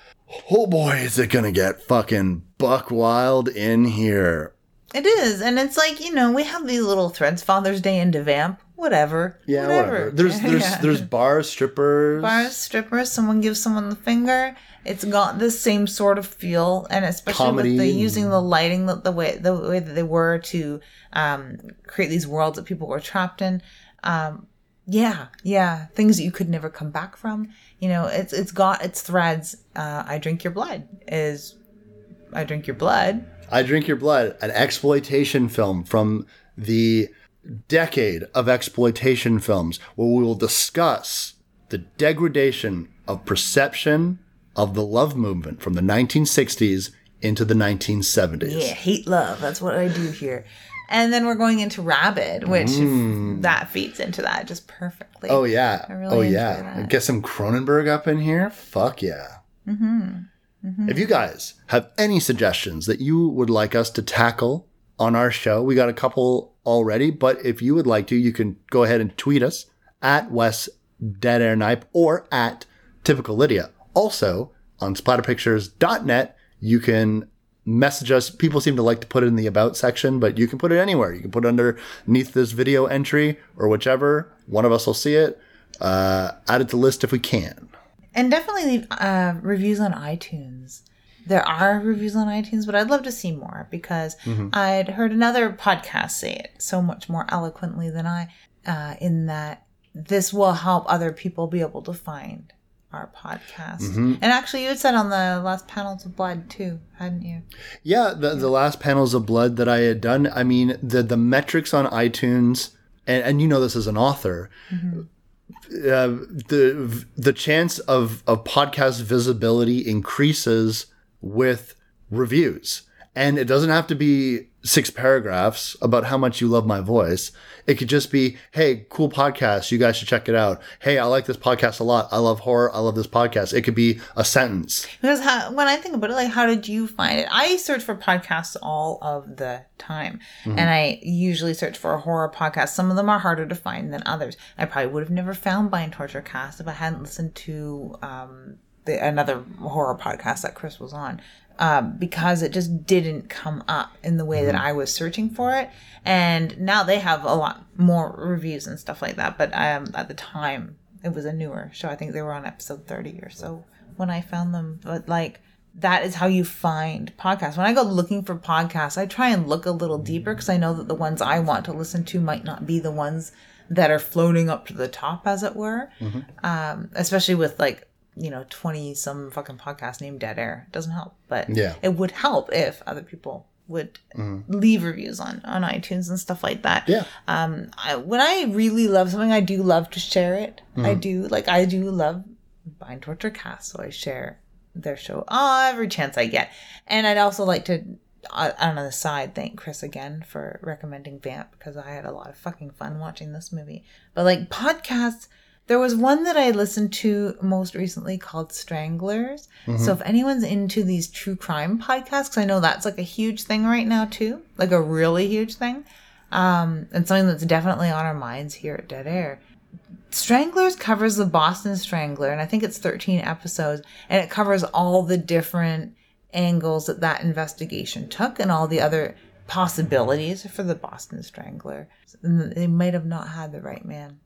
Oh boy, is it gonna get fucking buck wild in here. It is, and it's like you know we have these little threads. Father's Day into Devamp, whatever. Yeah, whatever. There's (laughs) there's Yeah. there's bars, strippers. bars, strippers. Someone gives someone the finger. It's got the same sort of feel, and especially Comedy with the and- using the lighting, the, the way the way that they were to um, create these worlds that people were trapped in. Um, yeah, yeah, things that you could never come back from. You know, it's it's got its threads. Uh, I drink your blood is, I drink your blood. I Drink Your Blood, an exploitation film from the decade of exploitation films, where we will discuss the degradation of perception of the love movement from the 1960s into the 1970s. Yeah, hate love. That's what I do here. And then we're going into Rabid, which that feeds into that just perfectly. Mm. Oh yeah. I really oh yeah. that. Get some Cronenberg up in here. Fuck yeah. Mm-hmm. If you guys have any suggestions that you would like us to tackle on our show, we got a couple already. But if you would like to, you can go ahead and tweet us at Wes Dead Air Knipe or at Typical Lydia. Also on splatterpictures.net, you can message us. People seem to like to put it in the about section, but you can put it anywhere. You can put it underneath this video entry or whichever. One of us will see it. Uh, add it to list if we can. And definitely leave uh, reviews on iTunes. There are reviews on iTunes, but I'd love to see more because Mm-hmm. I'd heard another podcast say it so much more eloquently than I, uh, in that this will help other people be able to find our podcast. Mm-hmm. And actually, you had said on the last panels of blood too, hadn't you? Yeah, the, the last panels of blood that I had done, I mean, the, the metrics on iTunes, and, and you know this as an author, uh, the the chance of, of podcast visibility increases with reviews. And it doesn't have to be six paragraphs about how much you love my voice. It could just be, hey, cool podcast. You guys should check it out. Hey, I like this podcast a lot. I love horror. I love this podcast. It could be a sentence. Because how, when I think about it, like, how did you find it? I search for podcasts all of the time, Mm-hmm. and I usually search for a horror podcast. Some of them are harder to find than others. I probably would have never found Bind Torture Cast if I hadn't listened to um, the, another horror podcast that Chris was on. Um, because it just didn't come up in the way that Mm-hmm. I was searching for it, and now they have a lot more reviews and stuff like that. But um, at the time, it was a newer show. I think they were on episode thirty or so when I found them. But like that is how you find podcasts. When I go looking for podcasts, I try and look a little deeper because I know that the ones I want to listen to might not be the ones that are floating up to the top, as it were. Um, especially with like you know twenty some fucking podcast named Dead Air. It doesn't help, but Yeah. it would help if other people would leave reviews on on iTunes and stuff like that. Yeah. um I, when i really love something i do love to share it. I do like i do love bind torture cast so i share their show oh, every chance i get. And i'd also like to uh, on the side thank chris again for recommending vamp because i had a lot of fucking fun watching this movie. But like podcasts there was one that I listened to most recently called Stranglers. So if anyone's into these true crime podcasts, I know that's like a huge thing right now too, like a really huge thing, um, and something that's definitely on our minds here at Dead Air. Stranglers covers the Boston Strangler, and I think it's 13 episodes, and it covers all the different angles that that investigation took and all the other possibilities for the Boston Strangler. They might have not had the right man.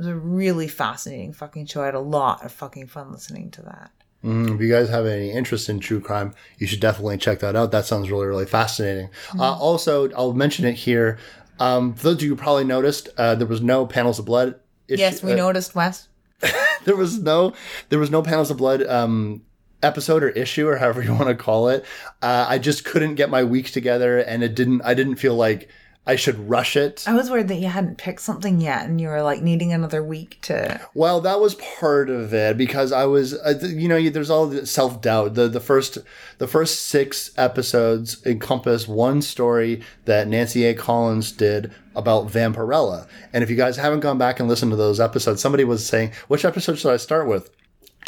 It was a really fascinating fucking show. I had a lot of fucking fun listening to that. Mm, if you guys have any interest in true crime, you should definitely check that out. That sounds really, really fascinating. Uh, also, I'll mention it here. Um, for those of you who probably noticed, uh, there was no panels of blood. issue- Yes, we uh, noticed, Wes. (laughs) there was no, there was no panels of blood um, episode or issue or however you want to call it. Uh, I just couldn't get my week together, and it didn't. I didn't feel like I should rush it. I was worried that you hadn't picked something yet, and you were like needing another week to. Well, that was part of it because I was, uh, you know, you- there's all the self doubt. The the first the first six episodes encompass one story that Nancy A. Collins did about Vampirella. And if you guys haven't gone back and listened to those episodes, somebody was saying, which episode should I start with?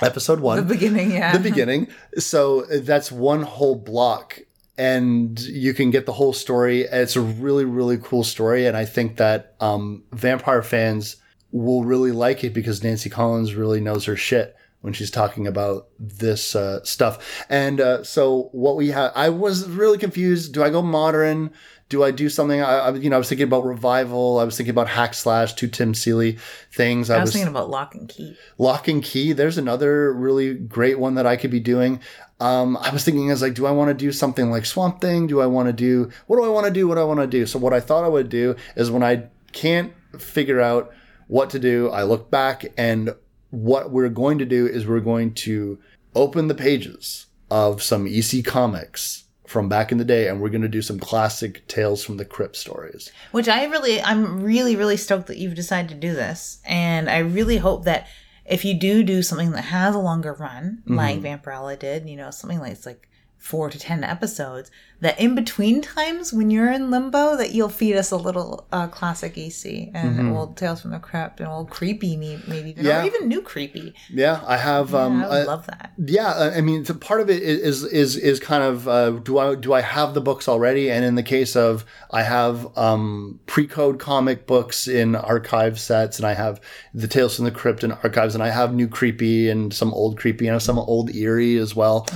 Episode one The beginning, yeah. the beginning. So that's one whole block, and you can get the whole story. It's a really, really cool story, and I think that um, vampire fans will really like it because Nancy Collins really knows her shit when she's talking about this uh, stuff. And uh, so what we have, I was really confused. Do I go modern? Do I do something? I, I, you know, I was thinking about revival. I was thinking about hack slash, two Tim Seeley things. I was thinking about Locke and Key. Locke and Key. There's another really great one that I could be doing. Um, I was thinking, as like, do I want to do something like Swamp Thing? Do I want to do what do I want to do? What do I want to do? So what I thought I would do is when I can't figure out what to do, I look back and what we're going to do is we're going to open the pages of some EC comics from back in the day, and we're going to do some classic Tales from the Crypt stories. Which I really, I'm really, really stoked that you've decided to do this. And I really hope that if you do do something that has a longer run, like mm-hmm. Vampirella did, you know, something like it's like four to ten episodes, that in between times when you're in limbo, that you'll feed us a little uh, classic EC and old Tales from the Crypt and old creepy, me- maybe even, Yeah. or even new creepy. Yeah, I have. um, I would I- love that. Yeah, uh, I mean, so part of it is is is kind of uh, do I do I have the books already? And in the case of I have um, pre-code comic books in archive sets, and I have the Tales from the Crypt in archives, and I have new creepy and some old creepy and some old eerie as well.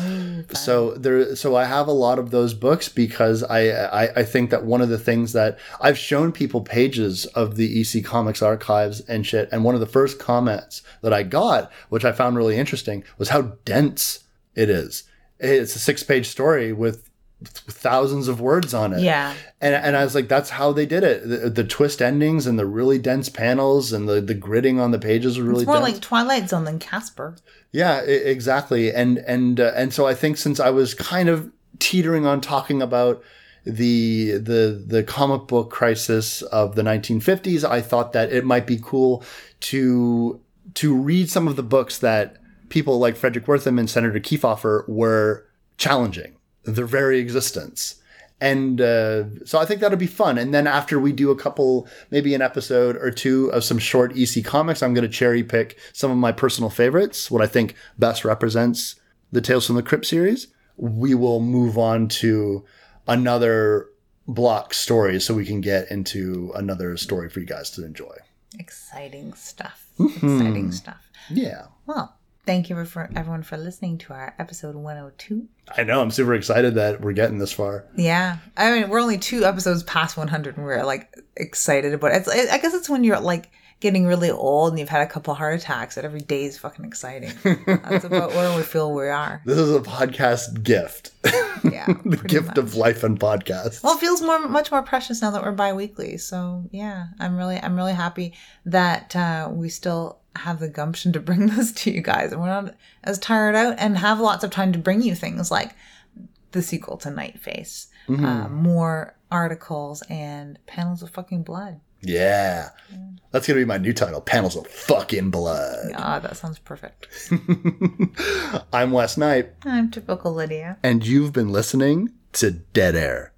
so there, so I have a lot of those books because I, I I think that one of the things that I've shown people pages of the EC Comics archives and shit, and one of the first comments that I got, which I found really interesting, was how dense it is. It's a six-page story with thousands of words on it. Yeah. And, and I was like, that's how they did it. The, the twist endings and the really dense panels and the, the gridding on the pages were really It's more dense. like Twilight Zone than Casper. Yeah, I- exactly. And and uh, and so I think since I was kind of teetering on talking about the the the comic book crisis of the 1950s, I thought that it might be cool to to read some of the books that people like Fredric Wertham and Senator Kefauver were challenging their very existence. And uh, so I think that'll be fun. And then after we do a couple, maybe an episode or two of some short EC comics, I'm going to cherry pick some of my personal favorites, what I think best represents the Tales from the Crypt series. We will move on to another block story so we can get into another story for you guys to enjoy. Exciting stuff. Mm-hmm. Exciting stuff. Yeah. Well, thank you for everyone for listening to our episode 102. I know. I'm super excited that we're getting this far. Yeah, I mean we're only two episodes past 100, and we're like excited about it. It's, I guess it's when you're like getting really old and you've had a couple heart attacks that every day is fucking exciting. That's (laughs) about where we feel we are. This is a podcast gift. (laughs) Yeah, the gift much. of life and podcast. Well, it feels more, much more precious now that we're bi-weekly. So yeah, I'm really, I'm really happy that uh, we still have the gumption to bring (laughs) this to you guys, and we're not as tired out, and have lots of time to bring you things like the sequel to Night Face, uh, more articles, and panels of fucking blood. Yeah. That's going to be my new title Panels of Fucking Blood. Ah, that sounds perfect. (laughs) I'm Wes Knight, I'm typical Lydia. and you've been listening to Dead Air.